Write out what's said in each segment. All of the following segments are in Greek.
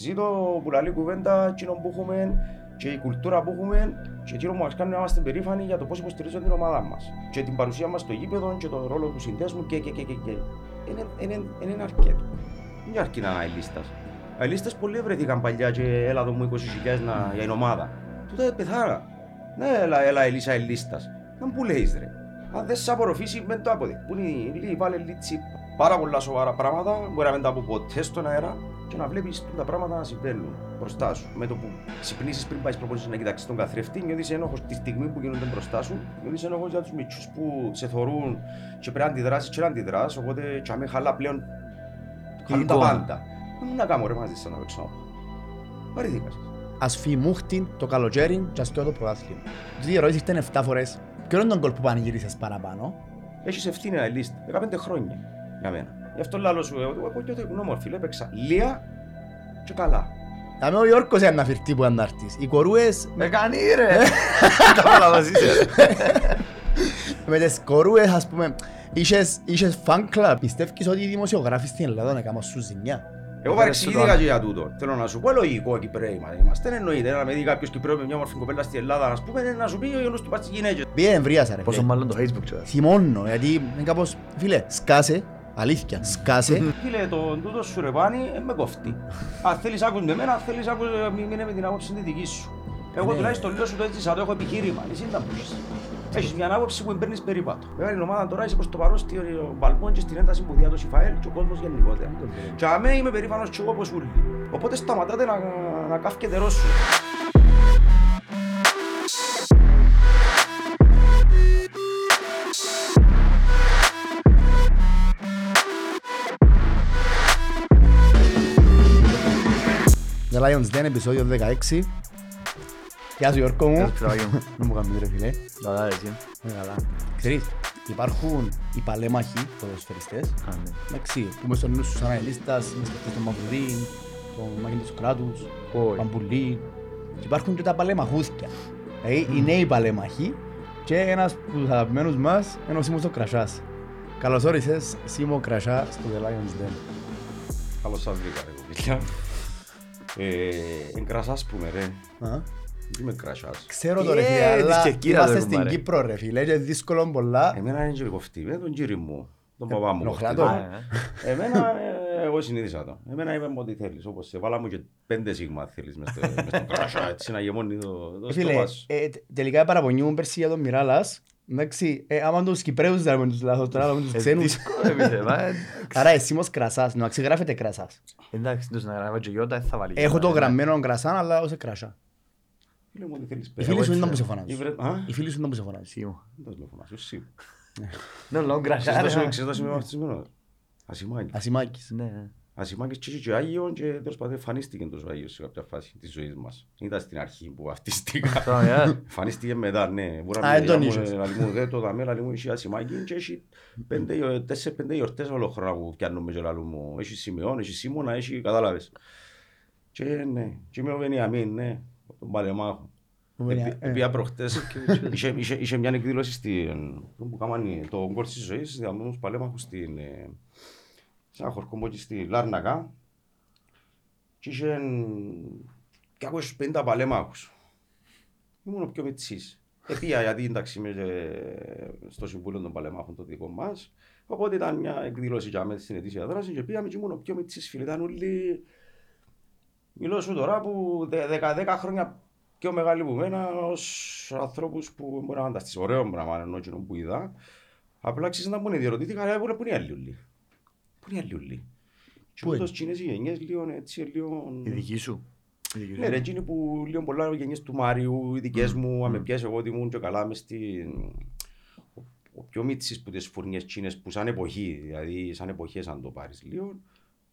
Ζήτω που λαλεί κουβέντα εκείνο που έχουμε και η κουλτούρα που έχουμε και εκείνο που μας κάνει να είμαστε περήφανοι για το πώς υποστηρίζουν την ομάδα μας και την παρουσία μας στο γήπεδο και τον ρόλο του συνδέσμου και και και και και. Είναι, είναι, είναι αρκετό. Δεν αρκεί να είναι αελίστας. Αελίστας πολλοί βρεθήκαν παλιά και έλα εδώ μου 20.000 να- για την ομάδα. Τούτα πεθάρα. Ναι, έλα, έλα, Ελίσσα Ελίστας. Να μου λέεις ρε. Αν δεν σε απορροφήσει, με το αποδει. Πού είναι η Λί, βάλε λίτσι. Πάρα πολλά σοβαρά πράγματα, μπορεί να μην τα πω ποτέ στον αέρα και να βλέπεις τα πράγματα να συμβαίνουν μπροστά σου. Με το που ξυπνήσεις πριν πάει προπονήσεις να κοιτάξεις τον καθρέφτη, νιώθεις ένοχος τη στιγμή που γίνονται μπροστά σου, νιώθεις ένοχος για τους μητσούς που σε θωρούν και πρέπει να αντιδράσεις και να αντιδράσεις, οπότε και αμέ χαλά πλέον χαλούν τα εικόνα. πάντα. Δεν να κάνω ρε μαζί σαν να παίξω. Βαρύθηκα. Ας φύγει μούχτην το καλοκαίρι και ας το το πρωτάθλημα. Δύο ερωτήσεις ήρθαν 7 φορές. Ποιο είναι τον κόλ που πανηγύρισες παραπάνω; Έχεις ευθύνη να λύσει 15 χρόνια για μένα. Γι' αυτό λάλο σου, εγώ εγώ νιώθω ευγνώμων, φίλε, έπαιξα λία και καλά. Θα με ο Γιώργος είναι να φυρτεί που αν να έρθεις. Οι κορούες Με κάνει ρε. Κατάλαβα είσαι. με τις κορούες ας πούμε είχες, είχες fan club. Πιστεύεις ότι οι δημοσιογράφοι στην Ελλάδα να κάνουν σου ζημιά; Εγώ παρεξηγήθηκα και για τούτο. Θέλω να σου πω λογικό Κυπρέοι μα είμαστε. Δεν εννοείται να με δει κάποιος Κυπρέος με μια μορφή κοπέλα στην Ελλάδα να σου πούμε να σου πει ο γιος του πάει στις γυναίκες. Πήγαινε εμβρίασα ρε Πόσο φίλε. μάλλον το facebook τώρα. Θυμώνω γιατί είναι κάπως φίλε σκάσε. Αλήθεια σκάσε. Φίλε, το τούτος σου ρε πάνι, ε, με κοφτεί. Αν θέλεις άκους με μένα, αν θέλεις άκους ε, μη- μείνε με την άποψη τη δική σου. Εγώ Ναι. τουλάχιστον λέω σου το έτσι σαν το έχω επιχείρημα, εσύ δεν τα μπορείς. Έχεις μια άποψη που παίρνεις περίπατο. Βέβαια η ομάδα τώρα είσαι προς το παρόν στο μπαλκόν και στην ένταση που διάδωσε η ΦΑΕΛ και ο κόσμος γενικότερα. Και αμέ είμαι περήφανος και εγώ όπως ούλοι. Οπότε σταματάτε να, να καύκετε ρώσου. The Lions Den, επεισόδιο 16. Γεια σου Γιώργο μου. Γεια σου, Φιλάκη μου. Δεν μου κάνεις ρε φίλε. Καλά εσύ. Ε, καλά. Ξέρεις, υπάρχουν οι παλέμαχοι ποδοσφαιριστές. Α, ναι. Εντάξει, που μες στο νου σου σαν αελίστας, μες στο τον Μαυρουδίν, τον Μάκη του Κράτους, Όχι. Παμπουλή. Και υπάρχουν και τα παλέμαχούθια. Δηλαδή, οι νέοι παλέμαχοι και ένας από τους αγαπημένους μας είναι ο Σίμος ο Κρασάς. Καλώς όρισες, Σίμω Κρασά, στο The Lions Den. Καλώς σας βρήκα ρε κοπήλια. Ε, Εν κρασάς πούμε ρε. Α. Τι με κρασάς; Ξέρω το ρε Ε, φίλε, της αλλά Κερκύρας είμαστε ρε, στην κουμπάρε. Κύπρο ρε φίλε και δύσκολο πολλά. Εμένα είναι και κοφτή, με τον κύριο μου, τον παπά μου. ενοχλά κοφτεί. το. Α, ε. Εμένα, ε, εγώ συνείδησα το. Εμένα είπε μου ό,τι θέλεις, όπως σε βάλα μου και πέντε σίγμα θέλεις μες στο- μες στον κρασά, έτσι να γεμώνει το, το Ε, Φίλε, στόμα σου. ε, τε- τελικά παραπονιούμαι πέρσι για τον Μιράλας. Εντάξει, ε, άμα τους Κυπρέους δεν τους λάθος τώρα, άμα τους Ε, ξένους. δύσκολο, ρε, φίλε, μα, ε, Άρα εσύ όμως κρασάς, να ξεγράφεται κρασάς. Εντάξει, τους να γράφω και γιώτα, δεν θα βάλει. Έχω το γιώτα, γραμμένο κρασάν, αλλά ως κρασά. Φίλε μου, ό,τι θέλεις Οι πες. φίλοι σου έτσι, ήταν που σε ε. φωνάζουν. Ή βρε- Α, Οι φίλοι σου ήταν που σε φωνάζουν. Εσύ μου. δεν τα λέω φωνάζω, εσύ. Ναι, λόγω Ξέρεις κρασά, το- ρε. ξέρεις το σημείο βαφτισμένο. Ασημάκης. Ασημάκης. Ναι, ναι. Ασημάκης και είχε και Άγιον και τέλος πάντων εμφανίστηκε τόσο Άγιος σε κάποια φάση της ζωής μας. Ήταν στην αρχή που βαφτίστηκα. Τώρα, ε, Εμφανίστηκε μετά, ναι. Μπορεί Α, να δεν μην τον μου, είχες. ε, λαλί μου, δεν το δαμέ, λαλί μου, είχε ασημάκι και έχει πέντε, γιο- τέσσερις, πέντε γιορτές όλο χρόνο που πιάνουμε και λαλού μου. Έχει Σιμεών, έχει Σίμωνα, έχει, κατάλαβες. Και ναι, και είμαι ο Βενιαμίν, ναι, τον Παλεμάχο. Ο Βενια- Επί- ε. Επία προχτές, είχε- είχε- είχε μια εκδήλωση στην, που κάμανε το γκολ της ζωής, διαμόνους Παλέμαχους στην, ε, σε ένα χορκό εκεί στη Λάρνακα και είχε 250 παλέμαχους. Ήμουν ο πιο μητσής. Επία γιατί εντάξει είμαι και στο Συμβούλιο των Παλεμάχων το δικό μας. Οπότε ήταν μια εκδήλωση για μένα στην ετήσια δράση και πήγαμε και ήμουν ο πιο μητσής φίλε. Ήταν όλοι... Μιλώ σου τώρα που 10 χρόνια πιο μεγάλοι που μένα ως ανθρώπους που μπορεί να φανταστείς. Ωραίο πράγμα ενώ εκείνο που είδα. Απλά ξέρεις να μου διερωτήθηκα, «Ρε, πού είναι- πού είναι οι άλλοι όλοι. Πού είναι οι άλλοι όλοι. Και Πού είναι; ούτως εκείνες οι γενιές λίγο έτσι λίγο... Η δική σου. Η δική σου. Ναι, ρε, εκείνοι που λίγο πολλά γενιές του Μάριου, οι δικές μου, αν με πιάσει εγώ ότι ήμουν και καλά μες στην... Ο, ο πιο μίτσις που τις φουρνιές τσίνες που σαν εποχή, δηλαδή σαν εποχές αν το πάρεις λίγο,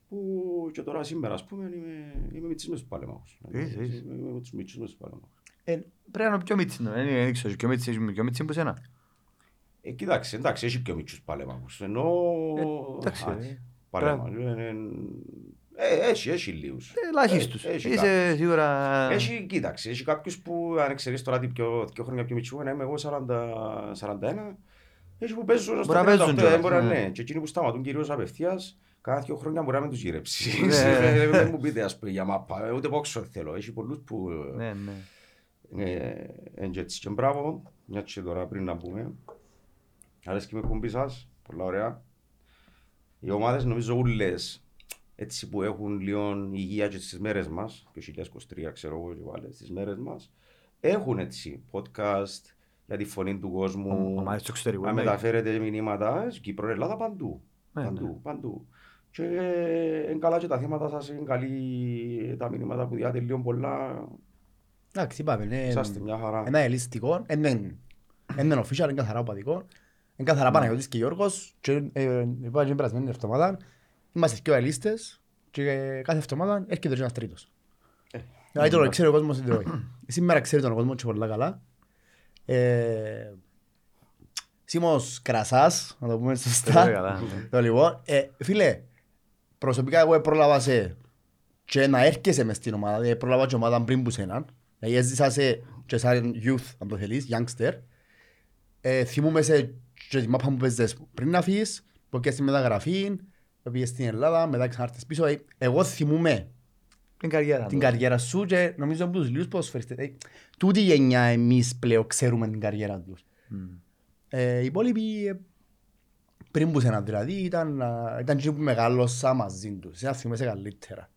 που και τώρα σήμερα ας πούμε είμαι, είμαι μίτσις μες στους παλέμαχους. Είσαι, είσαι. Είμαι είμαι με τους μίτσους μες στους παλέμαχους. Ε, Πρέπει να είναι πιο μίτσι, ναι, δεν δεν ξέρω, πιο μίτσι, πιο μίτσι που σένα. Ε, κοιτάξτε, εντάξει, έχει πιο μίτσους παλέμαχους, ενώ... Ε, εντάξει, Α, ε, παλέμαχους, ε, ε, ε, έχει, έχει λίγους. Ε, Ελάχιστους. Ε, έχει Είσαι σίγουρα... Έχει, κοίταξε, έχει κάποιους που αν ξέρεις τώρα τι πιο, πιο χρόνια πιο μητσού, να είμαι εγώ 40, 41, έχει που παίζουν Μπορεί στα να παίζουν 38, κιόλας, δεν μπορεί να ναι. ναι. Και εκείνοι που σταματούν κυρίως απευθείας, Κάθε δύο χρόνια μπορεί να μην τους γύρεψει. Ναι. Ε, Δεν μου πείτε ας πούμε για μάπα, ε, ούτε πόξο θέλω. Έχει πολλούς που Ναι, ναι. ε, είναι και έτσι. Και μπράβο, μια και τώρα πριν να πούμε. Αρέσκει με κουμπί σας, πολλά ωραία. Οι ομάδες νομίζω όλες έτσι που έχουν λίγο υγεία και στις μέρες μας, και 2023 ξέρω εγώ και πάλι, στις μέρες μας, έχουν έτσι podcast για τη φωνή του κόσμου, Ομάδες του εξωτερικού. να ναι. μεταφέρετε μηνύματα, στην Κύπρο, Ελλάδα, παντού. Ναι, παντού, παντού. Και είναι καλά και τα θέματα σας, είναι καλή τα μηνύματα που διάτε λίγο πολλά. Εντάξει, είπαμε, είναι Είσαστε μια χαρά. ένα ελιστικό, είναι είναι official, είναι καθαρά οπαδικό. Είναι καθαρά Παναγιώτης και Γιώργος και ε, είπα και την περασμένη εβδομάδα είμαστε και ελίστες και κάθε εβδομάδα έρχεται και ένας τρίτος. Ε, Δηλαδή τώρα ξέρει ο κόσμος ότι όχι. Σήμερα ξέρει τον κόσμο και πολλά καλά. Ε, Σίμος Κρασάς, να το πούμε Πολύ σωστά. καλά, ναι. Το λοιπόν, ε, φίλε, προσωπικά εγώ πρόλαβα σε και να έρχεσαι μες στην ομάδα, δηλαδή πρόλαβα και ομάδα πριν που σέναν. Δηλαδή έζησα σε και σαν youth, αν το θέλεις, youngster. Ε, θυμούμαι σε και τη μάπα μου παίζες πριν να φύγεις, που και στη μεταγραφή, που πήγες στην Ελλάδα, μετά ξανάρθες πίσω. Ε, Εγώ θυμούμαι Την καριέρα την τους. καριέρα σου και νομίζω από τους λίγους ποδοσφαιριστές. Ε, Τούτη η γενιά εμείς πλέον ξέρουμε την καριέρα τους. Μμ. Ε, οι υπόλοιποι ε, πριν που σένα δηλαδή ήταν, α, ήταν εκείνοι που μεγάλωσα μαζί τους. Ένα θυμάσαι καλύτερα.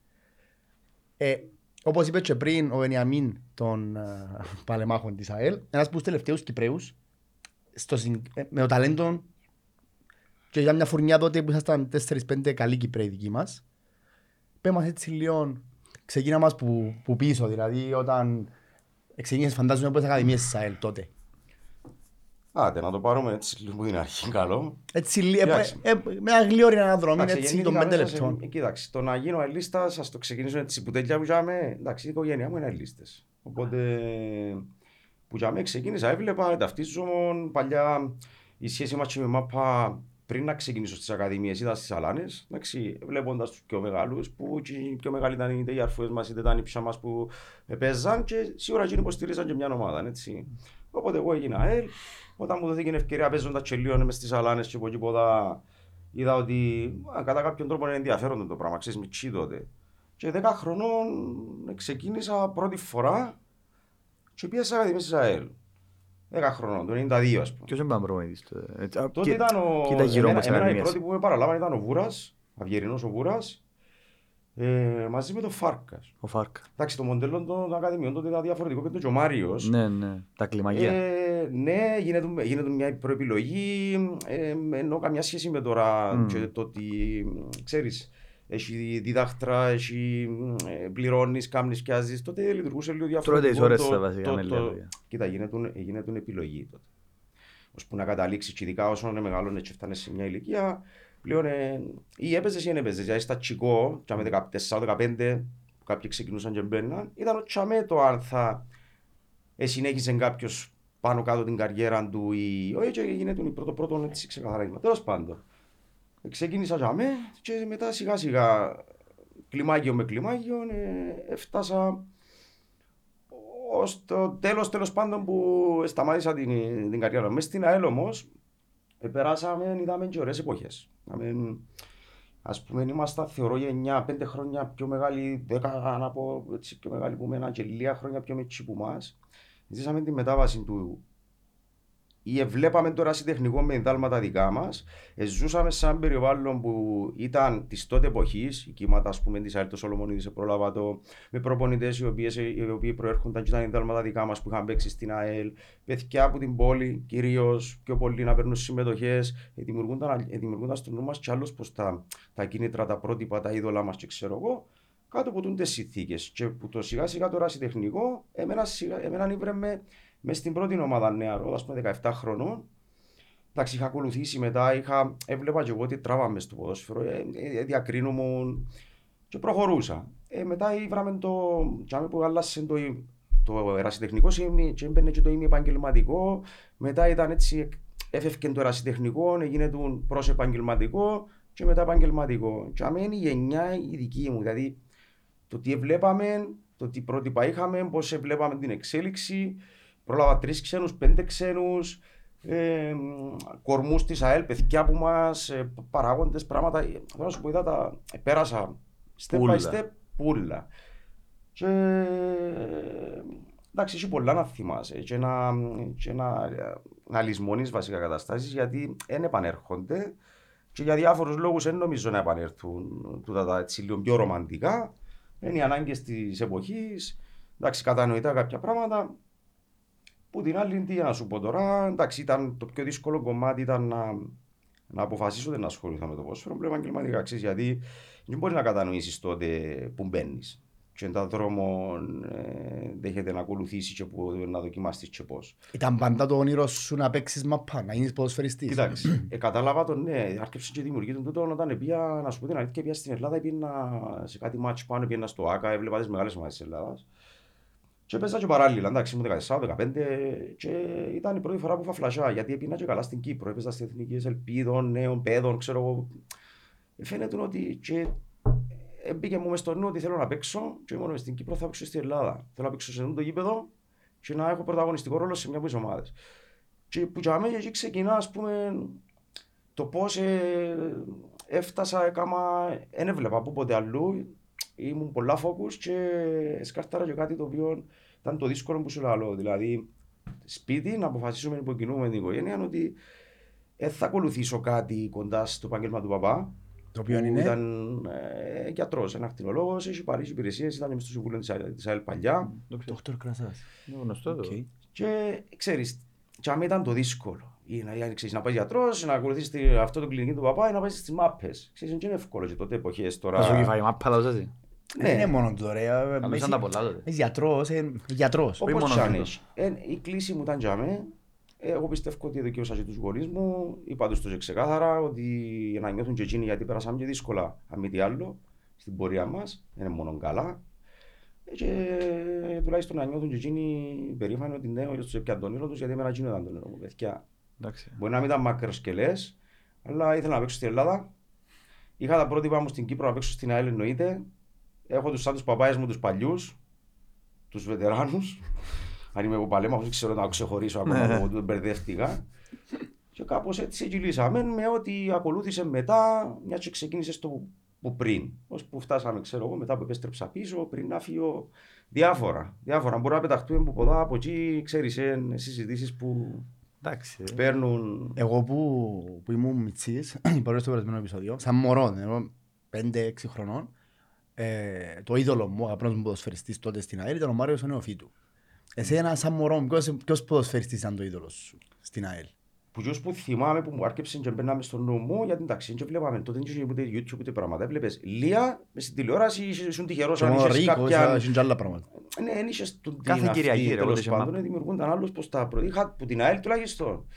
Ε, όπως είπες και πριν ο Βενιαμίν των α, παλεμάχων της ΑΕΛ, ένας από τους τελευταίους Κυπρέους στο, συν- ε, με το ταλέντο και για μια φουρνιά τότε που ήσασταν 4-5 καλοί Κυπρέοι δικοί μας. Πες μας έτσι λίγο, ξεκίνα μας που, που πίσω, δηλαδή όταν ξεκίνησες φαντάζομαι από τις ακαδημίες της ΑΕΛ τότε. Άντε, να το πάρουμε έτσι λίγο την αρχή, καλό. Έτσι, λι- ε, Κοιτάξτε. ε, ε, με ένα γλυόρι αναδρομή, Εντάξει, έτσι, των γεννήθηκα πέντε μέσα σε- λεπτών. ε, Κοίταξε, το να γίνω ελίστας, ας το ξεκινήσω έτσι που τέτοια που είχαμε, εντάξει, η οικογένειά μου είναι ελίστες. Οπότε, που για μένα ξεκίνησα, έβλεπα, ταυτίζομαι παλιά η σχέση μας και με μάπα πριν να ξεκινήσω στις ακαδημίες, ήταν στις Αλάνες, εντάξει, βλέποντας τους πιο μεγάλους, που και οι πιο μεγάλοι ήταν είτε οι αρφούες μας, είτε τα νύψια μας που παίζαν και σίγουρα εκείνοι υποστηρίζαν και μια ομάδα, έτσι. Οπότε εγώ έγινα ΑΕΛ, όταν μου δόθηκε η ευκαιρία παίζοντας και λίγο μες στις Αλάνες και από εκεί ποδά, είδα ότι α, κατά κάποιον τρόπο είναι ενδιαφέρον το πράγμα, ξέρεις, μητσί τότε. Και 10 χρονών ξεκίνησα πρώτη φορά και πήγα σε ακαδημίες της ΑΕΛ. 10 χρονών, το 92 ας πούμε. Ποιος είναι προπονητής τότε. Έτσι, α, Τότε και- ήταν ο... και ήταν γύρω εμένα, μας εμένα η ακαδημίες. πρώτη που με παραλάβανε ήταν ο Βούρας, Αυγερινός ο Βούρας, ε, μαζί με τον Φάρκας. Ο Φάρκα. Εντάξει, το μοντέλο των ακαδημιών τότε ήταν διαφορετικό, πέντε και ο Μάριος. Ναι, ναι. Τα κλιμακία. Ε, ναι, γίνεται, γίνεται μια προεπιλογή, ε, ενώ καμιά σχέση με τώρα Μμ. και το ότι, ξέρεις, έχει διδάχτρα, έχει, ε, πληρώνεις, κάμνεις, πιάζεις, τότε λειτουργούσε λίγο διαφορετικό. τις ώρες το- στα βασικά, το- με το- λίγα λόγια. Κοίτα, γίνεται, γίνεται επιλογή τότε. Ώσπου να καταλήξεις, και ειδικά όσο είναι μεγάλο και φτάνεις σε μια ηλικία, πλέον ε, ή έπαιζες ή δεν έπαιζες. Δηλαδή στα τσικό, και με 14-15, που κάποιοι ξεκινούσαν και μπαίναν, ήταν ο τσαμέ το αν θα ε, συνέχισε κάποιος πάνω κάτω την καριέρα του ή όχι και γίνεται η πρώτο πρώτο έτσι ξεκαθαρίσμα. Τέλος πάντων. Ε, Ξεκίνησα για μέ και μετά σιγά σιγά κλιμάκιο με κλιμάκιο ε, έφτασα ως το τέλος τέλος πάντων που σταμάτησα την, την καριέρα μου. Μες στην ΑΕΛ όμως ε, περάσαμε, είδαμε και ωραίες εποχές. Είδαμε, Ας πούμε, ήμασταν θεωρώ γενιά πέντε χρόνια πιο μεγάλη, δέκα να πω έτσι πιο μεγάλη που μένα και λίγα χρόνια πιο μικρή που μας. Ζήσαμε τη μετάβαση του ή βλέπαμε το ερασιτεχνικό με δάλματα δικά μας. ζούσαμε σε ένα περιβάλλον που ήταν της τότε εποχής, η κύματα ας πούμε της Αέλτο Σολομονίδης, πρόλαβα το, με προπονητές οι, οποίες- οι οποίοι προέρχονταν και ήταν δάλματα δικά μας που είχαν παίξει στην ΑΕΛ, παιδιά από την πόλη κυρίως, πιο πολλοί να παίρνουν συμμετοχές, δημιουργούνταν στο νου μας κι άλλου πως τα, τα κίνητρα, τα πρότυπα, τα είδωλά μας και ξέρω εγώ, κάτω από τούντες συνθήκες. Και που το σιγά σιγά το ερασιτεχνικό, εμένα, σιγά, εμένα ήβρε με μες στην πρώτη ομάδα νεαρό, ας πούμε 17 χρονών. Εντάξει, είχα ακολουθήσει μετά, είχα, έβλεπα και εγώ τι τράβαμε στο ποδόσφαιρο, ε, ε, διακρίνομουν και προχωρούσα. Ε, μετά ήβραμε το, τσάμε που άλλασε το, το ερασιτεχνικό σημείο και έμπαινε και το ημι επαγγελματικό. Μετά ήταν έτσι, έφευκε το ερασιτεχνικό, έγινε το προς επαγγελματικό και μετά επαγγελματικό. Και είναι η γενιά η δική μου, δηλαδή το τι βλέπαμε, το τι πρότυπα είχαμε, πώς βλέπαμε την εξέλιξη. Πρόλαβα τρεις ξένους, πέντε ξένους. ε, κορμούς της ΑΕΛ, παιδιά που μας, ε, παράγοντες, πράγματα. Ε, Θέλω να σου πω, είδα τα, ε, πέρασα step by Πούλα. step, πουλα. Και εντάξει, έχει πολλά να θυμάσαι και να, και να, να λησμονείς βασικά καταστάσεις γιατί δεν επανέρχονται και για διάφορους λόγους δεν νομίζω να επανέλθουν τούτα τα έτσι λίγο πιο ρομαντικά. Είναι οι ανάγκες της εποχής, εντάξει, κατανοητά κάποια πράγματα. Που την άλλη, τι να σου πω τώρα, εντάξει, ήταν το πιο δύσκολο κομμάτι ήταν να, να αποφασίσω δεν να ασχοληθώ με το ποδόσφαιρο πλέον επαγγελματικά, ξέρεις, γιατί δεν μπορείς να κατανοήσεις τότε που μπαίνεις. Και τα δρόμο ε, δέχεται να ακολουθήσεις και που, να δοκιμάσεις και πώς. Ήταν πάντα το όνειρο σου να παίξεις μαπά, να γίνεις ποδοσφαιριστής. Κοιτάξτε, ε, κατάλαβα τον, ναι, άρχισε και δημιουργεί τον τούτο όταν πήγα, να σου πω την αλήθεια, πήγα στην Ελλάδα, πήγα σε κάτι μάτσο πάνω, πήγα στο ΆΚΑ, έβλεπα τις μεγάλες ομάδες της Ελλάδας. Και παίζα και παράλληλα, εντάξει, ήμουν 14-15 και ήταν η πρώτη φορά που είχα φλασιά, γιατί έπινα και καλά στην Κύπρο, έπαιζα στις εθνικές ελπίδων, νέων παιδών, ξέρω εγώ. Ε, Φαίνεται ότι και έμπηκε μου μες στο νου ότι θέλω να παίξω και ήμουν μες στην Κύπρο, θα παίξω στην Ελλάδα. Θέλω να παίξω σε αυτό το γήπεδο και να έχω πρωταγωνιστικό ρόλο σε μια από τις ομάδες. Και που για μένα εκεί ξεκινά, ας πούμε, το πώς ε, έφτασα, έκαμα, δεν έβλεπα από ποτέ αλλού, ήμουν πολλά focus και σκάρταρα και κάτι το οποίο ήταν το δύσκολο που σου λέω. Δηλαδή, σπίτι να αποφασίσουμε από κοινού με την οικογένεια ότι δεν θα ακολουθήσω κάτι κοντά στο επάγγελμα του παπά. Το οποίο που είναι; Ήταν ε, γιατρός, ένας ακτινολόγο, έχει πάρει υπηρεσίες, ήταν μες στο συμβούλιο της ΑΕΛ παλιά. Δόκτωρ Κρασάς. Είναι γνωστό το. Οκ. Και ξέρεις, και άμα ήταν το δύσκολο. Ή να, ή, ξέρεις, να πάει γιατρός, να ακολουθήσει αυτό το κλινική του παπά ή να πάει στις μάπες. Ξέρεις, δεν είναι εύκολο και τότε εποχές τώρα. Θα σου κυφάει μάπα λαός έτσι. Δεν είναι Ναι, μόνο το ρε. ε, Καλούσαν εσύ- τα πολλά τότε. Είσαι γιατρός, ε, γιατρός. όχι Όπω μόνο κι αν αυτό. έχει. Ε, η κλίση μου ήταν για μέ. Εγώ πιστεύω ότι δικαιώσα και τους γονείς μου. Είπα τους το και ξεκάθαρα ότι να νιώθουν και εκείνοι γιατί πέρασαμε και δύσκολα, αν μη τι άλλο, στην πορεία μας. Δεν είναι μόνο καλά. Ε, Και τουλάχιστον να νιώθουν και εκείνοι περήφανοι ότι ναι, ο τους έπιαν τον όνειρο τους, γιατί εμένα εκείνο ήταν τον όνειρο μου. Παιδιά. Εντάξει. Μπορεί να μην ήταν μακροσκελέ, αλλά ήθελα να παίξω στην Ελλάδα. Είχα τα πρότυπα μου στην Κύπρο να παίξω στην ΑΕΛ εννοείται. Έχω τους σαν τους παπάες μου τους παλιούς, τους βετεράνους. Αν είμαι εγώ παλέμα, δεν ξέρω να ξεχωρίσω ακόμα από τον μπερδεύτηκα. Και κάπως έτσι κυλήσαμε με ό,τι ακολούθησε μετά, μιας και ξεκίνησες στο που πριν. Ω που φτάσαμε, ξέρω εγώ, μετά που επέστρεψα πίσω, πριν να φύγω. Διάφορα. Διάφορα. Μπορούμε να πεταχτούμε από ποδά, από εκεί, ξέρεις, συζητήσεις που Εντάξει. παίρνουν. Εγώ που, που ήμουν μητσής, παρόλο στο περασμένο επεισόδιο, σαν μωρό, εγώ 5-6 χρονών, ε, το είδωλο μου, ο αγαπημένος μου ποδοσφαιριστής τότε στην ΑΕΛ ήταν ο Μάριος ο Νεοφίτου. Εσένα σαν μωρό, ποιος, ποιος ποδοσφαιριστής ήταν το είδωλο σου στην ΑΕΛ; Που ποιος που θυμάμαι που μου άρκεψε και μπαίναμε στο νου μου, γιατί εντάξει, δεν βλέπαμε τότε, δεν είχε ούτε YouTube ούτε πράγματα. Έβλεπες Λία, μες στην τηλεόραση, ήσουν τυχερός Και αν ο είχες Ρίκος, κάποια... είχε και άλλα πράγματα. Ναι, δεν είχες τον Κάθε την αυτή, Κυριακή, ρε, τέλος όποτε είχε πάντων, μάπα. ε, δημιουργούνταν άλλους πως τα πρώτα. Είχα που την ΑΕΛ τουλάχιστον.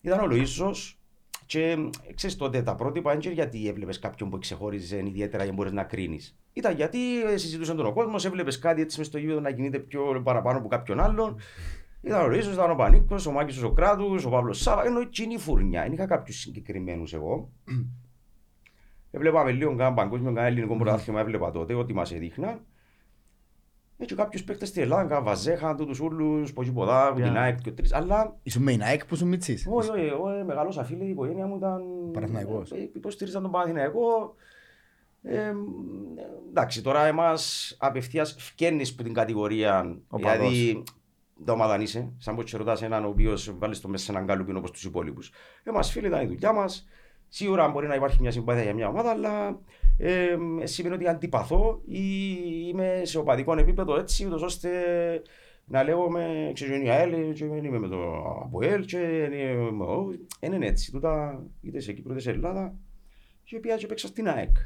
Ήταν ο Λοΐζος και ε, ξέρεις τότε τα πρότυπα δεν είναι γιατί έβλεπες κάποιον που ξεχώριζε ιδιαίτερα για να μπορείς να κρίνεις. Ήταν γιατί ε, συζητούσαν τον ο κόσμος, έβλεπες κάτι έτσι μες στο γήπεδο να κινείται πιο παραπάνω από κάποιον άλλον. Ήταν ο Ρίζος, ήταν ο Πανίκος, ο Μάκης ο Σοκράτους, ο Παύλος Σάβα, ενώ εκείνη η φουρνιά. Δεν είχα κάποιους συγκεκριμένους εγώ. Έβλεπαμε λίγο κανένα παγκόσμιο, κανένα ελληνικό πρωτάθλημα, έβλεπα τότε, ό,τι μας έδειχναν. Έτσι κάποιους παίκτες στην Ελλάδα, κανένα Βαζέχα, τούτους ούλους, πως ποδά, που την Yeah. ΑΕΚ και ο τρεις, αλλά Ήσουν με η ΑΕΚ που ήσουν μητσής. όχι, όχι, εγώ ε, μεγάλωσα φίλε, η οικογένεια μου ήταν... Παναθηναϊκός. ε, Υποστήριζαν τον Παναθηναϊκό. Ε, εντάξει, τώρα εμάς απευθείας φκένεις που την κατηγορία, Ο δηλαδή τα ομάδα αν είσαι, σαν πως και ρωτάς έναν ο οποίος βάλεις το μέσα σε έναν κάλουπιν όπως τους υπόλοιπους. Εμάς φίλοι ήταν η δουλειά μας, σίγουρα μπορεί να υπάρχει μια συμπάθεια για μια ομάδα, αλλά ε, σημαίνει ότι αντιπαθώ ή είμαι σε οπαδικό επίπεδο έτσι, ούτως ώστε να λέω με ξεζωνία ΑΕΛ και δεν είμαι με το ΑΠΟΕΛ και δεν είναι έτσι. Τούτα είτε σε Κύπρο είτε σε Ελλάδα και πήγα και παίξα στην ΑΕΚ.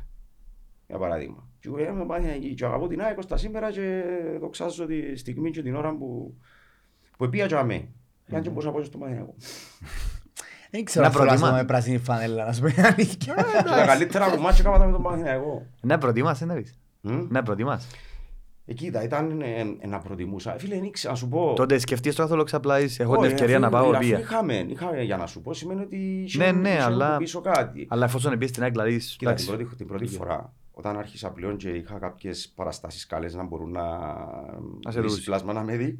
Για παράδειγμα. Και εγώ είμαι Παναθηναϊκή και αγαπώ την ΑΕΚ ως τα σήμερα και δοξάζω τη στιγμή και την ώρα που, που πήγα και αμέ. Για να μπορούσα να πω στο Παναθηναϊκό. Δεν ξέρω Να αν θέλω να προτιμά- με πράσινη φανέλα, να σου πω την αλήθεια. Και τα καλύτερα που μάτια έκανα με τον Παναθηναϊκό. Να προτιμάς, να πεις. Μμ. Να προτιμάς. Ε, κοίτα, ήταν ε, ε, να προτιμούσα. Φίλε, δεν ήξερα να σου πω. Τότε σκεφτείς το άθολο ξαπλάεις, έχω την Όχι, ευκαιρία αφού- να πάω αφού πία. Είχαμε, είχαμε, για να σου πω, σημαίνει ότι είχε Ναι, ναι, είχες αλλά- από πίσω κάτι. Αλλά εφόσον πήγες στην ΑΕΚ, δηλαδή, Κοίτα, την εντάξει. πρώτη, την πρώτη φορά, όταν άρχισα πλέον και είχα κάποιες παραστάσεις καλές να μπορούν να. Να σε δούσεις. πλάσμα να με δει,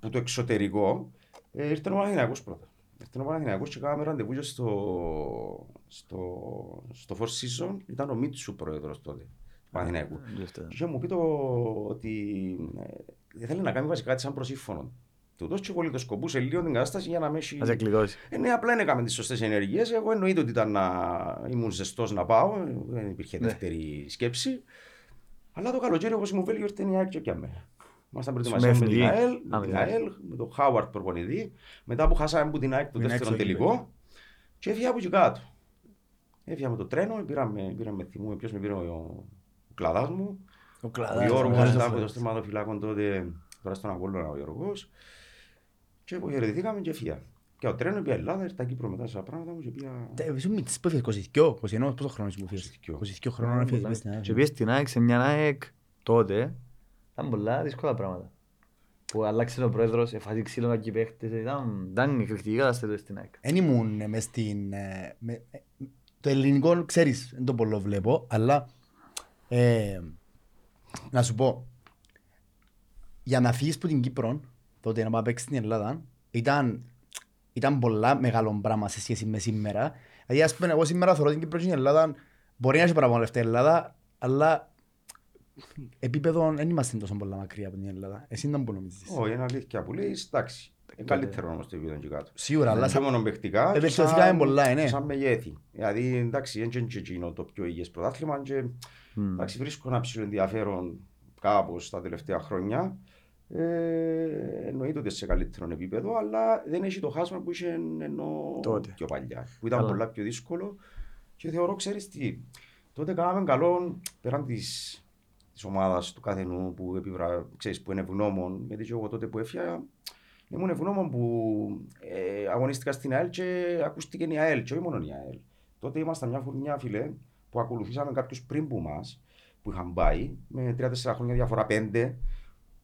που το εξωτερικό, ε, ήρθε ο Παναθηναϊκός πρώτα. Ήρθε ο Παναθηναϊκός και κάναμε ραντεβού και στο, στο, στο Four Season. Ήταν ο Μίτσου πρόεδρος τότε. του Παναθηναϊκού. Και είχε μου πει το ότι ε, θέλει να κάνει βασικά κάτι σαν προσύμφωνο. Του δώσει και πολύ το σκοπούσε λίγο την κατάσταση για να με έχει... Να σε κλειδώσει. Ε, ναι, απλά δεν έκαμε τις σωστές ενέργειες. Εγώ εννοείται ότι ήταν να ήμουν ζεστός να πάω, δεν υπήρχε Ναι. δεύτερη σκέψη. Αλλά το καλοκαίρι, όπως μου βέλει, ήρθε η ΑΕΚ και με. Ήμασταν Με προετοιμασία με την εθνική. ΑΕΛ, Α, με με την την ΑΕΛ. ΑΕΛ, με τον Χάουαρτ προπονητή. Μετά που χάσαμε από την ΑΕΚ το Την δεύτερο έξω τελικό. εκεί, Και έφυγα από εκεί κάτω. Έφυγα με το τρένο, πήραμε, πήραμε θυμούμε ποιος με πήρε ο, ο κλαδάς μου. Ο Ο Κλαδάς, Γιώργος μεγάλος ήταν αυτός. το στριμματοφυλάκων τότε, τώρα στον Απόλλωνα ο Γιώργος. Και αποχαιρετηθήκαμε και φύγα. Και ο τρένο πήγα Ελλάδα, ήρθα Κύπρο μετά σε πράγματα μου και πήγα... Τε, Είσαι μητσής που έφυγες, 22, 21, πόσο χρόνος μου φύγες. 22. 22 χρόνων έφυγες μες στην Και ΑΕΚ. πήγες στην ΑΕΚ σε μια ΑΕΚ τότε, ήταν πολλά δύσκολα πράγματα. Που άλλαξε ο πρόεδρος, εφάζει ξύλο κάποιοι παίχτες, ήταν, ήταν εκρηκτική κατάσταση στην ΑΕΚ. Εν ήμουν ε, μες στην... ε, με- ε, Το ελληνικό, ξέρεις, δεν το πολύ βλέπω, αλλά ε, να σου πω, για να φύγεις από την Κύπρο, τότε να πάει παίξεις στην Ελλάδα, ήταν, ήταν πολλά μεγάλο πράγμα σε σχέση με σήμερα. Δηλαδή, ας πούμε, εγώ σήμερα θεωρώ την Κύπρος και την Ελλάδα, μπορεί να έχει παραπάνω λεφτά η Ελλάδα, αλλά επίπεδο δεν είμαστε τόσο πολλά μακριά από την Ελλάδα. Εσύ δεν που νομίζεις. Όχι, είναι αλήθεια που λέει, εντάξει. Είναι καλύτερο όμως το επίπεδο εκεί κάτω. Σίγουρα, αλλά Και σαν- μόνο παιχτικά και Ευελτιωθήκαμε σαν- πολλά, ε, ναι. σαν μεγέθη. Δηλαδή, εντάξει, δεν είναι και εκείνο το πιο υγιές πρωτάθλημα και Μμ. εντάξει, βρίσκω ένα ψηλό ενδιαφέρον κάπως τα τελευταία χρόνια. Ε, εννοείται ότι σε καλύτερο επίπεδο, αλλά δεν έχει το χάσμα που είχε ενώ Τότε. πιο παλιά. Που ήταν Καλά. πολλά πιο δύσκολο. Και θεωρώ, ξέρεις τι, τότε κάναμε καλό πέραν της, της ομάδας του καθενού που, επιβρα, ξέρεις, που είναι ευγνώμων. Γιατί και εγώ τότε που έφυγα ήμουν ευγνώμων που ε, αγωνίστηκα στην ΑΕΛ και ακούστηκε η ΑΕΛ και όχι μόνο η ΑΕΛ. Τότε ήμασταν μια φουρνιά φίλε που ακολουθήσαμε κάποιους πριν που μας που είχαν πάει με 3-4 χρόνια διαφορά, 5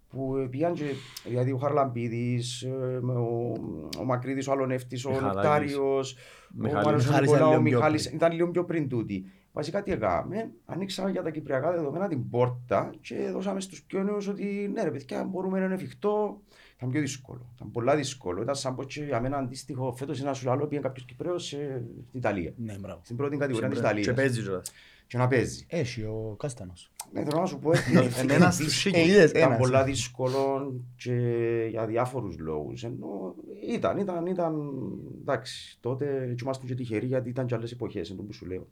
που πήγαν και, δηλαδή ο Χαρλαμπίδης, ε, με ο, ο Μακρύδης, ο Αλονεύτης, ο Μιχαλάκης. Νεκτάριος, ο Μιχάλης. Μάριος Μιχάλης Νικολάου, ήταν ο λίγο πιο Μιχάλης, πριν. ήταν λίγο πιο πριν τούτοι. Βασικά τι έκαναμε, ανοίξαμε για τα κυπριακά δεδομένα την πόρτα και δώσαμε στους πιο νέους ότι ναι ρε παιδιά μπορούμε να είναι εφικτό. Ήταν πιο δύσκολο, ήταν πολλά δύσκολο. Ήταν σαν πως και για μένα αντίστοιχο φέτος ένα σου άλλο πήγε κάποιος Κυπρέος σε- στην Ιταλία. Ναι, μπράβο. Στην πρώτη κατηγορία της Και Ιταλίας. παίζει κιόλας. Και να παίζει. Έχει ο Κάστανος. Ναι, θέλω να σου πω ότι Ε, ένας στους δύσκολο. Ε, είδες, ήταν ένας. πολλά δύσκολο και για διάφορους λόγους. Ενώ ήταν, ήταν, ήταν, εντάξει, τότε έτσι ήμασταν και τυχεροί γιατί ήταν και άλλες εποχές, είναι το που σου λέω.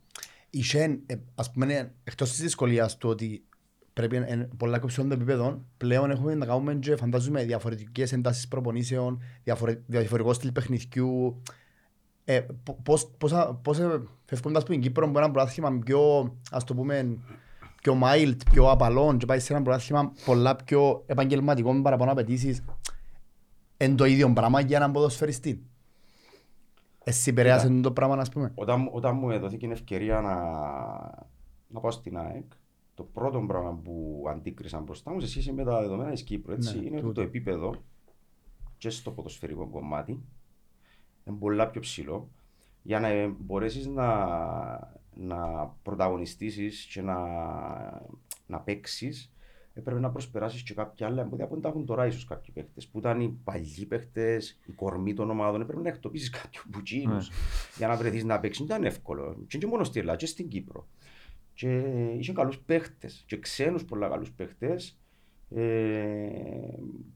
Είχε, ε, ας πούμε, ε, εκτός της δυσκολίας του ότι πρέπει να είναι πολλά κοψιών των επίπεδων, πλέον έχουμε να κάνουμε και φαντάζομαι διαφορετικές εντάσεις προπονήσεων, διαφορε- διαφορετικό στυλ παιχνιδιού. Ε, πο- πώς, πώς, πώς ε, φεύγοντας από την Κύπρο με ένα πρωτάθλημα πιο, ας το πούμε, πιο mild, πιο απαλό και πάει σε ένα πρωτάθλημα πολλά πιο επαγγελματικό με παραπάνω απαιτήσεις εν το ίδιο πράγμα για έναν ποδοσφαιριστή. Εσύ επηρεάσε το πράγμα, ας πούμε. Όταν, όταν μου δόθηκε η ευκαιρία να, να πάω στην ΑΕΚ, το πρώτο πράγμα που αντίκρισα μπροστά μου σε σχέση με τα δεδομένα της Κύπρου έτσι, Ναι, είναι ότι τούτο. το επίπεδο και στο ποδοσφαιρικό κομμάτι είναι πολλά πιο ψηλό για να μπορέσεις να, να πρωταγωνιστήσεις και να, να παίξεις έπρεπε να προσπεράσεις και κάποια άλλα εμπόδια που δεν τα έχουν τώρα ίσως κάποιοι παίχτες που ήταν οι παλιοί παίχτες, οι κορμοί των ομάδων. Έπρεπε να εκτοπίσεις κάποιους μπουτσίνους για να βρεθείς να παίξεις. Δεν ήταν εύκολο. Και και μόνο στη Ελλάδα και στην Κύπρο. Και είχε καλούς παίχτες και ξένους πολλά καλούς παίχτες ε,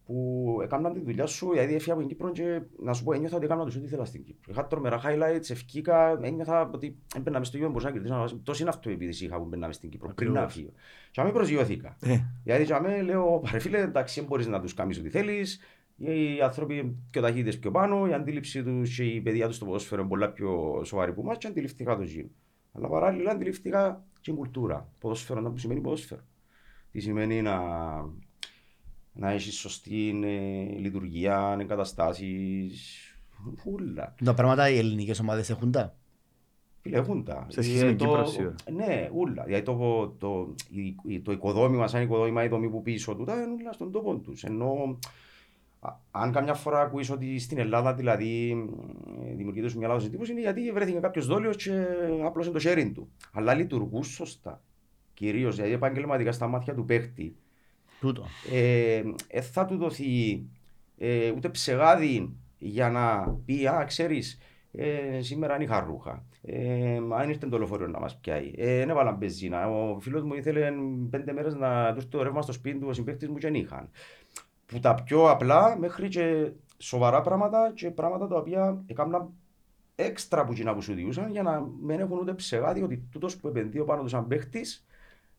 που έκαναν τη δουλειά σου, δηλαδή έφυγα από την Κύπρο και να σου πω ένιωθα ότι έκανα το ό,τι ήθελα στην Κύπρο. Είχα τρομερά highlights, ευκήκα, ένιωθα ότι έμπαινα μες στο γιο μπορούσα να κερδίσω. Τόση είναι αυτοεπίδηση είχα που μπαίνα μες στην Κύπρο πριν να Ακριβώς. φύγω. Και αμέ προσγειώθηκα. Ε, Γιατί για μέ λέω, παρε φίλε, εντάξει, δεν μπορείς να τους κάνεις ό,τι θέλεις. Οι άνθρωποι πιο ταχύτητες πιο πάνω, η αντίληψη τους και η παιδεία τους στο ποδόσφαιρο είναι πολλά πιο σοβαρή που μας και αντιληφθήκα το γym. Αλλά παράλληλα αντιληφθήκα και την κουλτούρα. Ποδόσφαιρο, να που σημαίνει ποδόσφαιρο. Τι σημαίνει να, να έχεις σωστή ε, λειτουργία, εγκαταστάσεις, ούλα. Τα πράγματα οι ελληνικές ομάδες έχουν τα; Φίλε, έχουν τα. Σε σχέση Ε, με το- Κύπρο, σίγουρα. Ναι, ούλα. Δηλαδή το, το, η- το οικοδόμημα, σαν οικοδόμημα, η δομή που πίσω του, τα είναι ούλα στον τόπο τους. Ενώ α- αν καμιά φορά ακούεις ότι στην Ελλάδα δηλαδή ε, δημιουργείται σου μια λάθος εντύπωση είναι γιατί βρέθηκε κάποιος δόλιος και απλώσε το sharing του. Αλλά λειτουργούν σωστά. Κυρίως δηλαδή επαγγελματικά στα μάτια του παίχτη Τούτο. ε, ε, θα του δοθεί ε, ούτε ψεγάδι για να πει, α, ξέρεις, ε, σήμερα είναι είχα ρούχα. Ε, αν ήρθε το λεωφορείο να μας πιάει. Ε, δεν έβαλαν μπεζίνα. Ο φίλος μου ήθελε πέντε μέρες να του το ρεύμα στο σπίτι του, ο συμπαίκτης μου και δεν είχαν. Που τα πιο απλά μέχρι και σοβαρά πράγματα και πράγματα τα οποία έκαναν έξτρα που κοινά που σου διούσαν για να μην έχουν ούτε ψεγάδι ότι τούτος που επενδύει πάνω του σαν παίχτης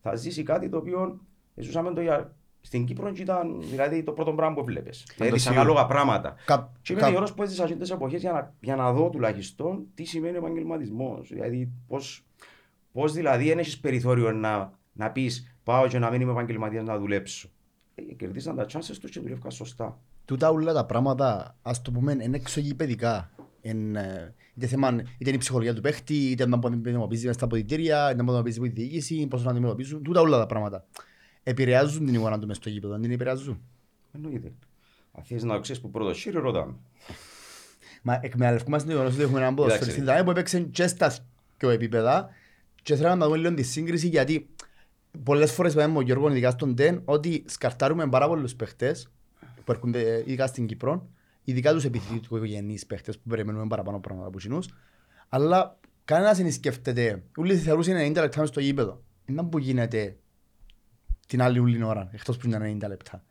θα ζήσει κάτι το οποίο ζούσαμε το για στην Κύπρο ήταν δηλαδή το πρώτο πράγμα που βλέπεις. Δηλαδή δυσανάλογα πράγματα. Κα- Και είμαι κα- γερός που έζησα αυτές τις εποχές για να, για να δω τουλάχιστον τι σημαίνει επαγγελματισμός. Δηλαδή πώς, πώς δηλαδή δεν έχεις περιθώριο να, να πεις πάω και να μην είμαι επαγγελματίας να δουλέψω. Ε, κερδίσαν τα chances τους και δουλεύκαν σωστά. Τούτα όλα τα πράγματα, ας το πούμε, είναι εξωγηπαιδικά. Εν, ε, είτε, θέμα, είτε είναι η ψυχολογία του παίχτη, είτε να αντιμετωπίζει μέσα στα αποδητήρια, είτε να αντιμετωπίζει με τη διοίκηση, πώς να αντιμετωπίζουν. Τούτα όλα τα πράγματα. Επηρεάζουν την εικόνα του μες στο γήπεδο, αν την επηρεάζουν. Εννοείται. Αν θες να ξέρεις που πρώτο χείρι, ρωτάμε. Μα εκμεταλλευκούμαστε το γεγονός ότι έχουμε έναν ποδοσφαιριστή Εντάξει. δηλαδή, που έπαιξε και στα δυο επίπεδα και θέλω να δούμε λίγο τη σύγκριση γιατί πολλές φορές είπαμε ο Γιώργος ειδικά στον ΤΕΝ ότι σκαρτάρουμε πάρα πολλούς παίχτες που έρχονται ειδικά στην Κύπρο ειδικά τους επιθυμητικογενείς παίχτες που περιμένουμε παραπάνω πράγματα από κοινούς αλλά κανένας δεν σκέφτεται όλοι θεωρούσαν 90 λεπτά μες στο γήπεδο είναι που γίνεται την άλλη ούλη ώρα εκτός που είναι 90 λεπτά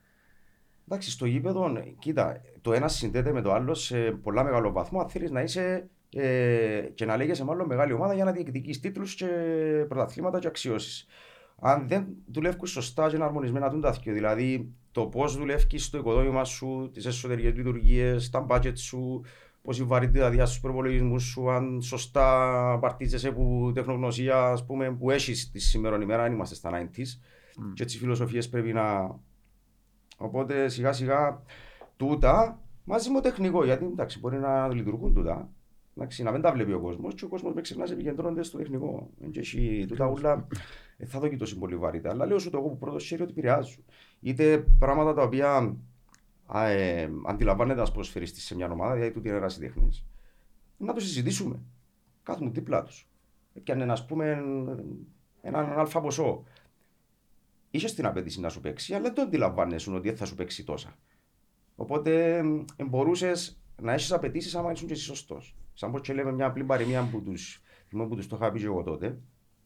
Εντάξει, στο γήπεδο, κοίτα, το ένα συνδέεται με το άλλο σε πολλά μεγάλο βαθμό. Αν θέλεις να είσαι ε, και να λέγεσαι μάλλον μεγάλη ομάδα για να διεκδικείς τίτλους και πρωταθλήματα και αξιώσεις. Αν δεν δουλεύουν σωστά και εναρμονισμένα τον τάθκιο, δηλαδή το πώς δουλεύει στο οικοδόμημα σου, τις εσωτερικές λειτουργίες, τα budget σου, πώς η βαρύτητα διά στου προπολογισμούς σου, αν σωστά παρτίζεσαι από τεχνογνωσία ας πούμε, που έχεις τη σήμερα ημέρα, αν είμαστε στα 90s. Και έτσι οι φιλοσοφίες πρέπει να, Οπότε σιγά σιγά τούτα μαζί με το τεχνικό, γιατί εντάξει, μπορεί να λειτουργούν τούτα. Εντάξει, να μην τα βλέπει ο κόσμος και ο κόσμος με ξεχνάς επικεντρώνεται στο τεχνικό. Εν και έχει τούτα ούλα, ε, θα δω και τόσο πολύ βαρύτητα. Αλλά λέω σου το εγώ που πρώτος χέρι ότι επηρεάζουν. Είτε πράγματα τα οποία α, ε, αντιλαμβάνεται ένα ποδοσφαιριστή σε μια ομάδα, δηλαδή τούτη είναι ερασιτέχνη, να το συζητήσουμε. Κάθομαι δίπλα τους. Έπιανε, ας πούμε, έναν αλφα ποσό είχες την απέτηση να σου παίξει, αλλά δεν το αντιλαμβάνεσαι ότι δεν θα σου παίξει τόσα. Οπότε μπορούσες να έχεις απαιτήσεις άμα ήσουν και εσύ σωστός. Σαν πως και λέμε μια απλή παροιμία που τους θυμάμαι που τους το είχα πει και εγώ τότε,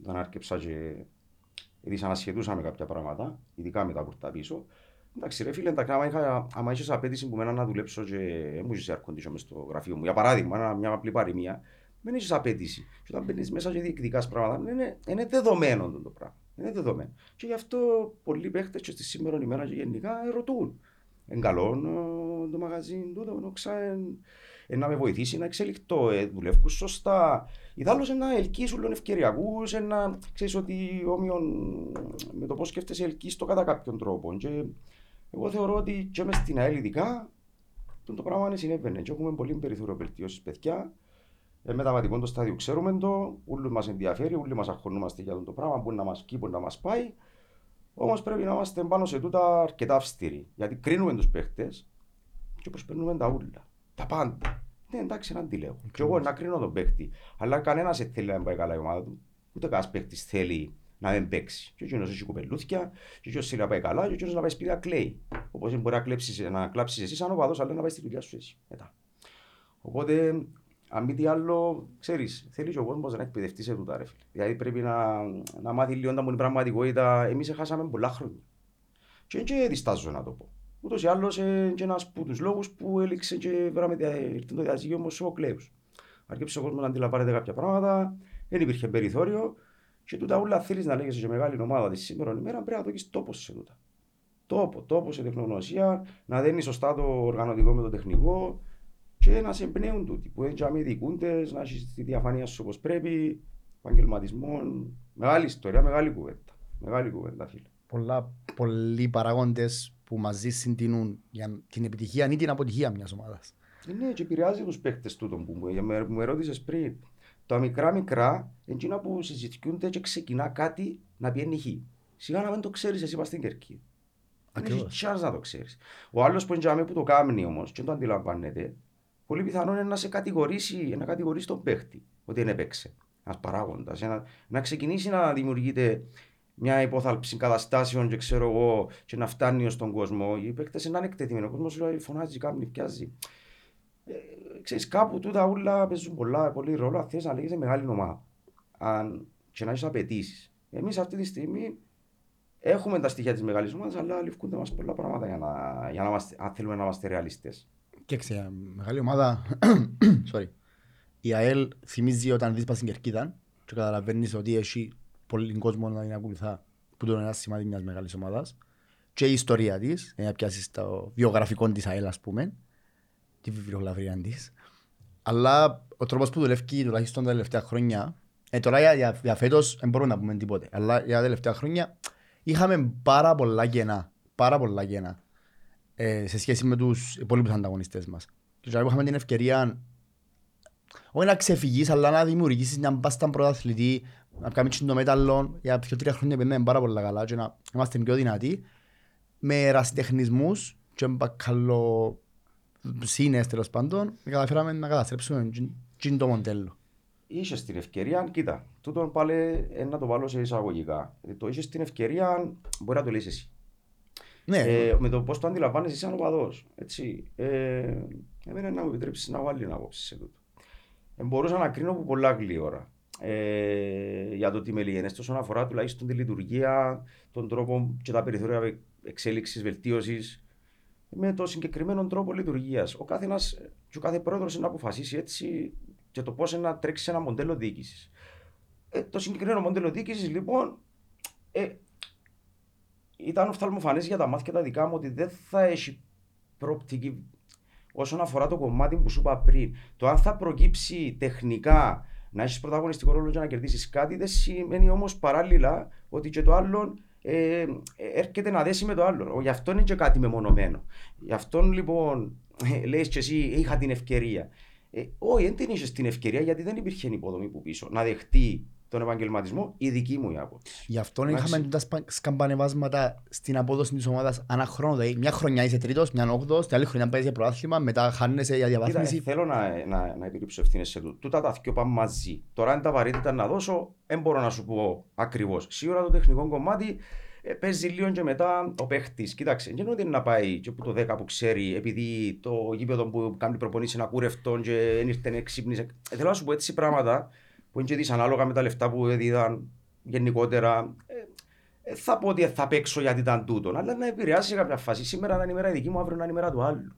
όταν άρκεψα και δυσανασχετούσαμε κάποια πράγματα, ειδικά μετά που ήρθα πίσω. Εντάξει, ρε φίλε, εντάξει, άμα, είχα, άμα είχες απέτηση που μένα να δουλέψω και δεν μου είσαι αρκοντήσω μες στο γραφείο μου, για παράδειγμα, ένα- μια απλή παροιμία, δεν έχεις απέτηση. Και όταν μπαίνεις μέσα και διεκδικάς πράγματα, είναι, είναι δεδομένο το πράγμα. Είναι δεδομένο. Και γι' αυτό πολλοί παίχτες και στη σήμερα ημέρα και γενικά ε, ρωτούν. Εν καλό ε, το μαγαζί τούτο, ε, ξα, ε, ε, να με βοηθήσει να εξελιχθώ, ε, δουλεύω σωστά. Ιδάλλως να ελκύσουν λίγο ευκαιριακούς, ε, να ξέρεις ότι όμοιον με το πώς σκέφτεσαι ελκύεις το κατά κάποιον τρόπο. Και εγώ θεωρώ ότι και μες στην ΑΕΛ ειδικά το, το πράγμα είναι συνέβαινε και έχουμε πολύ περιθώριο βελτίωσης παιδιά. Ε, μεταβατικό το στάδιο ξέρουμε το, όλους μας ενδιαφέρει, όλοι μας αγχωνούμαστε για αυτό το πράγμα, που να μας πει, που να μας πάει. Όμως πρέπει να είμαστε πάνω σε τούτα αρκετά αυστηροί. Γιατί κρίνουμε τους παίχτες και προσπερνούμε τα ούλα. Τα πάντα. Ναι, εντάξει, να αντιλέγω. Και εγώ να κρίνω τον παίχτη. Αλλά κανένας δεν θέλει να μην πάει καλά η ομάδα του. Ούτε κανένας παίχτης θέλει να μην παίξει. Και εκείνο έχει κουπελούθια, και εκείνο θέλει να πάει καλά, και εκείνο να πάει σπίτι να κλαίει. Όπως μπορεί να, κλέψεις, να κλάψεις εσύ σαν οπαδός, αλλά να πάει στη δουλειά σου εσύ μετά. Οπότε, αν μη τι άλλο, ξέρεις, θέλεις και ο κόσμος να εκπαιδευτεί σε τούτα, ρε φίλε. Δηλαδή πρέπει να, να μάθει λίγο τα μου είναι πραγματικότητα. Εμείς χάσαμε πολλά χρόνια. Και δεν και διστάζω να το πω. Ούτως ή άλλως, ε, και ένας από τους λόγους που έληξε και βράμε ήρθε το διαζύγιο μου ο κλέου. Αρκέψε ο κόσμος να αντιλαμβάνεται κάποια πράγματα, δεν υπήρχε περιθώριο. Και τούτα όλα θέλεις να λέγεσαι σε μεγάλη ομάδα της σήμερα ημέρα, πρέπει να δώσει τόπος σε τούτα. Τόπο, τόπο σε τεχνογνωσία, να δένεις σωστά το οργανωτικό με το τεχνικό και να σε εμπνέουν τούτοι που έτσι αμοί δικούνται, να έχεις τη διαφάνεια σου όπως πρέπει, επαγγελματισμό. Μεγάλη ιστορία, μεγάλη κουβέντα. Μεγάλη κουβέντα, φίλε. πολλά, πολλοί παράγοντες που μαζί συντείνουν για την επιτυχία ή την αποτυχία μιας ομάδας. Ε, Ναι, και επηρεάζει τους παίχτε τούτο που μου, για με, που με ρώτησε πριν. Τα μικρά μικρά, εκείνα που συζητιούνται και ξεκινά κάτι να πιένει χ. Σιγά να μην το ξέρεις, εσύ πας στην κερκή. Δεν έχεις Ακριβώς. chance να το ξέρεις. Ο άλλος που είναι που το κάνει όμως και δεν το αντιλαμβάνεται, πολύ πιθανό είναι να σε κατηγορήσει, να κατηγορήσει τον παίχτη ότι δεν έπαιξε. Ένας παράγοντας. Να, να ξεκινήσει να δημιουργείται μια υπόθαλψη καταστάσεων και ξέρω εγώ και να φτάνει στον κόσμο. Οι παίχτε είναι ανεκτετημένοι. Ο κόσμος λέει φωνάζει, κάνει, πιάζει. Ε, ξέρεις, κάπου τούτα ούλα παίζουν πολλά, πολύ ρόλο αν θες να λέγεσαι μεγάλη ομάδα. Αν και να έχεις απαιτήσεις. Εμείς αυτή τη στιγμή έχουμε τα στοιχεία της μεγάλης ομάδας, αλλά ληφκούνται μας πολλά πράγματα για να, για να είμαστε, αν θέλουμε να είμαστε ρεαλιστές. Και ξέρω, μεγάλη ομάδα, sorry, η ΑΕΛ θυμίζει όταν δεις πας στην Κερκίδα και καταλαβαίνεις ότι έχει πολύ κόσμο να την ακολουθά που το είναι ένα σημάδι μιας μεγάλης ομάδας. Και η ιστορία της, για να πιάσεις το βιογραφικό της ΑΕΛ ας πούμε, τη βιβλιογραφία της, αλλά ο τρόπος που δουλεύει τουλάχιστον τα τελευταία χρόνια, ε, τώρα για, για, για φέτος δεν μπορούμε να πούμε τίποτε, αλλά για τα τελευταία χρόνια είχαμε πάρα πολλά κενά, πάρα πολλά κενά ε, σε σχέση με τους υπόλοιπους ανταγωνιστές μας. Και τώρα που είχαμε την ευκαιρία όχι να ξεφυγείς, αλλά να δημιουργήσεις μια μπάστα πρωταθλητή, να κάνεις το μέταλλο για δύο-τρία χρόνια που είναι πάρα πολλά καλά και να είμαστε πιο δυνατοί, με ερασιτεχνισμούς και μπακαλο σύνες τέλος πάντων, καταφέραμε να καταστρέψουμε τζιν το μοντέλο. Είχες την ευκαιρία, κοίτα, τούτο πάλι ε, να το βάλω σε εισαγωγικά. Ε, Το είχες την ευκαιρία, μπορεί να το λύσεις εσύ. Ναι, Ε, με το πώς το αντιλαμβάνεσαι σαν οπαδό. Έτσι. Ε, εμένα να μου επιτρέψεις να βάλει ένα άποψη σε τούτο. Ε, μπορούσα να κρίνω από πολλά γλύωρα ε, για το τι με λύγει. Όσον αφορά τουλάχιστον τη λειτουργία, τον τρόπο και τα περιθώρια εξέλιξης, βελτίωσης, με το συγκεκριμένο τρόπο λειτουργίας. Ο κάθε ένας και ο κάθε πρόεδρος να αποφασίσει έτσι και το πώς να τρέξει σε ένα μοντέλο διοίκησης. Ε, το συγκεκριμένο μοντέλο διοίκησης λοιπόν ε, ήταν οφθαλμοφανές για τα μάτια τα δικά μου ότι δεν θα έχει προοπτική όσον αφορά το κομμάτι που σου είπα πριν. Το αν θα προκύψει τεχνικά να έχεις πρωταγωνιστικό ρόλο για να κερδίσεις κάτι, δεν σημαίνει όμως παράλληλα ότι και το άλλο ε, έρχεται να δέσει με το άλλο. Γι' αυτό είναι και κάτι μεμονωμένο. Γι' αυτό λοιπόν ε, λέει και εσύ είχα την ευκαιρία. Ε, όχι, δεν την είχες την ευκαιρία γιατί δεν υπήρχε υποδομή που πίσω να δεχτεί τον επαγγελματισμό, η δική μου η άποψη. Γι' αυτό Εντάξει. είχαμε τα σπα- σκαμπανεβάσματα στην απόδοση της ομάδας ανά χρόνο. Δηλαδή, μια χρονιά είσαι τρίτος, μια όγδος, την άλλη χρονιά παίζεις για πρωτάθλημα, μετά χάνεσαι για Κοίτα, ε, διαβάθμιση. θέλω να, να, να επιρρύψω ευθύνες σε τούτο. Τούτα τα δυο πάνε μαζί. Τώρα, αν τα βαρύτητα να δώσω, δεν μπορώ να σου πω ακριβώς. Σίγουρα το τεχνικό κομμάτι ε, παίζει λίγο και μετά ο παίχτης. Κοίταξε, δεν είναι ότι είναι να πάει και από το 10 που ξέρει, επειδή το γήπεδο που κάνει προπονήσεις είναι ακούρευτο και δεν ήρθε να ξύπνησε. Ε, θέλω να σου πω έτσι πράγματα που είναι και δυσανάλογα με τα λεφτά που έδιδαν γενικότερα. Ε, ε, θα πω ότι θα παίξω γιατί ήταν τούτο, αλλά να επηρεάσει σε κάποια φάση. Σήμερα είναι η μέρα δική μου, αύριο είναι η μέρα του άλλου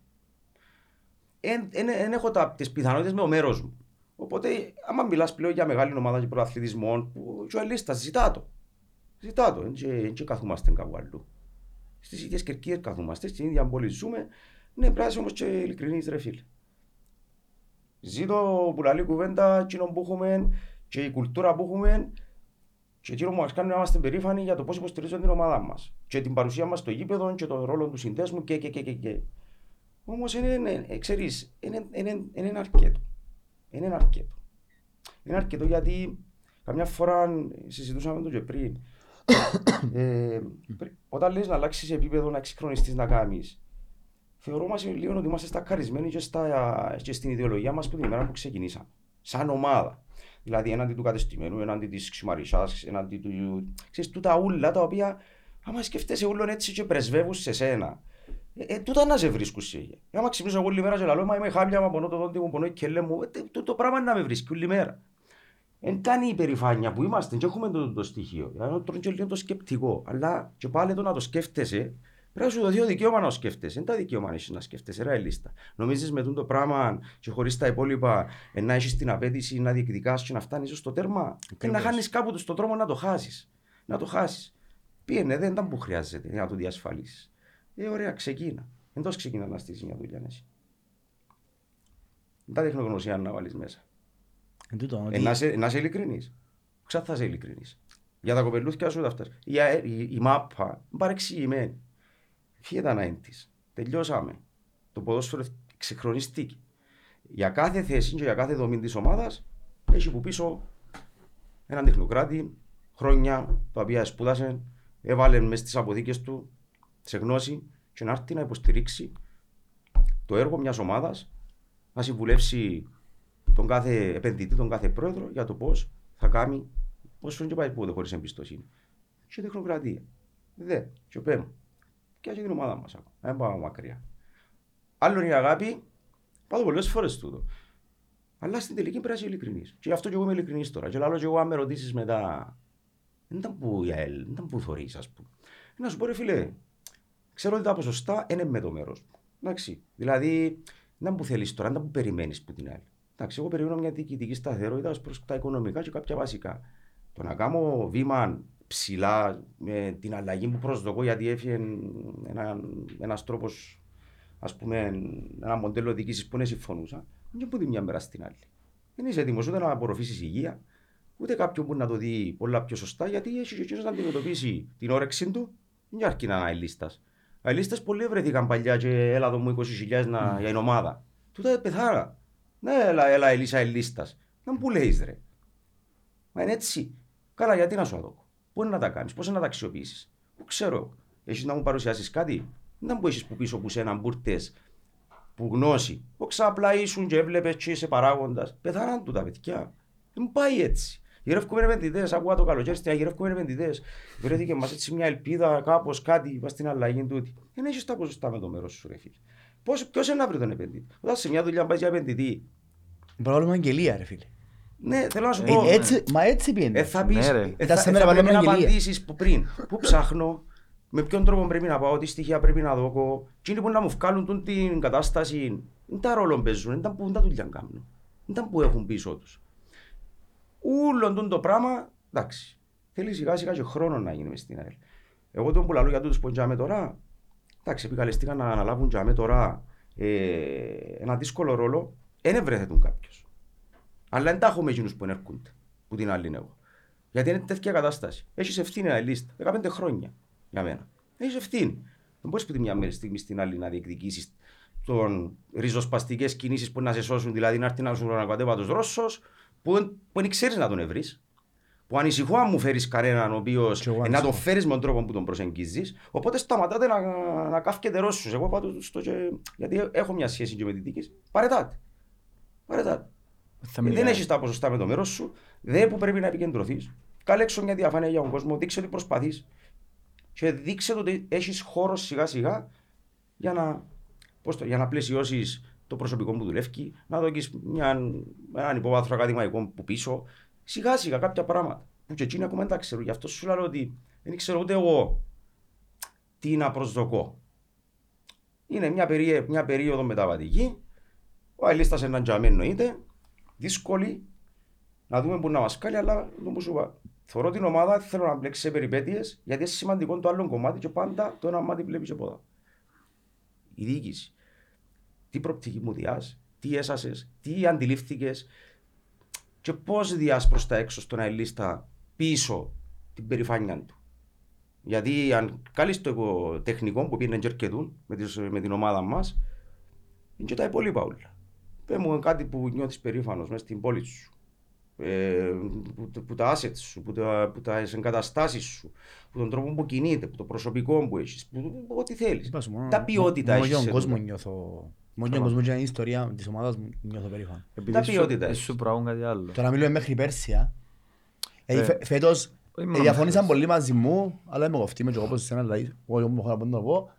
δεν έχω τα, τις πιθανότητες με ο μέρος μου. Οπότε, άμα μιλάς πλέον για μεγάλη ομάδα και πρωταθλητισμών, που και ο Ελίστας ζητά το. Ζητά το, δεν και καθούμαστε κάπου αλλού. Στις ίδιες κερκίες καθούμαστε, στην ίδια πόλη ζούμε. Ναι, πρέπει να είσαι όμως και ειλικρινής ρε φίλε. Ζήτω που λαλεί κουβέντα εκείνο που έχουμε και η κουλτούρα που έχουμε και εκείνο που μας κάνει να είμαστε περήφανοι για το πώς υποστηρίζουν την ομάδα μας. Και την παρουσία μας στο γήπεδο και τον ρόλο του συνδέσμου και και και και. και. Όμως είναι, είναι, ε, ξέρεις, είναι, είναι, είναι αρκετό. Είναι αρκετό. Είναι αρκετό γιατί καμιά φορά συζητούσαμε το και πριν. ε, πρι- όταν λες να αλλάξεις επίπεδο, να εξυγχρονιστείς, να κάνεις, θεωρώ μας λίγο ότι είμαστε στακαρισμένοι και, στα, και στην ιδεολογία μας που την ημέρα που ξεκινήσαμε. Σαν ομάδα. Δηλαδή έναντι του κατεστημένου, έναντι της ξυμαρισάς, έναντι του... Ξέρεις, τούτα ούλα τα οποία άμα σκεφτέσαι ούλον έτσι και πρεσβεύουν σε σένα. Ε, ε, τούτα να σε βρίσκουν σε. Ε, Άμα ξυπνήσω εγώ όλη μέρα και λαλώ, μα είμαι χάμια, μα πονώ το δόντι μου, πονώ η κελέ μου, ε, τε- το, το πράγμα να με βρίσκει όλη μέρα. Εν κάνει η υπερηφάνεια που είμαστε και έχουμε το, το στοιχείο. Δηλαδή, τώρα και λίγο το σκεπτικό. Αλλά και πάλι το να το σκέφτεσαι, πρέπει να σου δοθεί το δικαίωμα να το σκέφτεσαι. Δεν τα δικαίωμα να έχεις να σκέφτεσαι, ρε λίστα. Νομίζεις με τούτο το πράγμα και χωρίς τα υπόλοιπα ε, να έχεις την απέτηση να διεκδικάς και να φτάνεις στο τέρμα. Και να Ακριβώς. χάνεις κάπου στον δρόμο να το χάσεις. Να το χάσεις. Πήγαινε, δεν ήταν που χρειάζεται για να το διασφαλίσεις. Ε, ωραία, ξεκίνα. Εντός ξεκίνα να στήσει μια δουλειά, ναι, εσύ. Δεν τα τεχνογνωσία να βάλεις μέσα. Εν τούτο, Ε, ότι- να είσαι, να είσαι ειλικρινής. Ξα θα είσαι ειλικρινής. Για τα κοπελούθια σου τα αυτά. Η, αε- η, η μάπα είναι παρεξηγημένη. Φύγε τα ναΐν της. Τελειώσαμε. Το ποδόσφαιρο ξεχρονιστήκε. Για κάθε θέση και για κάθε δομή της ομάδας έχει που πίσω έναν τεχνοκράτη, χρόνια τα οποία σπούδασε, έβαλε μέσα στις αποθήκες του σε γνώση και να έρθει να υποστηρίξει το έργο μιας ομάδας, να συμβουλεύσει τον κάθε επενδυτή, τον κάθε πρόεδρο για το πώς θα κάνει, πώ φέρνει και πάει πότε χωρίς εμπιστοσύνη. Και τεχνοκρατία. Δε, και πέμπ. Και έτσι την ομάδα μας. Δεν πάμε μακριά. Άλλο είναι η αγάπη, Πάω πολλές φορές τούτο. Αλλά στην τελική πρέπει να είσαι ειλικρινής. Και γι' αυτό και εγώ είμαι ειλικρινής τώρα. Και λέω και εγώ αν με ρωτήσεις μετά, δεν ήταν που η ΑΕΛ, δεν ήταν που θωρείς ας πούμε. Να σου πω ρε φίλε, ξέρω ότι τα ποσοστά είναι με το μέρος μου. Εντάξει, δηλαδή δεν ήταν που θέλεις τώρα, δεν ήταν που περιμένεις που την ΑΕΛ. Εντάξει, εγώ περιμένω μια διοικητική σταθερότητα ως προς τα οικονομικά και κάποια βασικά. Το να κάνω βήμα ψηλά με την αλλαγή που προσδοκώ γιατί έφυγε ένα, ένας τρόπος ας πούμε, ένα μοντέλο διοίκησης που δεν συμφωνούσα, δεν από τη μια μέρα στην άλλη. Δεν είσαι έτοιμος ούτε να απορροφήσεις υγεία, ούτε κάποιον που να το δει πολλά πιο σωστά, γιατί έχει και εκείνος να αντιμετωπίσει την όρεξή του, δεν αρκεί να είναι αελίστας. Αελίστας πολλοί βρεθήκαν παλιά και έλα εδώ μου 20.000 να, για την ομάδα. Τούτα πεθάρα. Ναι, έλα, έλα, Ελίσσα Ελίστας. Να μου λέει ρε. Μα είναι έτσι. Καλά, γιατί να σου αδώ. Πού είναι να τα κάνεις, πώς να τα αξιοποιήσεις. Πού ξέρω. Έχεις να μου παρουσιάσεις κάτι. Δεν που έχει που πίσω που σένα μπουρτές που γνώση. Όχι απλά ήσουν και έβλεπες και είσαι παράγοντας. Πεθάναν του τα παιδιά. Δεν πάει έτσι. Γυρεύκουμε επενδυτέ, ακούω το καλοκαίρι στην γυρεύκουμε επενδυτέ. Βρέθηκε μας έτσι μια ελπίδα, κάπως κάτι, είπα στην αλλαγή τούτη. Δεν έχεις τα ποσοστά με το μέρος σου, ρε φίλε. Ποιος είναι να βρει τον επενδυτή; Όταν σε μια δουλειά πάει για επενδυτή. Πρόβλημα αγγελία, ρε φίλε. Ναι, θέλω να σου Ε, πω. έτσι, μα έτσι πήγαινε. Ε, θα πεις, Ναι, ρε. ε, Ήταν θα, σε ε, μέρα θα πρέπει παλαιό να με αγγελία. απαντήσεις που πριν. Πού ψάχνω, με ποιον τρόπο πρέπει να πάω, τι στοιχεία πρέπει να δω. Τι που να μου βγάλουν τούν την κατάσταση, δεν τα ρόλο παίζουν, δεν τα που δεν τα δουλειά κάνουν. Δεν τα που έχουν πίσω τους. Ούλον τούν το πράγμα, εντάξει. Θέλει σιγά σιγά και χρόνο να γίνει μες στην ΑΕΛ. Εγώ τον που λαλώ για τούτους που είναι τώρα, εντάξει, επικαλεστήκαν να αναλάβουν για τώρα ε, ένα δύσκολο ρόλο, δεν βρέθετουν κάποιος. Αλλά δεν τα έχουμε εκείνους που έρχονται, που την άλλη είναι εγώ. Γιατί είναι τέτοια κατάσταση. Έχεις ευθύνη ένα λίστα. 15 χρόνια για μένα. Έχεις ευθύνη. Δεν μπορείς που τη μια μέρα στιγμή στην άλλη να διεκδικήσεις τον ριζοσπαστικές κινήσεις που να σε σώσουν, δηλαδή να έρθει να σου ανακατέβατο Ρώσο, που, δεν- που δεν ξέρεις να τον ευρύ. Που ανησυχώ αν μου φέρεις κανέναν ο οποίο Και εγώ να ανησυχώ. τον φέρεις με τον τρόπο που τον προσεγγίζεις. Οπότε σταματάτε να, να καύκετε Ρώσους. Εγώ πάω στο και, γιατί έχω μια σχέση και με την δική. Παρετάτε. Παρετάτε. Θα Ε, μιλάει. δεν έχεις τα ποσοστά με το μέρος σου, δεν που πρέπει να επικεντρωθείς. Κάλε έξω μια διαφάνεια για τον κόσμο, δείξε ότι προσπαθείς. Και δείξε ότι έχεις χώρο σιγά σιγά για να, πώς το, για να πλαισιώσεις το προσωπικό που δουλεύει, να δώσει έναν υποβάθρο ακαδημαϊκό που πίσω. Σιγά σιγά κάποια πράγματα. Που και εκείνοι ακόμα δεν τα ξέρουν. Γι' αυτό σου λέω ότι δεν ξέρω ούτε εγώ τι να προσδοκώ. Είναι μια, περίοδο, μια περίοδο μεταβατική. Ο Αιλίστας έναν τζαμί εννοείται. Δύσκολη. Να δούμε που να μας κάνει, αλλά το που σου είπα. Θωρώ την ομάδα, θέλω να μπλέξει σε περιπέτειες, γιατί είναι σημαντικό το άλλο κομμάτι και πάντα το ένα μάτι βλέπεις και πόδα. Η διοίκηση. Τι προπτική μου διάς, τι έσασες, τι αντιλήφθηκες και πώς διάς προς τα έξω στον Αιλίστα πίσω την περηφάνεια του. Γιατί αν κάλεις το εγώ τεχνικό που πήγαινε και αρκετούν με, τις- με την ομάδα μας, είναι και τα υπόλοιπα όλα. Πες μου κάτι που νιώθεις περήφανος μέσα στην πόλη σου. Ε, που, που τα assets σου, που, τα, που τα εγκαταστάσεις σου, που τον τρόπο που κινείται, που το προσωπικό που έχεις, που, ό,τι θέλεις. Είπα σου, μόνο- Τα ποιότητα μόνο έχεις για σε τον κόσμο τούτο. νιώθω. Μόνο για τον κόσμο και για την ιστορία της ομάδας μου νιώθω περήφανο. Επειδή τα σου- ποιότητα ε, έχεις. σου πραγούν κάτι άλλο. Τώρα μιλούμε μέχρι πέρσι, α. Ε, Ε, φε- Φέτος όχι ε, μόνο διαφώνησαν μέχρι πολύ μαζί μου, αλλά είμαι κοφτή, είμαι και εγώ όπως εσένα, δηλαδή, εγώ μου έχω να το πω,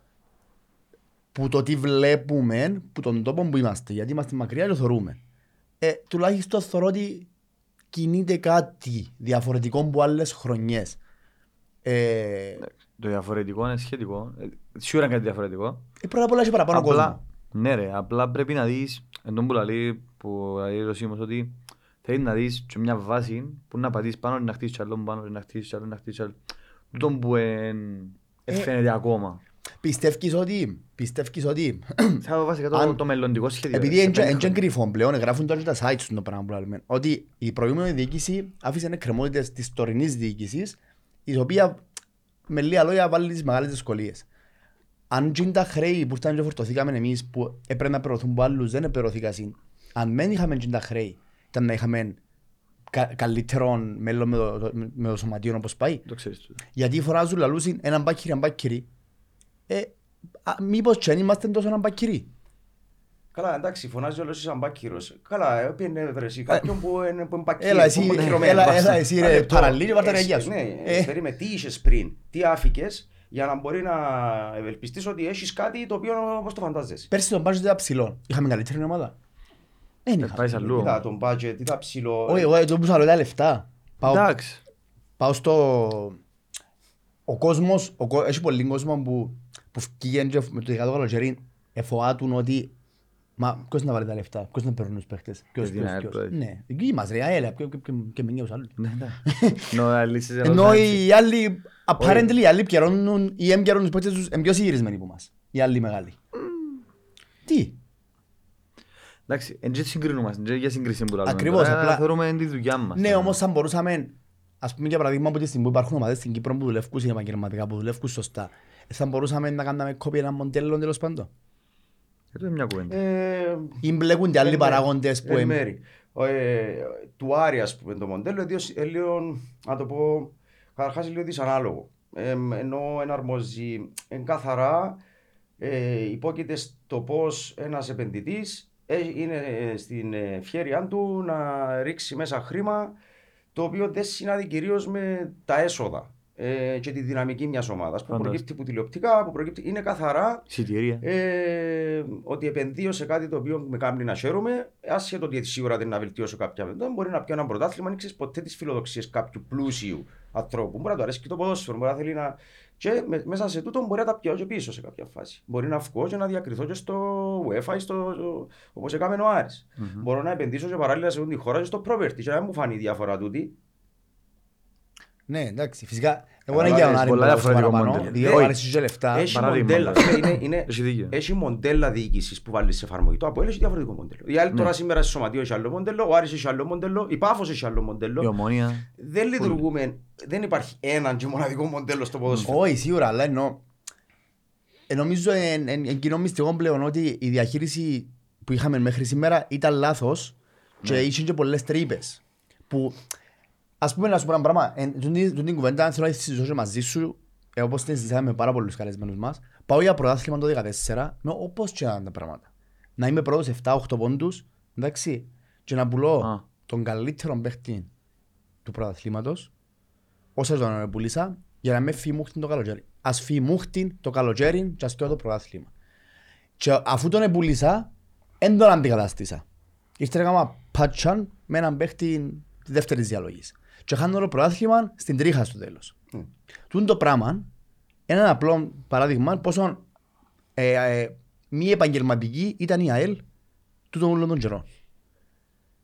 που το τι βλέπουμε, που τον τόπο που είμαστε, γιατί είμαστε μακριά και θωρούμε. Ε, τουλάχιστον θωρώ ότι κινείται κάτι διαφορετικό από άλλες χρονιές. Ε, Το διαφορετικό είναι σχετικό. Ε, Σίγουρα είναι κάτι διαφορετικό. ε, πρώτα απ' όλα έχει παραπάνω κόσμο. Απλά, ναι ρε, απλά πρέπει να δεις, εν τω που λέει, που λέει ο Σίμος, ότι θέλεις να δεις και μια βάση που να πατήσεις πάνω, να χτίσεις κι άλλο πάνω, να χτίσεις κι άλλο, να χτίσεις κι άλλο. Τούτο που εν, Ε, ε, φαίνεται ακόμα. Πιστεύεις ότι, πιστεύεις ότι, Θα δω βασικά το, αν- το μελλοντικό σχέδιο. επειδή ρε, σε είναι πέντε και χρόνια. κρυφό πλέον, γράφουν τώρα και τα sites του το πράγμα που λέμε, ότι η προηγούμενη διοίκηση άφησε εκκρεμότητες της τωρινής διοίκησης, η οποία με λίγα λόγια βάλει τις μεγάλες δυσκολίες. Αν και τα χρέη που ήταν και φορτωθήκαμε εμείς που έπρεπε να πληρωθούν από άλλους δεν επληρωθήκαν, αν δεν είχαμε και τα χρέη, ήταν να είχαμε κα, καλύτερο μέλλον με το, με το σωματείο όπως πάει. Το ξέρεις τούτο. Γιατί φωνάζουν λαλούσιν έναν μπάκυρι, έναν μπάκυρι. Ε, α, μήπως και δεν είμαστε τόσο έναν μπάκυρι. Καλά, εντάξει, φωνάζει όλος σαν μπάκυρος. Καλά, έπαιρνε βρε εσύ κάποιον που είναι, που είναι μπακύρο, Έλα εσύ, που είναι μπακυρωμένο. έλα, έλα εσύ Ένα ρε, λεπτό. παραλύει και πάρ' τα Εσύ, ρεγιά σου. Ναι, Ε. περίμενε, τι είχες πριν, τι άφηκες για να μπορεί να ευελπιστείς ότι έχεις κάτι το οποίο όπως το φαντάζεσαι. Πέρσι τον μπάζο ήταν ψηλό. Είχαμε καλύτερη ομάδα. Δεν Ε, είχα. Πάει σε αλλού. Είδα τον budget, είδα ψηλό. Όχι, εγώ το που σου λέω τα λεφτά. Πάω, Εντάξει. πάω στο... Ο κόσμος, ο, κο- έχει πολύ κόσμο που, που φκήγεν και με το δικά του καλοκαίρι εφοάτουν ότι Μα ποιος να βάλει τα λεφτά, ποιος να παίρνουν τους παίχτες, ποιος, την ποιος, ΑΕΛ, ποιος. πρόεδρε. Ναι, εκεί μας ρε, αέλα, και- και- και- και με νέους άλλους. Ναι, εντάξει. Ενώ αλήσεις ένα Ενώ έτσι. οι άλλοι, apparently οι άλλοι πιερώνουν ή εμπιερώνουν τους παίχτες τους, είναι πιο συγυρισμένοι που μας. Οι άλλοι μεγάλοι. Τι, Εντάξει, εν και συγκρινούμαστε, εν και για σύγκριση που λαλούμε. Ακριβώς, Τώρα απλά- Θεωρούμε τη δουλειά μας. Ναι, όμως θα μπορούσαμε, ας πούμε για παραδείγμα από τη στιγμή που υπάρχουν ομάδες στην Κύπρο που δουλεύουν σε επαγγελματικά, που δουλεύουν σωστά, θα μπορούσαμε να κάνουμε κόπη ένα μοντέλο τέλος πάντων. Αυτό είναι μια κουβέντα. Ε, Ή μπλέκονται άλλοι εν παράγοντες μέρη, που... εν εμ- μέρη. Ο, ε, του Άρη, ας πούμε, το μοντέλο, είναι λίγο- είναι λίγο, να το πω, καταρχάς είναι λίγο δυσανάλογο. Ε, ενώ εναρμόζει εν καθαρά, ε, υπόκειται στο πώς ένας επενδυτής ε, είναι ε, στην ευχέρειά του να ρίξει μέσα χρήμα το οποίο δεν συνάδει κυρίως με τα έσοδα ε, και τη δυναμική μιας ομάδας που Φαντάζομαι. προκύπτει από τηλεοπτικά, που προκύπτει, είναι καθαρά Εισιτήρια. ε, ότι επενδύω σε κάτι το οποίο με κάνει να χαίρομαι, άσχετο ότι σίγουρα δεν να βελτιώσω κάποια βέβαια. Μπορεί να πιω ένα πρωτάθλημα, δεν ξέρεις ποτέ τις φιλοδοξίες κάποιου πλούσιου ανθρώπου. Μπορεί να του αρέσει και το ποδόσφαιρο, μπορεί να θέλει να. Και με- μέσα σε τούτο μπορεί να τα πιω και πίσω σε κάποια φάση. Μπορεί να βγω και να διακριθώ και στο UEFA ή στο. όπως έκαμε ο αρης Μπορώ να επενδύσω και παράλληλα σε όλη τη χώρα και στο property. Και να μην μου φανεί η διαφορά τούτη. Ναι, εντάξει, φυσικά. Εγώ Αλλά δεν για τον είναι Άρη πολλά μπορώ να πω διαφορετικό παραπάνω, μοντέλο. διότι Όχι. ο Άρης είχε λεφτά. Έχει παράδειγμα, μοντέλα. δηλαδή. είναι, είναι, Έχει δίκιο. έχει μοντέλα διοίκησης που βάλεις σε εφαρμογή. Το Αποέλ έχει διαφορετικό μοντέλο. Η άλλη τώρα σήμερα σε σωματείο έχει άλλο μοντέλο, ο Άρης έχει άλλο μοντέλο, η Πάφος έχει άλλο Η μοντέλο. ομόνια. Δεν λειτουργούμε, δεν υπάρχει έναν και μοναδικό μοντέλο στο ποδόσφαιρο. Όχι, σίγουρα, αλλά εννοώ. Ε, νομίζω εν, εν, εν κοινό μυστικό πλέον ότι η διαχείριση που είχαμε μέχρι σήμερα ήταν λάθος και είχε και πολλές τρύπες. Που, ας πούμε να σου πω ένα πράγμα, εν, τούτη- τούτη την κουβέντα αν θέλω να τη συζητήσω και μαζί σου, ε, όπως την συζητάμε με πάρα πολλούς καλεσμένους μας, πάω για πρωτάθλημα το 2014 με όπως και να είναι τα πράγματα. Να είμαι πρώτος 7-8 πόντους, εντάξει, και να πουλώ Α. τον καλύτερο παίχτη του πρωταθλήματος όσο τον πουλήσα για να με φημούχτην το καλοκαίρι. Ας φημούχτην το καλοκαίρι και ας και το πρωτάθλημα. Και αφού τον πουλήσα, δεν τον αντικαταστήσα. Ήρθε να κάνω πάτσαν με έναν παίχτη τη δεύτερης διαλογής. Και χάνω το πρωτάθλημα στην τρίχα στο τέλος. Μμ. Τούν το πράγμα είναι ένα απλό παράδειγμα πόσο ε, ε, μη επαγγελματική ήταν η ΑΕΛ τούτον όλων των καιρών.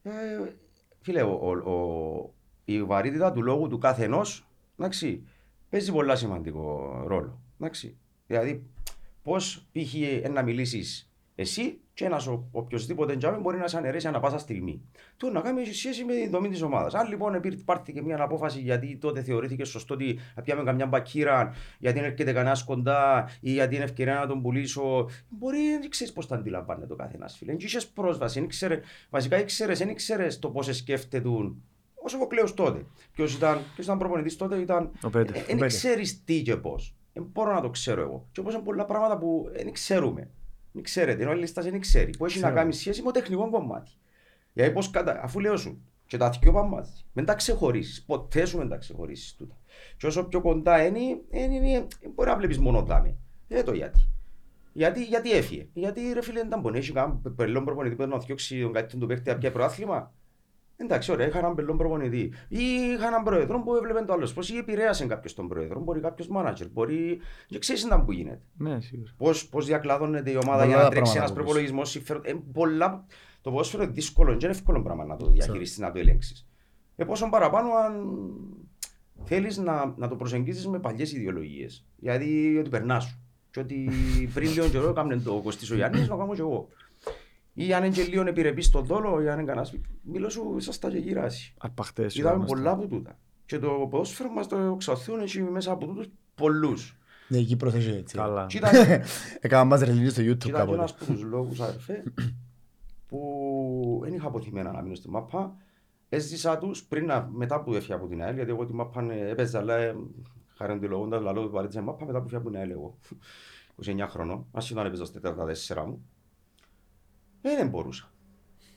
Ε, φίλε, ο, ο, ο- η βαρύτητα του λόγου του κάθε ενός, εντάξει, παίζει πολλά σημαντικό ρόλο. Εντάξει. Δηλαδή, πώς π.χ. ε, να μιλήσεις εσύ και ένας οποιοδήποτε τζάμι μπορεί να σε αναιρέσει ανά πάσα στιγμή. Το να κάνει σχέση με τη δομή της ομάδας. Αν λοιπόν υπήρ- πάρθηκε μια απόφαση γιατί τότε θεωρήθηκε σωστό ότι θα πιάμε καμιά μπακύρα, γιατί δεν έρχεται κανένας κοντά ή γιατί είναι ευκαιρία να τον πουλήσω. Μπορεί δεν ξέρεις πώς τα αντιλαμβάνεται ο καθένας, φίλε. Δεν είχες πρόσβαση, δεν ξέρε, βασικά ήξερες, δεν ήξερες το πώς σκέφτεται όσο ο Κλέος τότε. Ποιος ήταν, ποιος ήταν προπονητής τότε, ήταν. Ο Πέτερ. Ε, Ο Δεν Πέτερ. ξέρεις τι και πώς. Δεν μπορώ να το ξέρω εγώ. Και όπως είναι πολλά πράγματα που δεν ξέρουμε. Δεν ξέρετε, ενώ η λίστα δεν ξέρει. Που έχει να Ξέρω. κάνει σχέση με το τεχνικό κομμάτι. Γιατί πώς κατα... αφού λέω σου, και τα δυο πάμε μαζί. Μην τα ξεχωρίσει. Ποτέ σου μην τα ξεχωρίσει τούτα. Και όσο πιο κοντά είναι, είναι, είναι μπορεί να βλέπει μόνο δάμε. Δεν το γιατί. Γιατί, γιατί έφυγε. Γιατί ρε φίλε δεν ήταν πονέ. Έχει κανένα πελόν προπονητή που να διώξει τον κάτι του παίκτη από πρωτάθλημα. Εντάξει, ωραία, είχα έναν πελόν προπονητή. Ή είχα έναν πρόεδρο που έβλεπε το άλλο. Πώ ή επηρέασε κάποιος τον πρόεδρο. Μπορεί κάποιος μάνατζερ. Μπορεί. Δεν ξέρεις τι που γίνεται. Ναι, σίγουρα. Πώς πώς διακλάδωνεται η ομάδα Πολλά για να τα τρέξει ένας πράγματα που προπολογισμός συμφέρον. Ε, πολλά... Το ποδόσφαιρο είναι δύσκολο, δεν είναι εύκολο πράγμα να το διαχειριστείς, να το ελέγξεις. Ε, πόσο παραπάνω αν θέλεις να, να το προσεγγίσει με παλιές ιδεολογίες. Γιατί ότι περνάς σου. Και ότι πριν λίγο καιρό έκαμε το Κωστή ο Γιάννη, να κάνω κι εγώ. Ή αν είναι και λίγο επιρρεπής στον δόλο, ή αν είναι κανένας. Μιλώ σου, σα τα και γυράσει. Αρπαχτές. Είδαμε είμαστε. πολλά από τούτα. Και το ποδόσφαιρο μας το εξωθούν έχει μέσα από τούτους πολλούς. Ναι, η Κύπρος έχει έτσι. Καλά. Και ήταν, Έκανα μας ρελίνιο στο YouTube Κοίτα και κάποτε. ένας από τους λόγους, αδερφέ, που δεν είχα αποθυμένα να μείνω στη μάπα. Έζησα τους πριν να, μετά που έφυγα από την ΑΕΛ, γιατί εγώ τη μάπα ε, έπαιζα, αλλά ε, χαραντιλογώντας, λαλό που παρέτησα μάπα, μετά που έφυγα από την ΑΕΛ εγώ. 29 χρονών, ας ήταν έπαιζα στα 44 μου. Ε, δεν μπορούσα.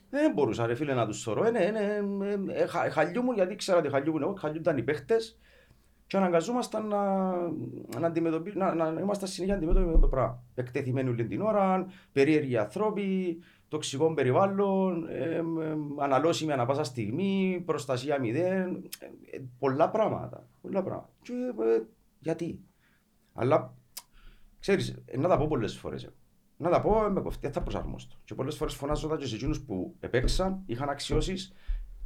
Ε, Δεν μπορούσα ρε φίλε να τους θωρώ. Ε, ναι, ναι, ε, ε, χα- χαλιούμουν γιατί ήξερα ότι χαλιούμουν εγώ, χαλιούνταν οι παίχτες και αναγκαζόμασταν να, να, αντιμετωπι- να, να, να είμαστε συνέχεια αντιμέτωποι με το πράγμα. Εκτεθειμένοι όλη την ώρα, περίεργοι άνθρωποι, τοξικό περιβάλλον, ε, ε, αναλώσιμη ανα πάσα στιγμή, προστασία μηδέν, ε, πολλά πράγματα. Πολλά πράγματα. Και, ε, γιατί. Αλλά, ξέρεις, ε, να τα πω πολλές φορές. Ε. Να τα πω, ε, με κοφτεί, θα προσαρμόστω. Και πολλές φορές φωνάζοντα και σε εκείνους που επέξαν, είχαν αξιώσεις,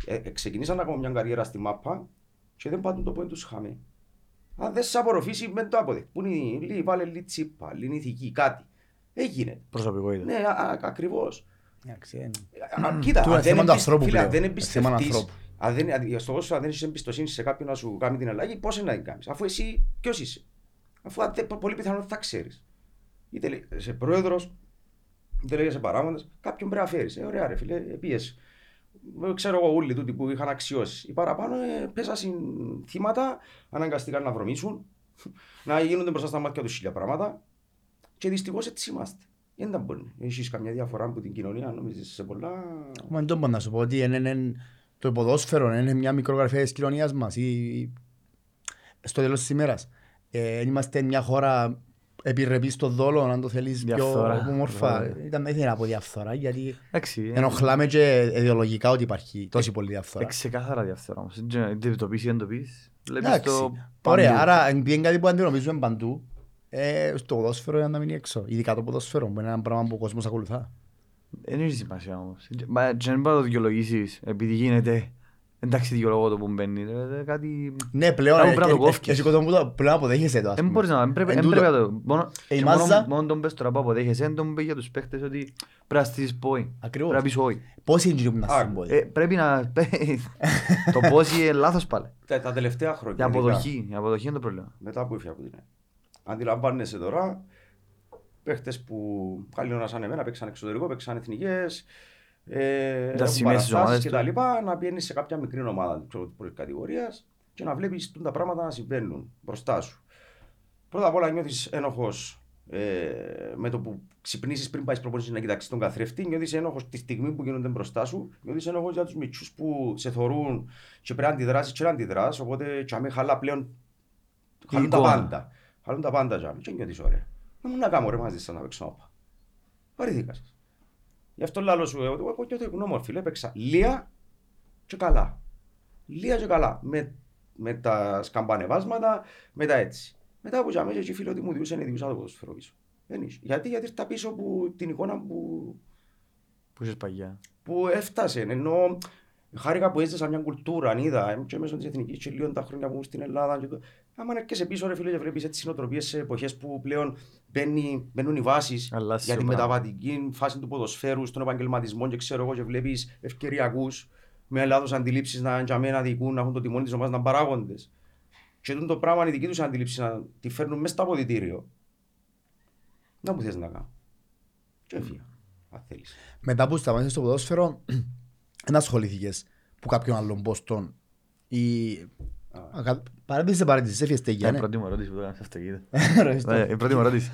ε, ε, ξεκινήσαν να κάνουν μια καριέρα στη μάπα και δεν πάντουν το πόντο τους χαμέ. Αν δεν σε απορροφήσει, με το αποδέχει. Πού είναι η λίγη, βάλε λίγη τσίπα, λίγη ηθική, κάτι. Έγινε. Προσωπικότητα. Ναι, α- α- ακριβώς. Εντάξει, ε, Α, Κοίτα, Του είναι αν δεν θέμα του εμπισ- ανθρώπου φίλε, αν πλέον. δεν Είναι θέμα εμπιστευτείς, ανθρώπου. αν δεν, αν- στο πόσο αν δεν έχεις εμπιστοσύνη σε κάποιον να σου κάνει την αλλαγή, πώς είναι να την κάνεις; Αφού εσύ ποιος είσαι; Αφού αν δεν- πολύ πιθανόν θα ξέρεις. Είτε λέει, σε πρόεδρος, είτε λέει σε παράγοντες, κάποιον πρέπει να φέρεις. Ε, ωραία ρε φίλε, ε, πίεση. Ε, Ξέρω εγώ όλοι τούτοι που είχαν αξιώσεις. Οι παραπάνω ε, πέσασαν θύματα, αναγκαστήκαν να βρωμίσουν, να γίνονται μπροστά στα μάτια τους χίλια πράγματα. Και δυστυχώς έτσι είμαστε. Δεν τα μπορεί. Έχεις καμιά διαφορά από την κοινωνία, νομίζεις σε πολλά. Μα δεν μπορώ να σου πω ότι είναι, είναι, το ποδόσφαιρο είναι μια μικρογραφία της κοινωνίας μας ή, στο τέλος της ημέρας. Ε, είμαστε μια χώρα επιρρεπή στο δόλο, αν το θέλεις Διαφθορά. πιο όμορφα. Βέβαια. Ήταν, δεν ήθελα να πω διαφθορά, γιατί Εντάξει, ε, ενοχλάμε και ιδεολογικά ότι υπάρχει τόση πολύ ε, διαφθορά. ξεκάθαρα διαφθορά όμως. Δεν είτε το πεις ή δεν το πεις. Βλέπεις Εντάξει. το Ωραία, παντού. άρα επειδή είναι κάτι που αντιμετωπίζουμε παντού, ε, στο ποδόσφαιρο είναι να μείνει έξω. Ειδικά το ποδόσφαιρο, που είναι ένα πράγμα που ο κόσμος ακολουθά. Δεν έχει σημασία όμως. Μα και δεν πάει να το δικαιολογήσεις επειδή γίνεται. Εντάξει δικαιολογώ το που μπαίνει. ε, ε, Κάτι... Ναι, πλέον, Κάπου ε, πρέπει να το ε, ε, κόφκεις. εσύ κόσμο που το πλέον αποδέχεσαι το, ας Δεν πούμε. μπορείς να... δεν πρέπει- Εν δεν τούτο. πρέπει να το... Μόνο Ε, η και μόνο- μάζα- μόνο τον πες τώρα που αποδέχεσαι, δεν τον πεις για τους παίχτες ότι πρέπει να στήσεις πόη. Ακριβώς. Πρέπει να πεις όχι. Πόσοι είναι εκείνοι που να Α, σου πω. Ε, Πρέπει να... Το πόσοι είναι λάθος πάλι. Τα, τα τελευταία Η χρόνια. αποδοχή. Η αποδοχή είναι το πρόβλημα. μετά που έφυγα από την ΕΕ. Αντιλαμβάνεσαι τώρα παίχτες που καλή ώρα σαν εμένα παίξαν εξωτερικό, παίξαν εθνικές. Ε, έχουν σημαίες στις ομάδες παραστάσεις και τους. τα λοιπά, να πιένεις σε κάποια μικρή ομάδα της πρώτη κατηγορία και να βλέπεις τα πράγματα να συμβαίνουν μπροστά σου. Πρώτα απ' όλα νιώθεις ένοχος ε, με το που ξυπνήσεις πριν πάεις προπονήσει να κοιτάξεις τον καθρέφτη. Νιώθεις ένοχος τη στιγμή που γίνονται μπροστά σου. Νιώθεις ένοχος για τους μυτσού που σε θορούν και πρέπει να αντιδράσεις και να αντιδράσει. Οπότε, τσαμί χαλά πλέον. Χαλούν τα εικόνα. πάντα. Χαλούν τα πάντα, τσαμί. Και νιώθεις ωραία. Να μου να κάνω ρε μαζί σας να παίξω όπα. Βαρύθηκα σας. Γι' αυτό λάλο σου, εγώ εγώ νιώθω ευγνώμορφη. Λέω, Έπαιξα λία και καλά. Λία και καλά. Με, με τα σκαμπανεβάσματα, με τα έτσι. Μετά από τζαμί και οι φίλοι ότι μου διούσαν, διούσα το ποδοσφαιρό πίσω. Δεν είσαι. Γιατί, γιατί ήρθα πίσω από την εικόνα που, Που είσαι παγιά. που έφτασε. Ενώ χάρηκα που έζησα μια κουλτούρα, αν είδα, είμαι και μέσω της εθνικής και λίγο τα χρόνια που ήμουν στην Ελλάδα. Και το... Άμα έρχεσαι πίσω ρε φίλε και βλέπεις έτσι νοοτροπίες σε εποχές που πλέον μπαίνει, μπαίνουν οι βάσεις Αλλάζει για το τη πράγμα. μεταβατική φάση του ποδοσφαίρου, στον επαγγελματισμό και ξέρω εγώ και βλέπεις ευκαιριακούς με λάθος αντιλήψεις να, για μένα δικούν, να έχουν το τιμόνι της ομάδας να είναι παράγοντες. Και τούτο το πράγμα η δική τους αντίληψη να τη φέρνουν μέσα στο αποδητήριο. Να μου θες να κάνω. Και έφυγα, αν θέλεις. Μετά που σταμάτησες στο ποδόσφαιρο, δεν ασχολήθηκες που κάποιον άλλον πόστον ή... Ακα- Παρέντηση σε παρέντηση, έφυγες Είναι τέγια, η ναι. πρώτη μου ερώτηση που το έκανα σε αυτοκίνητο. Ευχαριστώ. Ε, Η πρώτη μου ερώτηση.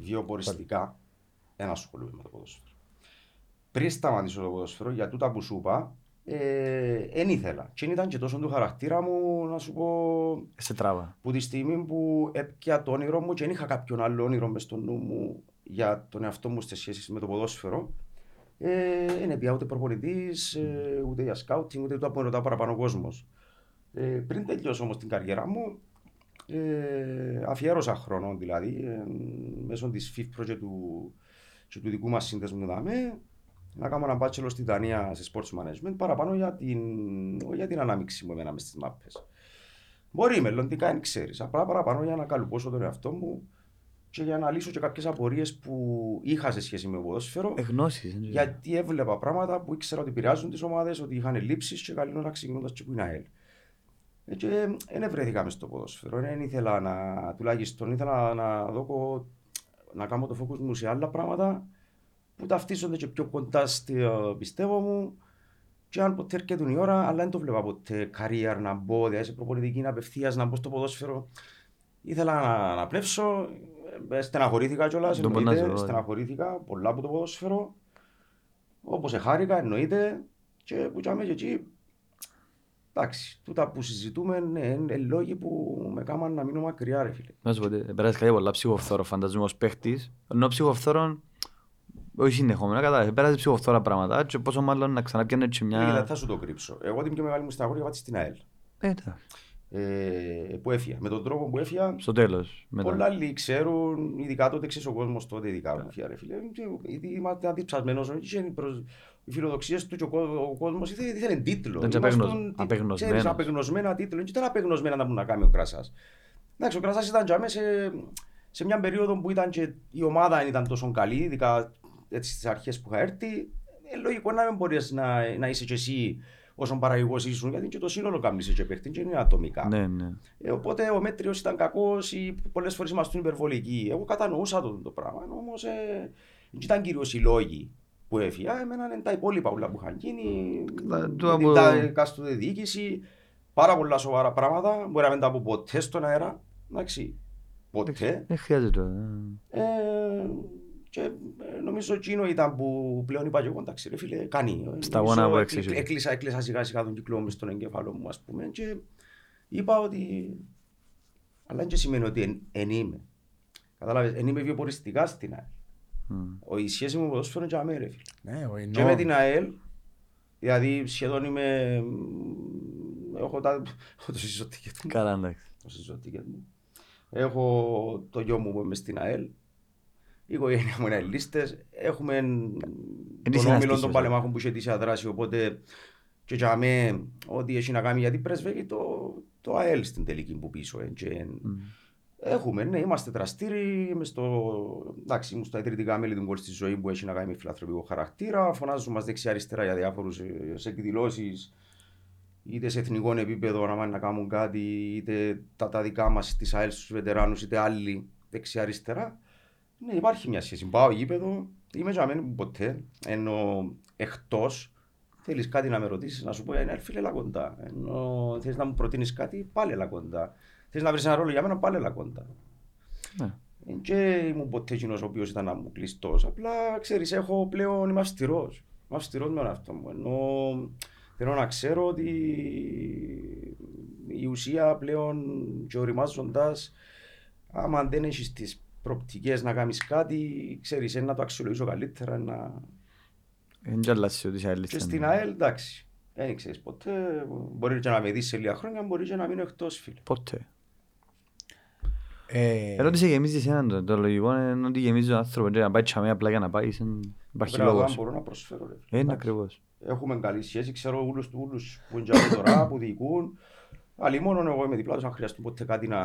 βιοποριστικά δεν ασχολούμαι με το ποδόσφαιρο. Πριν σταματήσω το ποδόσφαιρο, για τούτα που σου είπα, δεν ήθελα. Και ήταν και τόσο του χαρακτήρα μου, να σου πω, Σε τράβα. που τη στιγμή που έπια το όνειρο μου και δεν είχα κάποιον άλλο όνειρο μες στο νου μου για τον εαυτό μου σε σχέση με το ποδόσφαιρο, δεν ε, πια ούτε προπονητής, ε, ούτε για σκάουτινγκ, ούτε το που ρωτά παραπάνω ο κόσμος. Ε, πριν τελειώσω όμως την καριέρα μου, ε, αφιέρωσα χρόνο δηλαδή, ε, μέσω της FIFPRO και του, και του δικού μας σύνδεσμου δάμε, να κάνω ένα bachelor στη Δανία σε sports management, παραπάνω για την, όχι για την ανάμειξη μου εμένα μες στις μάπες. Μπορεί μελλοντικά, δεν ξέρεις. Απλά παραπάνω για να καλουπώσω τον εαυτό μου και για να λύσω και κάποιες απορίες που είχα σε σχέση με το ποδόσφαιρο. Εγνώσεις. Γιατί έβλεπα πράγματα που ήξερα ότι επηρεάζουν τις ομάδες, ότι είχαν λήψεις και καλή ώρα ξεκινώντας και που είναι ΑΕΛ. Ε, Και δεν βρέθηκα μες στο ποδόσφαιρο. Δεν ήθελα να, τουλάχιστον ήθελα να δω, να κάνω το focus μου σε άλλα πράγματα που ταυτίζονται και πιο κοντά στο πιστεύω μου. Και αν ποτέ έρχεται η ώρα, αλλά δεν το βλέπα ποτέ career να μπω, δηλαδή σε προπονητική απευθείας να μπω στο ποδόσφαιρο. Ήθελα να, να πνεύσω, ε, στεναχωρήθηκα κιόλας, Το πονάς εννοείται, εδώ, ε. στεναχωρήθηκα πολλά από το ποδόσφαιρο. Όπως εχάρηκα, εννοείται, και που τσάμε και εκεί, εντάξει, τούτα που συζητούμε ναι, είναι λόγοι που με κάμαν να μείνω μακριά ρε φίλε. Να σου πω, ότι πέρασε κάτι πολλά ψυχοφθόρο, φανταζόμαι ως παίχτης. Ενώ ψυχοφθόρο Όχι συνεχόμενα, κατάλαβες. Πέρασε ψυχοφθόρα πράγματα και πόσο μάλλον να ξαναπιάνε και Κοίτα, μια... θα σου το κρύψω. Εγώ την πιο μεγάλη μου σταγόρια πάτη στην ΑΕΛ. Ε, εντάξει. Ε, που έφυγα. Με τον τρόπο που έφυγα, Στο τέλος. μετά. πολλά άλλοι ξέρουν, ειδικά τότε ξέρεις ο κόσμος τότε, ειδικά μου φύγα, ρε φίλε. Και Γιατί είμαστε αντιψασμένο, οι φιλοδοξίες του και ο, κο- ο κόσμος ήθελε, ήθελε τίτλο. Ήταν και Ήμασταν απεγνωσ- τι- απεγνωσμένος. ξέρεις, απεγνωσμένα τίτλο. Δεν ήταν απεγνωσμένα να μου να κάνει ο Κρασά. Εντάξει, ο Κρασά ήταν για μέσα σε, σε μια περίοδο που ήταν και η ομάδα δεν ήταν τόσο καλή, ειδικά έτσι στις αρχές που είχα έρθει. Ε, λογικό να μην μπορείς να, να είσαι και εσύ όσον παραγωγός ήσουν, γιατί και το σύνολο κάμνησε και παίχτη, και είναι ατομικά. Ναι, ναι. Ε, οπότε ο μέτριος ήταν κακός ή πολλές φορές ήμασταν υπερβολικοί. Εγώ κατανοούσα το, το πράγμα. Όμως ε, δεν ήταν κυρίως οι λόγοι που έφυγα. Εμένα είναι τα υπόλοιπα όλα που είχαν γίνει. Τα- το με από- την τα εκάστοτε διοίκησης. Πάρα πολλά σοβαρά πράγματα. Μπορεί να μην τα πω ποτέ στον αέρα. Εντάξει. Ποτέ. Δεν χρειάζεται. ε. Ε, και ε, νομίζω εκείνο ήταν που πλέον είπα και εγώ, εντάξει ρε φίλε, κάνει. Στα Νομίζω γόνα που έκλει- έξισε. Έκλεισα, έκλεισα σιγά σιγά τον κύκλο μες στον εγκέφαλο μου ας πούμε και είπα ότι αλλά δεν και σημαίνει ότι εν, εν είμαι. Κατάλαβες, εν είμαι βιοποριστικά στην ΑΕΛ. Μμ. Ο, η σχέση μου με το ποδόσφαιρο είναι και αμέ, ρε φίλε. Ναι, εγώ Και εννοώ. με την ΑΕΛ, δηλαδή σχεδόν είμαι, έχω, τα, έχω το συζωτικέ μου. Καλά, εντάξει. Το συζωτικέ μου. Έχω το γιο μου που είμαι στην ΑΕΛ. Η οικογένεια μου είναι λίστες. Έχουμε τον είσαι όμιλο αστίχος, των ε. παλεμάχων που είχε αιτήσια δράση. Οπότε και για μέ, ό,τι έχει να κάνει γιατί πρεσβεύει το, το ΑΕΛ στην τελική που πίσω. ε, και Μμ. Έχουμε, ναι, είμαστε δραστήριοι. Είμαι στο, εντάξει, ήμουν στα ιδρυτικά μέλη του γκολ στη ζωή που έχει να κάνει με φιλανθρωπικό χαρακτήρα. Φωνάζουμε μας δεξιά-αριστερά για διάφορους εκδηλώσεις, είτε σε εθνικό επίπεδο να πάνε να κάνουν κάτι, είτε τα, τα δικά μας τη ΑΕΛ στους βετεράνους, είτε άλλοι δεξιά-αριστερά. Ναι, υπάρχει μια σχέση. Πάω γήπεδο, είμαι τζαμένοι ποτέ, ενώ εκτός θέλεις κάτι να με ρωτήσεις, να σου πω, ένα φίλε, έλα κοντά. Ενώ θες να μου προτείνεις κάτι, πάλι έλα κοντά. Θες να βρεις ένα ρόλο για μένα, πάλι έλα κοντά. Ναι. Ε, Και ήμουν ποτέ εκείνος ο οποίος ήταν να μου κλειστός. Απλά, ξέρεις, έχω πλέον, είμαι αυστηρός. Είμαι αυστηρός με τον εαυτό μου. Ενώ θέλω να ξέρω ότι η ουσία πλέον και οριμάζοντας, άμα δεν έχεις τις προπτικές να κάνεις κάτι, ξέρεις, είναι να το αξιολογήσω καλύτερα. Να... Δεν κι αλλάζει ότι είσαι άλλη Και στενή. στην ΑΕΛ, εντάξει, δεν ξέρεις ποτέ, μπορεί και να με δεις σε λίγα χρόνια, μπορεί και να μείνω εκτός, φίλε. Ποτέ. Ε, Ερώτησε γεμίζει εσένα το, το λογικό είναι ότι γεμίζει τον άνθρωπο και να πάει τσαμέ απλά για να πάει δεν υπάρχει Πρέπει να δω αν λόγος. μπορώ να προσφέρω. ρε. Ε, Είναι Εντάξει. ακριβώς. Έχουμε καλή σχέση, ξέρω όλους του όλους που είναι τζάμε τώρα, που διοικούν. Αλλά μόνο εγώ είμαι διπλά τους, αν χρειαστούν ποτέ κάτι να...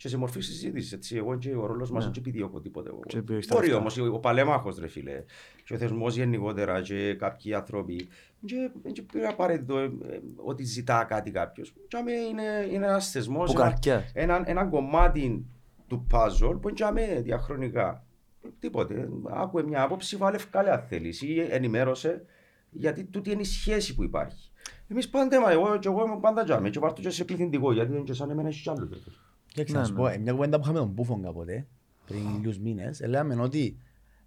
Και σε μορφή συζήτησης, έτσι, εγώ και ο ρόλος μας Ναι. δεν επιδιώκω τίποτε. εγώ. Και επιδιώκεις τα Μπορεί λεφτά. όμως, ο παλέμαχος ρε φίλε, και ο θεσμός γενικότερα και κάποιοι άνθρωποι, και- δεν και πήρα απαραίτητο ε, ε, ότι ζητά κάτι κάποιος. Τζάμε είναι, είναι ένας θεσμός, Που ένα, καρκιάς. ένα, ένα κομμάτι του puzzle που είναι τζάμε διαχρονικά. Τίποτε. Άκουε μια άποψη, βάλε ευκάλε αν θέλεις ή ενημέρωσε γιατί τούτη είναι η σχέση που υπάρχει. Εμείς πάντα, μα, εγώ, και εγώ είμαι πάντα τζάμε και βάρτω και σε πληθυντικό γιατί δεν και σαν εμένα έχει κι άλλο. Τέτοιο. Κοίταξε Ναι, να σου ναι. πω, ε, μια κουβέντα που είχαμε τον Μπούφον κάποτε, πριν λίγους μήνες, ε, λέγαμε ότι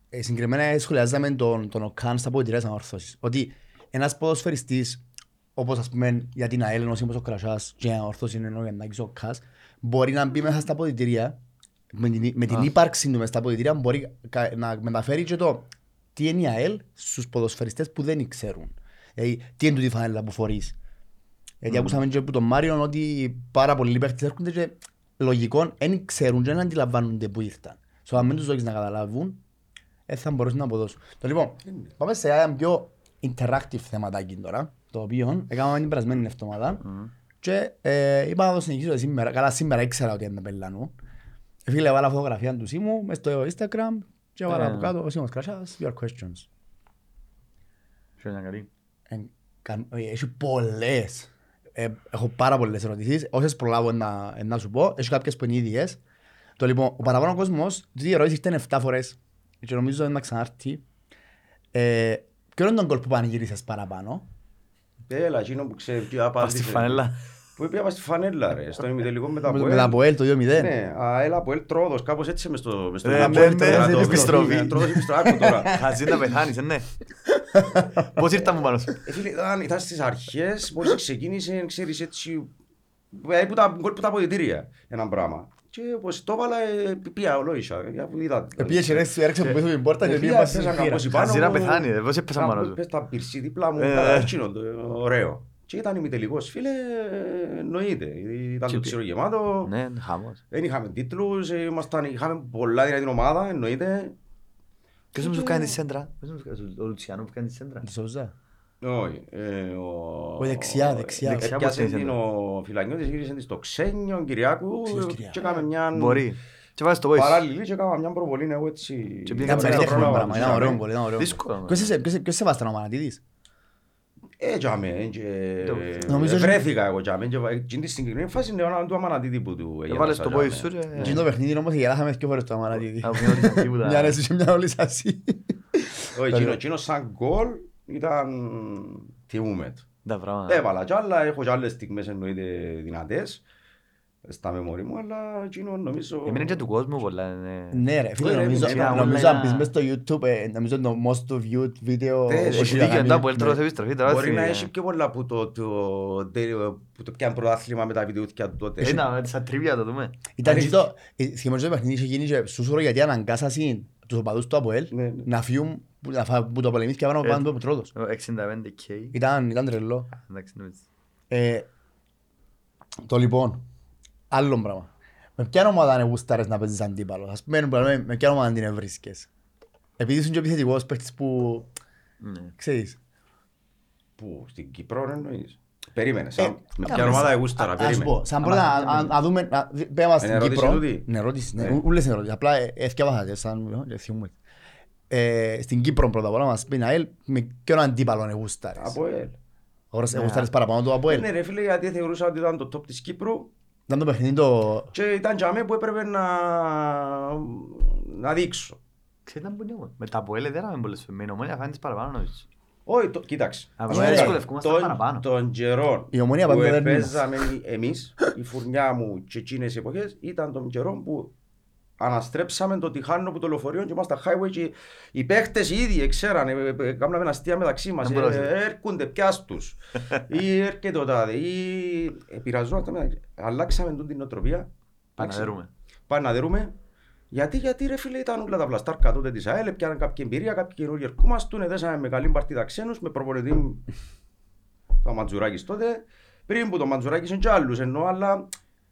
ε, συγκεκριμένα σχολιάζαμε τον, τον ΟΚΑΝ στα ποδητήρια της ανόρθωσης. Ότι ένας ποδοσφαιριστής, όπως ας πούμε για την ΑΕΛ, ενός όπως ο Κρασάς και η ανόρθωση είναι ο Γιαννάκης ο ΚΑΣ, μπορεί να μπει μέσα στα ποδητήρια, με την, με την Α. ύπαρξη του μέσα στα ποδητήρια μπορεί κα- να μεταφέρει και το τι είναι η ΑΕΛ στους ποδοσφαιριστές που δεν ξέρουν. Δηλαδή, τι είναι τούτη η φανέλα που φορείς. Γιατί ακούσαμε και από τον Μάριο ότι πάρα πολλοί παίχτες έρχονται και λογικόν δεν ξέρουν και δεν αντιλαμβάνονται που ήρθαν. So, αν δεν τους δώσεις να καταλάβουν, δεν θα μπορούσαν να αποδώσουν. Το λοιπόν, πάμε σε ένα πιο interactive θεματάκι τώρα, το οποίο έκαναμε την περασμένη εβδομάδα και ε, είπα να το συνεχίσω σήμερα. Καλά, σήμερα ήξερα ότι είναι τα πελάνου. Φίλε, έβαλα φωτογραφία του Σίμου μες στο Instagram και έβαλα Ε. από κάτω ο Σίμος Κρασάς, your questions. Χρόνια καλή; Εν- κα- ε, Έχει πολλές. Ε, έχω πάρα πολλές ερωτήσεις. Όσες προλάβω να, να σου πω, έχει κάποιες που είναι ίδιες. Το λοιπόν, ο παραπάνω κόσμος, τις ερώτηση ήρθαν 7 φορές και νομίζω να ξανάρθει. Ε, ποιο είναι τον κόλ που πανηγύρισες παραπάνω; Έλα, εκείνο που ξέρει ποιο Πας απάντησε. στη φανέλα. Που είπε στη φανέλα ρε, στον ημιτελικό με τα Με Αποέλ. τα Αποέλ το 2-0. Ναι, α, έλα από ελ τρόδος, κάπως έτσι μες στο... μες στο Ε, μάτσο. ναι, Το ναι, κρατώ, στην επιστροφή. ναι, Τρόδος επιστροφή, άκου τώρα. Χαζί να πεθάνεις, ε, ναι. Πώς ήρθαμε πάνω σου; Ε, φίλε, ήταν, ήταν στις αρχές, μόλις ξεκίνησε, ξέρεις έτσι, ε, που τα, γκολ που τα αποδητήρια, ένα πράγμα. και όπως το έβαλα, ε, πια ολόησα. Είδα. Επίε και ρέξε έρεξε που πίσω την πόρτα και πήγες Επία, πας πέσα στην κάπως θύρα. πάνω Χαζίρα μου. πεθάνει, ρε, πώς έπεσαν πάνω σου; Πες τα πυρσί δίπλα μου, Ε, τα ε. εκείνο, το ωραίο. Και ήταν ημιτελικός, φίλε, εννοείται. Ήταν Και το πι- ξηρογεμάτο. Ναι, χαμός. Δεν είχαμε τίτλους, ε, ήμασταν, είχαμε πολλά δυνατή ομάδα, εννοείται. Ποιος μου σου κάνει τη σέντρα. Ποιος μου σου κάνει- Ο Λουτσιάνο που κάνει τη σέντρα. Του Σόουζα. Όχι. ε, ο- Ο δεξιά, δεξιά. Δεξιά Έπιασε πώς είναι η την σέντρα; ο Φιλανιώτης, γύρισε της στο Ξένιο, Κυριάκου Ποιος Κυριάκου; και έκαμε μια Μπορεί. Και βάζεις το voice. παράλληλη και έκαμε μια προβολή εγώ έτσι. Και πήγε Ήταν Κάτσε, περίτεχνο πρόλαβα, πράγμα, ήταν ωραίο πολύ, ήταν ωραίο. Δύσκολο. Ποιος είσαι- ποιος- Ποιος σε βάζει τον Αμανατίδης. Ε, τζάμε, και Νομίζω ότι- βρέθηκα εγώ τζάμε και εκείνη τη συγκεκριμένη φάση είναι ο του Αμανατίδη που του Έβαλες το έγιασα voice σου τζάμε. και... Εκείνο το παιχνίδι όμως γελάσαμε δύο φορές το Αμανατίδη. Από μια όλη σαν τίποτα. Μια αρέσει και μια όλη σασί. Όχι, εκείνο- εκείνο σαν γκολ ήταν θυμούμε του. Τα πράγματα. Έβαλα κι άλλα, έχω κι άλλες στιγμές εννοείται δυνατές στα μεμόρι μου, αλλά εκείνο νομίζω... Έμεινε και του κόσμου πολλά. ναι. Ναι ρε, φίλε, Ωραία, νομίζω, είναι όλα νομίζω αν ένα- πεις μες στο YouTube, ε, νομίζω το most viewed video Ναι, όχι Έχει να δίκιο κάνει- μετά που έλτρωσε ναι. επιστροφή τώρα. Μπορεί να θυμήθηκα. έχει πιο πολλά που το, το, το, που το πιάνε πρωτάθλημα με τα βιντεούθια του τότε. Ε, να, σαν τρίβια το δούμε. Ήταν και το, ε, θυμίζω το παιχνίδι είχε γίνει και σούσουρο γιατί αναγκάσασαν τους οπαδούς του ΑΠΟΕΛ Ναι, ναι. να φύγουν που- να φά- που το πολεμήθηκε πάνω Ε, πάνω από τρότος. Ο 65K. Ήταν, ήταν τρελό. Εντάξει, νομίζω. Ε, το λοιπόν, άλλο πράγμα. Με ποια ομάδα είναι γούσταρες να παίζεις αντίπαλο; Ας πούμε, με, με ποια ομάδα την ευρίσκες. Επειδή ήσουν και επιθετικός παίχτης που, Ναι. ξέρεις, Πού, στην Κύπρο εννοείς; Περίμενε, σαν, Ε, με α, ποια ομάδα εγούσταρα, Α- Ας περίμενε. πω, σαν πρώτα, Άμα- να- να δούμε, να- δι- πέ μας στην Είναι ερώτηση Κύπρο. τούτη; Ναι, ερώτηση, ναι, Ναι. ου- ούλες είναι ερώτηση. Απλά ε, έφτιαβα τα σαν ε, θυμούμαι. Ε, Στην Κύπρο πρώτα απ' όλα μας πει Ναέλ, με ποιον αντίπαλο είναι γούσταρες. Από ελ. Αγοράς- Ναι. Γούσταρες παραπάνω του ΑΠΟΕΛ. Ναι ρε φίλε, γιατί θεωρούσα ότι ήταν το top της Κύπρου Ήταν το παιχνίδι το... και ήταν για μένα που έπρεπε να, να δείξω. Ξέρετε που είναι εγώ; Με τα που έλεγε δεν είχαμε πολλές φορές. Με την ομόνια φάνης παραπάνω νομίζω. Όχι, το, κοίταξε. Α, Ας ναι, πούμε, δυσκολευκούμασταν των- παραπάνω. Των καιρών Η Ομόνια που πάντα δεν επέζαμε εμείς, η φουρνιά μου και εκείνες οι εποχές, ήταν των καιρών που αναστρέψαμε το τυχάνο που το λεωφορείο και ήμασταν highway και οι παίχτες οι ίδιοι ξέρανε, ε, ε, κάναμε αστεία μεταξύ μας, Δεν ε, μπορώ να ε, έρχονται πιάσ' τους ή έρχεται ο τάδε ή επηρεαζόμαστε μεταξύ. Αλλάξαμε τούτη την νοοτροπία. Πάμε να δερούμε. Πάμε να δερούμε. Γιατί, γιατί ρε φίλε ήταν όλα τα πλαστάρκα τότε της ΑΕΛ, πιάναν κάποια εμπειρία, κάποιοι καινούργοι ερχόμαστούν, δέσαμε με καλή παρτίδα ξένους, με προπονητή το Μαντζουράκης τότε. Πριν που το Μαντζουράκης είναι και άλλους εννοώ, αλλά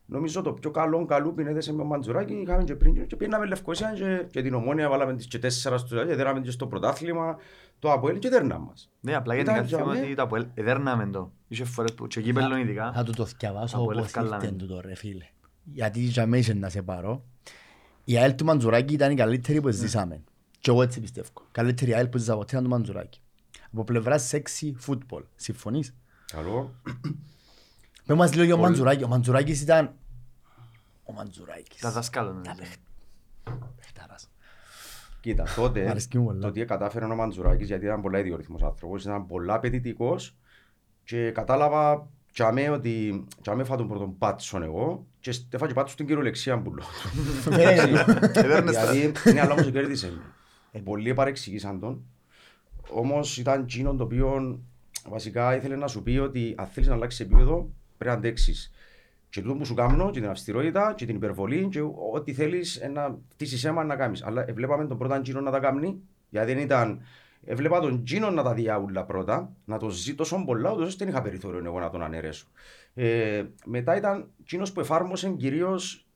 νομίζω το πιο καλό καλούπιν έδεσε με ο Μαντζουράκη, είχαμε και πριν και πήγαμε Λευκοσία και, και την Ομόνια, βάλαμε τις και τέσσερα στο και δέραμε και στο πρωτάθλημα, το Αποέλ και δέρναμε μας. Ναι, απλά γιατί Ήταν κάτι θέμα για ότι τα που εδέρναμε το. Είχε φορές που και κύπελλον ειδικά. Θα του το θυκιαβάσω Από όπως Λευκάλα, ήρθε ναι. τούτο ρε φίλε. Γιατί για μένα είσαι να σε πάρω. Η ΑΕΛ του Μαντζουράκη ήταν η καλύτερη που ζήσαμε. Και εγώ έτσι πιστεύω. Καλύτερη ΑΕΛ που ζήσα ποτέ ήταν του Μαντζουράκη. Από πλευράς sexy football. Συμφωνείς; Καλό. Πες μας λίγο για ο Πολύ. Μαντζουράκη. Ο Μαντζουράκης ήταν... Ο Μαντζουράκης. Τα δασκάλων. ναι. Παιχτάρας. Κοίτα, Μ' τότε αρέσκει μου πολλά. το τι κατάφερε ο Μαντζουράκης γιατί ήταν πολλά ιδιορυθμός άνθρωπος, ήταν πολλά απαιτητικός και κατάλαβα τσάμε ότι τσάμε φά τον πρώτον πάτσον εγώ και έφαγε πάτσον στην κυριολεξία που λέω. Εδέρνες τα. Γιατί ναι, αλλά όμως κέρδισε με. Ε, πολλοί παρεξηγήσαν τον. Όμως ήταν εκείνο το οποίο βασικά ήθελε να σου πει ότι αν θέλεις να αλλάξεις επίπεδο πρέπει να αντέξεις. Και τούτο που σου κάνω, και την αυστηρότητα, και την υπερβολή, και ό,τι θέλεις ε, να φτύσεις αίμα να κάνεις. Αλλά ε, βλέπαμε τον πρώτα Τζίνο να τα κάνει, γιατί δεν ήταν... Έβλεπα τον Τζίνο να τα διάουλα πρώτα, να το ζει τόσο πολλά, ούτως ώστε δεν είχα περιθώριο εγώ να τον αναιρέσω. Ε, μετά ήταν Τζίνος που εφάρμοσε κυρίως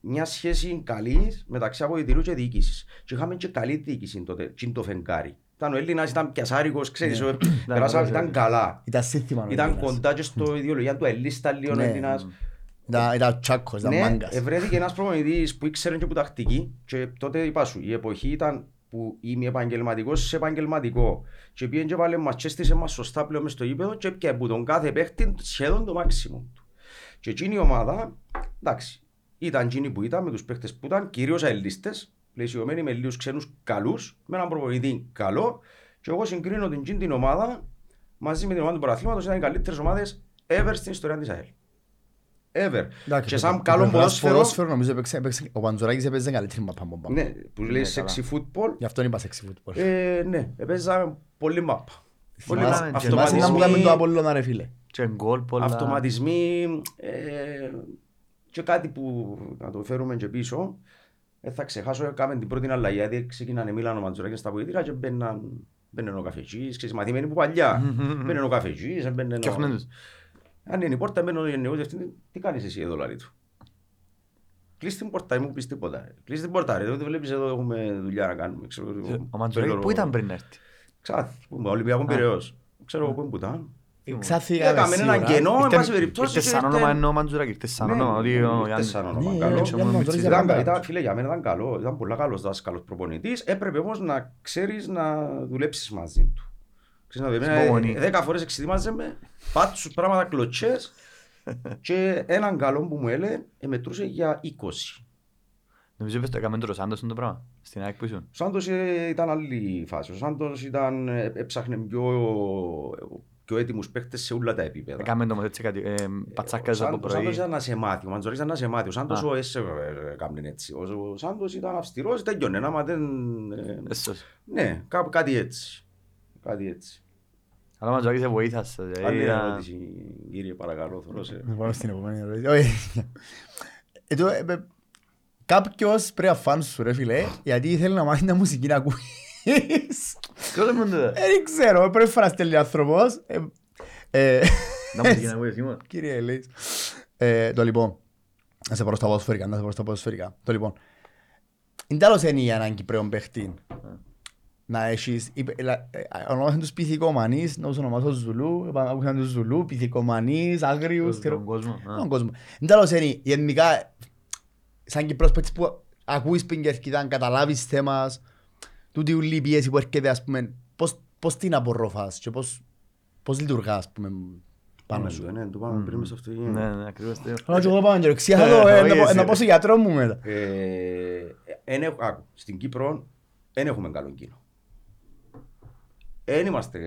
μια σχέση καλής μεταξύ αποδητηρίου και διοίκησης. Και είχαμε και καλή διοίκηση τότε, τι είναι το φεγγάρι. Ήταν ο Έλληνας, ήταν πιασάρικος, ξέρεις, Ναι. περάσαμε, ναι, ήταν ναι. καλά. Ήταν σύνθημα. ο Ήταν Έλληνας. κοντά και στο ιδεολογία του Ελλίστα λίγο ο Ναι. Έλληνας. Ήταν- Ήταν ο Τσάκος, ήταν Ναι, μάγκας. ευρέθηκε ένας προπονητής που ήξερε και που τακτική και τότε είπα σου, η εποχή ήταν που είμαι επαγγελματικός σε επαγγελματικό και πήγαινε και βάλε μας και έστησε μας σωστά πλέον μες στο γήπεδο και έπιανε από τον κάθε παίχτη σχεδόν το μάξιμο του. Και εκείνη η ομάδα, εντάξει, ήταν εκείνη που ήταν με τους παίχτες που ήταν, κυρίως αελίστες, πλαισιωμένοι με λίγους ξένους καλούς, με έναν προπονητή καλό και εγώ συγκρίνω την εκείνη την ομάδα μαζί με την ομάδα του παραθλήματος ήταν οι καλύτερες ομάδες ever στην ιστορία της ΑΕΛ. Ever. Εντάξει, Και το- σαν το καλό πλευράς ποδόσφαιρο, ποδόσφαιρο νομίζω έπαιξε- έπαιξε- ο Μαντζουράκης έπαιζε καλύτερη μαπά από πάνω. ναι, που λέει Ναι, sexy football, Γι' αυτό είπα sexy football. ε, ναι, έπαιζαμε πολύ μάπα. Πολύ Θυμάσαι- μάπα. και Θυμάσαι να μου κάνουμε το Αυτοματισμοί, Απόλλωνα ρε φίλε. Και γκολ πολλά. αυτοματισμοί, ε, Και κάτι που να το φέρουμε και πίσω, δεν θα ξεχάσω, έκαμε την πρώτη αλλαγή, γιατί ξεκίνανε Μίλανο Μαντζουράκη στα βοηθήρα και μπαίναν μπαίνουν ο καφετζής, ξέρεις, μαθημένοι που παλιά. Μπαίνουν ο καφετζής, μπαίνουν Και ο... αφήνουν τους. Αν είναι η πόρτα, μπαίνουν ο γενικός διευθυντής, τι κάνεις εσύ εδώ, λάρι του; Κλείς την πόρτα, μην μου πεις τίποτα. ρε. Κλείς την πόρτα, ρε, δεν βλέπεις εδώ έχουμε δουλειά να κάνουμε. Ξέρω, εγώ, Ο Μαντζουράκης ξέρω, πού ήταν πριν να έρθει; Ξάθη, που είμαι, Ολυμπιακός Πειραιώς. Ξέρω εγώ πού είναι που ήταν. Ξάθηκαμε Έκαμε ένα σίγουρα. κενό, εν Ήρθε- πάση περιπτώσει. ήρθε σαν ήρθε- όνομα ενώ ο Μαντζουράκης, ήρθε σαν Ναι, όνομα, ότι ναι, ο ήρθε Γιάννης- σαν Ναι, όνομα. ο Καλό. Γιάννης Μαντζουράκης Ήταν, ήταν ήταν, καλός. φίλε, για μένα ήταν καλό, ήταν πολύ καλός δάσκαλος προπονητής, έπρεπε όμως να ξέρεις να δουλέψεις μαζί του. Ξέρεις, να δει, εμένα, Υπομονή. ε, δέκα φορές εξειδημάζε με, πάτσους πράγματα κλωτσές και έναν καλό που μου έλεγε, ε, μετρούσε για 20. Νομίζω είπες το έκαμε το Ροσάντος το πράγμα, στην ΑΕΚ που ήσουν. Ο Σάντος ε, ήταν άλλη φάση. Ο Σάντος ήταν, ε, έψαχνε πιο, πιο έτοιμους παίχτες σε όλα τα επίπεδα. Έκαμε το όμως έτσι κάτι, ε, πατσάκας Ο από Σάντος- Ο Σάντος πρωί. ήταν να σε μάθει, ο Μαντζορής ήταν να σε μάθει. Ο Σάντος Α. ο έσαι ε, έκαμνε έτσι. Ο ο Σάντος ήταν αυστηρός, τέλειωνε. Άμα δεν... ε, Έσως. Ναι, κάπου κάτι έτσι. Κάτι έτσι. Αλλά ο Μαντζουράκης σε βοήθασε. δηλαδή, Άλλη ήταν- ερώτηση, κύριε, παρακαλώ, θωρώ Να πάμε στην επόμενη ερώτηση. Όχι. Ε, το, ε, ε, Κάποιος πρέπει να φαν σου ρε φίλε, γιατί θέλει να μάθει τα μουσική να ακούεις. Ποιος είναι αυτό; Ε, Δεν ξέρω, πρέπει να στέλνει άνθρωπος. Ε, ε, Να μου γίνει να ακούεις, Σίμων. Κύριε Ελίς. Ε, Το λοιπόν, να σε πάρω στα ποδοσφαιρικά, να σε πάρω στα ποδοσφαιρικά. Το λοιπόν, είναι τέλος είναι η ανάγκη πλέον παίχτη. Να έχεις, είπε- ελα- ε, ονομάσαν τους πυθικομανείς, να τους ονομάσω Ζουλού, είπαμε, άκουσαν τους Ζουλού, πυθικομανείς, άγριους, ξέρω. Τον κόσμο. α. Τον κόσμο. Είναι τέλος είναι, γενικά, σαν Κυπρός παίκτης που ακούεις πριν και έρχεται, αν καταλάβεις θέμας, τούτη ουλή η πίεση που έρχεται, ας πούμε, πώς, πώς την απορροφάς και πώς, πώς λειτουργά, ας πούμε, πάνω Πάμε σου. σου, ναι, το πάμε πριν μες σε αυτό. Ναι, ναι, ακριβώς το ίδιο. Αλλά και εγώ πάμε και ρεξιά το, Ε, ε, όχι να πω- εσύ, να ρε. πω στο γιατρό μου μετά. Ε, εν έχ- άκου, στην Κύπρο δεν έχουμε καλό κοινό. Δεν είμαστε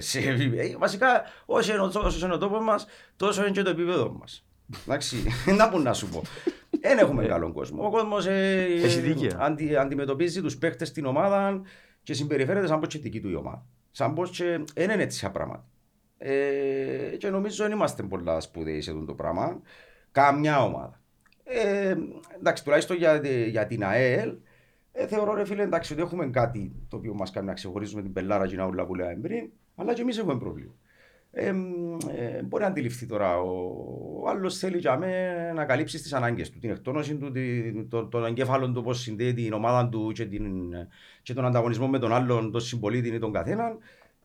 σε επίπεδο. Βασικά, όσο είναι, ο- όσο είναι ο τόπος μας, τόσο είναι και το επίπεδο μας. Εντάξει, δεν τα πού να σου πω. Δεν έχουμε καλό κόσμο. Ο κόσμος ε, Έχει δίκαια. αντι, αντιμετωπίζει τους παίχτες στην ομάδα και συμπεριφέρεται σαν πως και δική του η ομάδα. Σαν πως και δεν είναι έτσι τα πράγματα. Ε, και νομίζω δεν είμαστε πολλά σπουδαίοι σε αυτό το πράγμα. Καμιά ομάδα. Ε, εντάξει, τουλάχιστον για, για την ΑΕΛ, ε, θεωρώ ρε φίλε εντάξει ότι έχουμε κάτι το οποίο μας κάνει να ξεχωρίζουμε την πελάρα και να ούλα που λέγαμε πριν, αλλά και εμείς έχουμε πρόβλημα. Ε, μ, ε, μπορεί να αντιληφθεί τώρα ο, ο άλλος θέλει για μέ να καλύψει τις ανάγκες του, την εκτόνωση του, τη, το, τον εγκέφαλο του, πώς συνδέει την ομάδα του και, την, και τον ανταγωνισμό με τον άλλον, τον συμπολίτη ή τον καθέναν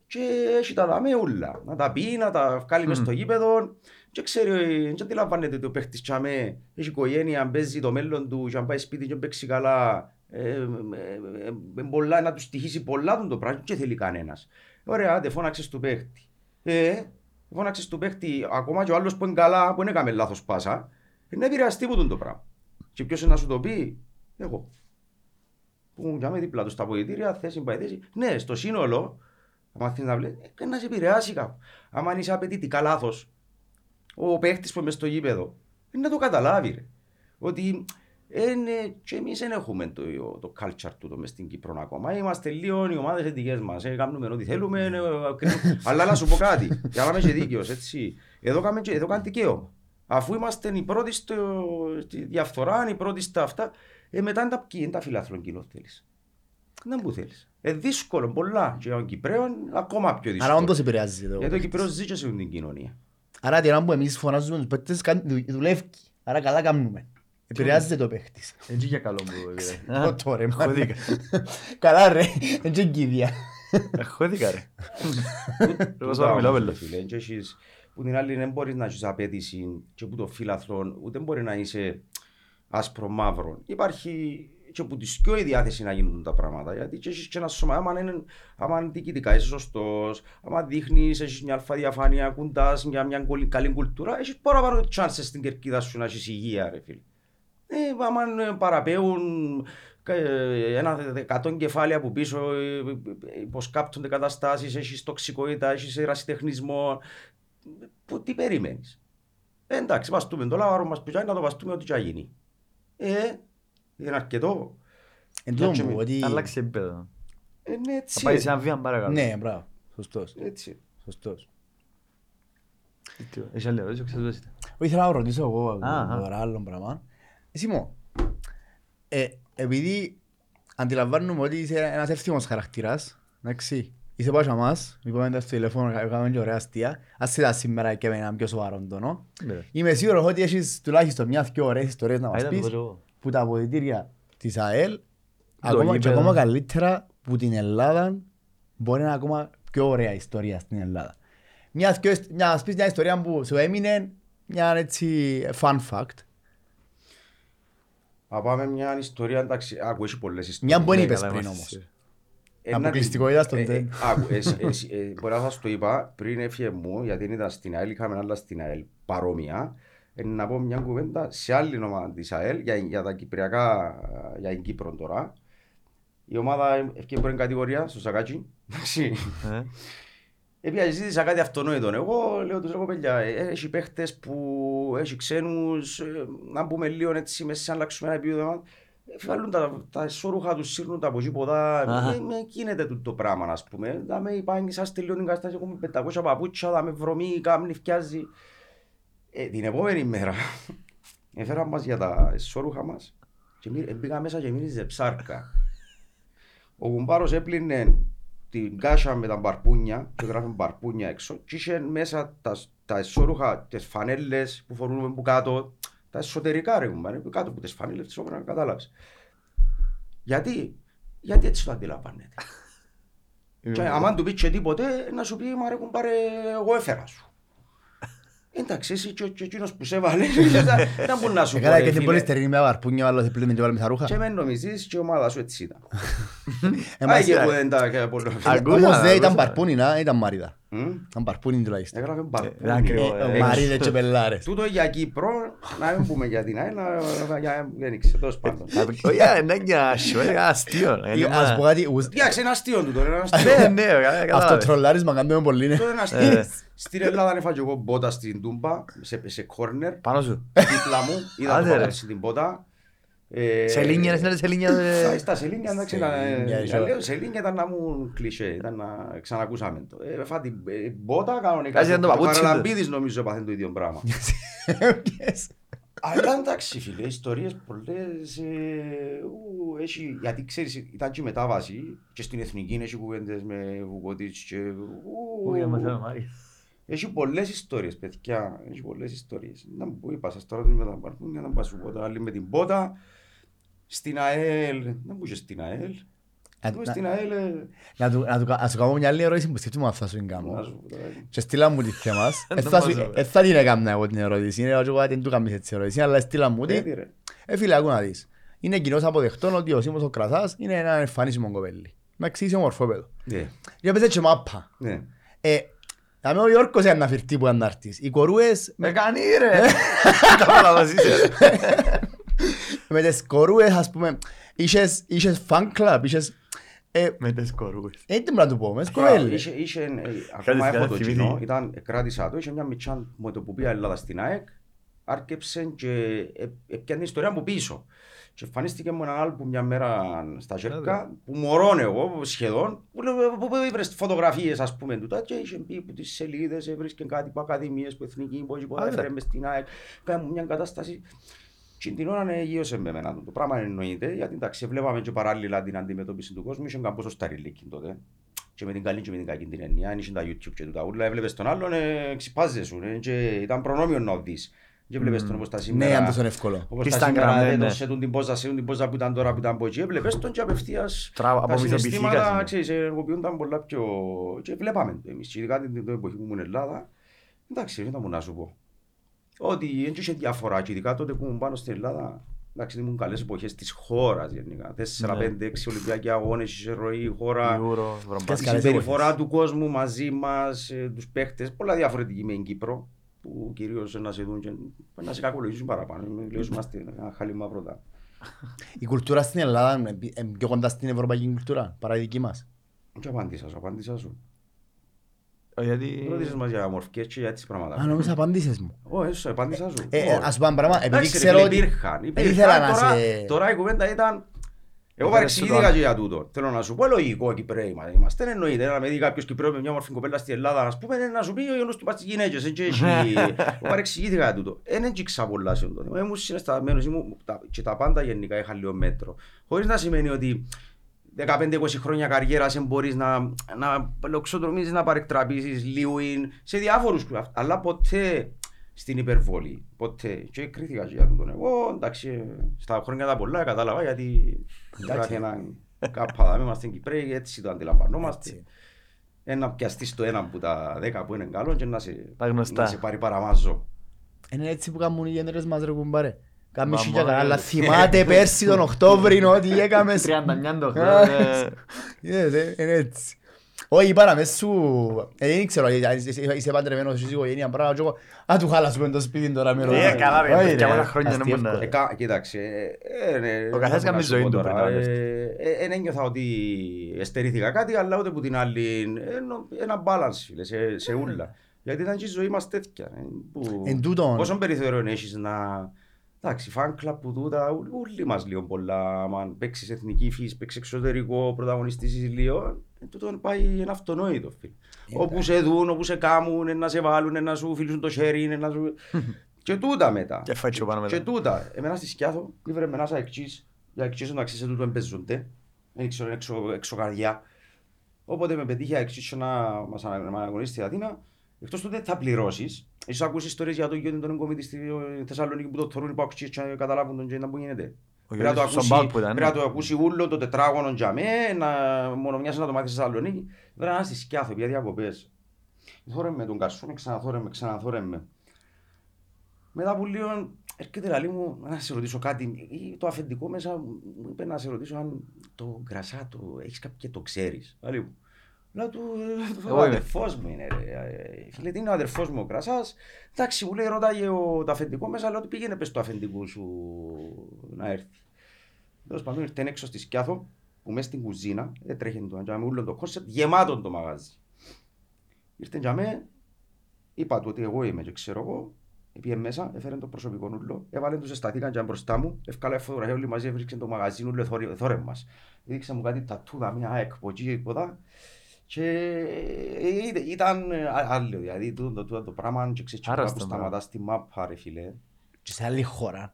και έχει τα δάμε όλα. Να τα πει, να τα βγάλει μες στο γήπεδο και ξέρει, ε, και αντιλαμβάνεται ότι ο παίχτης τσάμε, έχει οικογένεια, παίζει το μέλλον του και αν πάει σπίτι και παίξει καλά, ε, ε, ε, ε, πολλά, να του στοιχήσει πολλά τον το πράγμα και θέλει κανένας. Ωραία, άντε φώναξες του παίχτη. Ε, φώναξες του παίχτη, ακόμα και ο άλλος που είναι καλά, που δεν έκαμε λάθος πάσα, ε, να επηρεαστεί που τον το πράγμα. Και ποιος είναι να σου το πει, εγώ. Που για με δίπλα τους στα βοηθήρια, θέση πάει θέση. Ναι, στο σύνολο, άμα θέλεις να βλέπεις, ε, να σε επηρεάσει κάπου. Άμα είσαι απαιτητικά λάθος, ο παίχτη που είμαι στο γήπεδο, ε, να το καταλάβει. Ρε. Ότι ε, ναι, και εμείς δεν έχουμε το, το culture του μες στην Κύπρο ακόμα. Είμαστε λίγο οι ομάδες δικέ μας. Ε, κάνουμε ό,τι θέλουμε. ε, κρίνουμε. Αλλά να σου πω κάτι, για να είμαι και δίκαιος, έτσι. Εδώ κάνουμε και- εδώ κάνει δικαίωμα. Αφού είμαστε οι πρώτοι στο, στη διαφθορά, οι πρώτοι στα αυτά, ε, μετά είναι τα, ποιοι είναι τα φιλάθλων κοινό θέλεις. Δεν που θέλεις. Ε, δύσκολο πολλά. Και ο Κυπρέων ακόμα πιο δύσκολο. Άρα όντως επηρεάζει το. Γιατί ο Κυπρέος ζει και σε αυτήν την κοινωνία. Άρα την ώρα που εμείς φωνάζουμε τους παίκτες κάνει- δου- δουλεύει. Άρα καλά κάνουμε. Επηρεάζεται το παίκτης. Έτσι για καλό μου. επηρεάζει. Εγώ τώρα, μάνα. Χώδικα. Καλά ρε, δεν είναι κηδεία. Χώδικα ρε. Εγώ Τούτα σου μιλάω όμως, πέλος. ρε φίλε, και έχεις- Που την άλλη δεν μπορείς να έχεις απέτηση και που το φύλαθλο ούτε μπορεί να είσαι άσπρο μαύρο. Υπάρχει και που της σκιό η διάθεση να γίνουν τα πράγματα. Γιατί και έχεις και ένα σώμα, άμα είναι, άμα είναι διοικητικά είσαι σωστός, άμα δείχνεις, έχεις μια αλφα διαφάνεια, κουντάς για μια κολ- καλή κουλτούρα, έχεις παραπάνω chances στην κερκίδα σου να έχεις υγεία ρε φίλε. Ε, άμα ε, παραπέουν ε, ένα δεκατόν κεφάλαια από πίσω, ε, ε, υποσκάπτονται καταστάσεις, έχεις τοξικότητα, έχεις ερασιτεχνισμό. Που, τι περιμένεις. Ε, εντάξει, βαστούμε το λάβαρο μας πιτζάει να το βαστούμε ό,τι και να γίνει. Ε, είναι αρκετό. Εν τω και μου μη- ότι... Αλλάξε επίπεδο. Ε, ναι, Θα έτσι. πάει σε ένα βήμα παρακάτω. Ναι, μπράβο. Σωστός. Έτσι. Σωστός. Έχει άλλη ερώτηση, ξέρω εσύ. Ήθελα να ρωτήσω εγώ Α, α. τώρα άλλο πράγμα. Εσύ μου, ε, επειδή αντιλαμβάνουμε ότι είσαι ένας εύθυμος χαρακτήρας, εντάξει, είσαι πάσα μας, είπαμε τα στο τηλέφωνο, έκαναμε και ωραία αστεία, ας ήταν σήμερα και με έναν πιο σοβαρό τόνο. Ναι. Είμαι σίγουρος ότι έχεις τουλάχιστον μια δυο ωραίες ιστορίες να Α, μας ήταν το πεις πω και εγώ. που τα αποδητήρια της ΑΕΛ, ακόμα, και γήπεδο. ακόμα καλύτερα που την Ελλάδα, μπορεί να είναι ακόμα πιο ωραία ιστορία στην Ελλάδα. Μια, δυο ιστ- μια, ας πεις μια ιστορία που σου έμεινε, μια έτσι fun fact. Να πάμε μια ιστορία, εντάξει, άκου, έχει πολλές ιστορίες. Μια που δεν Ναι, είπες καλά, πριν είμαστε όμως. σίγουροι. Ε, να Αποκλειστικότητα την- στον ε, ε, ΤΕΝ. Άκου, εσύ- εσύ- ε, μπορεί να σας το είπα πριν έφυγε μου, γιατί ήταν στην ΑΕΛ, είχαμε άλλα στην ΑΕΛ παρόμοια. Ε, να πω μια κουβέντα σε άλλη ομάδα της ΑΕΛ για, για τα κυπριακά, για την Κύπρο τώρα. Η ομάδα έφυγε πρώτη κατηγορία στο Σακάτσι. Εντάξει. Ε, Επειδή ζήτησα κάτι αυτονόητο. Εγώ λέω τους λέω παιδιά, ε, έχει παίχτες που έχει ξένους, ε, να μπούμε λίγο έτσι μέσα, να αλλάξουμε ένα επίπεδο. Ε, Βάλουν τα, τα ισόρουχα τους, σύρνουν τα από εκεί ποδά. Αχα. Ε, με γίνεται τούτο το πράγμα, ας πούμε. Να με υπάρχει σας τελειώνει την κατάσταση, έχουμε 500 παπούτσια, θα με βρωμεί, κάμνη, φτιάζει. Ε, την επόμενη μέρα έφεραν μας για τα ισόρουχα μας και μη- ε, μπήκα μέσα και μύριζε ψάρκα. Ο κουμπάρος έπλυνε την κάσα με τα μπαρπούνια και γράφει μπαρπούνια έξω και είχε μέσα τα, τα εσώρουχα, τις φανέλες που φορούμε που κάτω, τα εσωτερικά ρε κουμπάρε, που κάτω από τις φανέλες της όπερας, κατάλαβες. Γιατί, γιατί έτσι το αντιλαμβάνεται. και άμα του πεις και τίποτε, να σου πει, μα ρε κουμπάρε, εγώ έφερα σου. Εντάξει, εσύ και, και εκείνος που σε έβαλε, δεν μπορεί να σου πω, Έκανα ρε και την φίλε. πολυστερινή με βαρπούνια, άλλος πλύνει και βάλουμε τα ρούχα. Και με νομίζεις και η ομάδα σου έτσι ήταν. Ε, Πάει μας- και που δεν τα και πολύ. Ακούσα, Όμως δεν ήταν ακούσα. μπαρπούνι, να, ήταν μάριδα. Μμ. Ήταν μπαρπούνι τουλάχιστον. Έγραφε ήταν μπαρπούνι. ακριβό, Ε, ε, ε, Μαρίδες και πελάρες. Τούτο για Κύπρο, να μην πούμε για την ΑΕΛ, να- για- δεν ήξερα, τέλος πάντων. Όχι, ε, ναι, για σου, ε, αστείο. ε, Ή, είναι Ας μα- πω κάτι, ους- Εντάξει, είναι αστείο τούτο, είναι ένα Ναι, αστείο. ναι, καλά- αυτό κατάλαβες. τρολάρισμα κάνουμε πολύ. ναι. Τούτο είναι αστείο. Ε. Στην Ελλάδα έφαγε εγώ μπότα στην Τούμπα, σε- σε κόρνερ, Πάνω σου. δίπλα μου, είδα Άντε, το ρε. παπούτσι την μπότα. Ε, Σε λίνια, ρε, συνάδελφε, σε λίνια. Στα- ε, Στα σελίνια, εντάξει, ήταν, Σελίνια, ε, είσαι- λέω, σελίνια ήταν να μου κλεισέ, ήταν να ξανακούσαμε το. Ε, Φά την ε, μπότα κανονικά. Κάτσε να το Ο παπούτσι του. Χαραλαμπίδης νομίζω έπαθε το ίδιο πράγμα. Yes. Αλλά εντάξει φίλε, ιστορίες πολλές, ε, ου, έχει, γιατί ξέρεις ήταν και η μετάβαση και στην εθνική έχει κουβέντες με Βουκωτίτς και ου, Ού, για μας, ε, Μάρια. έχει πολλές ιστορίες παιδιά, έχει πολλές ιστορίες. Να μου είπα σας τώρα με τα μπαρπούνια, να πας σου πω τα άλλη με την πότα, στην ΑΕΛ, να μου και στην ΑΕΛ, Να- Πούμε να- στην ΑΕΛ, ε, Να του- να του κα- να σου κάνω μια άλλη ερώτηση που σκέφτομαι αν θα σου την να κάνω. σου πω τώρα, Και στείλα μου τη θέμας. Δεν Ε, θα σου- πάζω, ε, θα την έκανα εγώ την ερώτηση. Είναι εγώ δεν του κάνεις έτσι ερώτηση, αλλά στείλα μου ε, τη. τι ρε. Ε, φίλε, ακού να δεις. Είναι κοινώς αποδεκτό ότι ο Σίμος ο Κρασάς είναι ένα εμφανίσιμο κοπέλι. Εντάξει, είσαι ομορφόπεδο. Ναι, Για πες έτσι μάπα. ναι. Ε, θα με ο Γιώργος είναι να φυρτεί που να έρθεις. Οι κορούες Με με, κάνει ρε. Τα παραλαβάς είσαι. με τις κορούες, ας πούμε, είχες, είχες fan club, είχες... Ε, Με τις κορούες. έτσι μπορώ να του πω, μες Τώρα, κοπέλι. Είχε, είχε, ε, Κάτι ακόμα έχω το θυμηθεί. κοινό, ήταν, κράτησα το, είχε μια μητσά με το που πήγα Ελλάδα στην ΑΕΚ, άρκεψε και ε, έπιανε την ιστορία μου πίσω. Και εμφανίστηκε μου έναν άλμπου μια μέρα στα Ζέρκα, που μωρών εγώ σχεδόν, που, λέω, που, που έβρες φωτογραφίες ας πούμε τούτα και είχε πει από τις σελίδες, έβρισκε κάτι που ακαδημίες, που εθνική, που όχι, που Άντε. έφερε μες στην ΑΕΚ, κάνει μου μια κατάσταση και την ώρα γύρωσε με εμένα. Το πράγμα εννοείται, γιατί εντάξει, βλέπαμε και παράλληλα την αντιμετώπιση του κόσμου, είχε καμπόσο σταριλίκι τότε. Και με την καλή και με την κακή την έννοια, αν είχε τα YouTube και τούτα ούλα, έβλεπες τον άλλον, ε, ξυπάζεσαι, ε, και ήταν προνόμιο να δεις. Και έβλεπες τον όπως τα Ναι, σήμερα. αν τόσο εύκολο. Όπως Και τα στα σήμερα Instagram, ναι, δεν ναι. το σε τούν την πόζα, σε τούν την πόζα που ήταν τώρα που ήταν από εκεί. Έβλεπες τον και απευθείας Τραβ- τα απομυθοποιηθήκας, συναισθήματα, ναι. ξέρεις, ενεργοποιούνταν πολλά πιο... Και βλέπαμε το εμείς. Και ειδικά την την εποχή που ήμουν Ελλάδα, εντάξει, δεν θα μου να σου πω. Ότι δεν είχε διαφορά και ειδικά τότε που ήμουν πάνω στην Ελλάδα, εντάξει, ήμουν καλές εποχές της χώρας γενικά. 4, Ναι. 5, 6 Ολυμπιακοί αγώνες, είχε ροή η χώρα. Euro, Και Ευρωπαϊκή. Η καλές συμπεριφορά εποχές. του κόσμου μαζί μας, ε, τους παίχτες, πολλά διαφορετική με την Κύπρο, που κυρίως να σε δουν και να σε κακολογήσουν παραπάνω. Μην λέω είμαστε ένα χάλιμα πρώτα. Η κουλτούρα στην Ελλάδα είναι πι- είναι πιο κοντά στην ευρωπαϊκή κουλτούρα, παρά η δική μας. Και απάντησα σου, απάντησα σου. Ε, Γιατί... Ρώτησες μας για μορφικές και για τις Α, πράγματα. νομίζω απαντήσεις μου. Ω, έσως, απάντησα σου. Ε, ε, Ω. ας πω ένα πράγμα, επειδή Εντάξει, ρε ξέρω φίλε, ότι... υπήρχαν. Δεν υπήρχαν. ήθελα να Τώρα- σε... Τώρα η κουβέντα ήταν Εγώ Έφερες σου παρεξηγήθηκα το- και για τούτο. Θέλω να σου πω λογικό Κυπρέοι μα είμαστε. Δεν εννοείται να με δει κάποιος Κυπρέος με μια μορφή κοπέλα στην Ελλάδα να σου πούμε «Ε, να σου πει ο γιος του πας στις γυναίκες. δεν και έχει- Εγώ παρεξηγήθηκα για τούτο. Ε, δεν τσίξα πολλά σε αυτό. Ήμουν συναισθανμένος ήμουν- τα- και τα πάντα γενικά είχα λίγο μέτρο. Χωρίς να σημαίνει ότι 15-20 χρόνια καριέρας δεν μπορείς να, να λοξοδρομήσεις, να παρεκτραπήσεις λίγο ή- σε διάφορους craft. Αλλά ποτέ στην υπερβολή. Ποτέ. Και κρίθηκα και για τούτον. Εγώ εντάξει, στα χρόνια τα πολλά κατάλαβα γιατί Εντάξει. υπάρχει ένα κάπα, είμαστε Κυπρέοι, έτσι το αντιλαμβανόμαστε. Έτσι. Ένα πιαστείς το ένα από τα δέκα που είναι καλό και να σε, Τα γνωστά. να σε πάρει παραμάζω. Είναι έτσι που κάνουν οι γένερες μας ρε κουμπάρε. Κάμε Μα σίγια μόνο καλά, αλλά έτσι. θυμάται πέρσι τον Οκτώβρη ότι έκαμε 39 το Α, χρόνο. ε, Είδες, ε, είναι έτσι. Όχι, είπα να μες σου, ε, δεν ξέρω, ε, είσαι- είσαι παντρεμένος, είσαι οικογένεια, πράγμα, και εγώ, α, του χάλασουμε το σπίτι τώρα με Ε, ρωτάει. καλά, ρε, Όχι, και ρε, πολλά χρόνια δεν αστείευκο. μπορεί να- Ε, κα- Κοίταξε, ε, ε, ναι, Ο καθένας να κάνει σου ζωή πω του, τώρα, πρέπει να ε, ε, Δεν ένιωθα ότι εστερήθηκα κάτι, αλλά ούτε που την άλλη. ε, νο- Ένα balance, φίλε, σε, σε ούλα. Γιατί ήταν και η ζωή μας τέτοια. ε, που- Εν τούτον. Πόσο περιθώριο έχεις να... Εντάξει, φαν κλαμπ που τούτα, ού- όλοι μας λίγο πολλά. Αν παίξεις εθνική φύση, παίξεις εξωτερικό, πρωταγωνιστήσεις λίγο, ε, τούτο πάει ένα αυτονόητο, φίλε. Όπου σε δουν, όπου σε κάμουν, ε, να σε βάλουν, ε, να σου φιλήσουν το χέρι, ε, να σου... Και τούτα μετά. Και φάει τσιωπάνω μετά. Και τούτα, εμένα στη Σκιάθο, ήβρε με ένας αεξής, οι αεξής εντάξει σε τούτο εμπεζούνται, δεν ξέρω έξω, έξω καρδιά. Οπότε με πετύχει αεξής και να μας ανα- να αναγωνίσει στη Αθήνα, εκτός τούτε θα πληρώσεις. Έχεις ακούσεις ιστορίες για το γιο τον εγκομίτη στη Θεσσαλονίκη που το θωρούν οι παοξίες και καταλάβουν τον και να που γίνεται. Ο Πρέπει να το Γιώργος ακούσει, στον Πάοκ που ήταν, πρέπει να ναι. το ακούσει ούλο το τετράγωνο για μέ, να μόνο μοιάζει να το μάθει στη Θεσσαλονίκη. Βέβαια να στη Σκιάθο, για διακοπές. Θόρε με τον Κασούνη, ξαναθόρε με, ξαναθόρε με. Μετά από λίγο έρχεται λαλή μου να σε ρωτήσω κάτι. Ή το αφεντικό μέσα μου είπε να σε ρωτήσω αν το Κρασσά το έχεις κάποιο και το ξέρεις. Λαλή μου. Λέω του, ε, ο Εγώ είμαι. αδερφός μου είναι ρε. Ε, Φίλε, τι είναι ο αδερφός μου ο Κρασσάς. Εντάξει, μου λέει, ρωτάγε ο, το αφεντικό μέσα, λέω ότι πήγαινε πες το αφεντικό σου να έρθει. Τέλος πάντων, ήρθε έξω στη Σκιάθο, που μέσα στην κουζίνα, δεν τρέχει το να ούλο το concept, γεμάτο το μαγάζι. Ήρθε για μέ, είπα του ότι εγώ είμαι και ξέρω εγώ, πήγε μέσα, έφερε το προσωπικό νουλό, έβαλε τους εσταθήκαν και μπροστά μου, ευκάλα φωτογραφία όλοι μαζί, έβριξε το μαγαζί νουλό, θόρε- θόρε μας. Έδειξε μου κάτι τατούδα, μια εκποτζή, εκποτά. Και ε, ήταν- ήταν ε, άλλο, δηλαδή τούτο το, το, το πράγμα και ξέρεις Άρρωστο που πράγμα. σταματάς στη μάπα ρε φίλε. Και σε άλλη χώρα.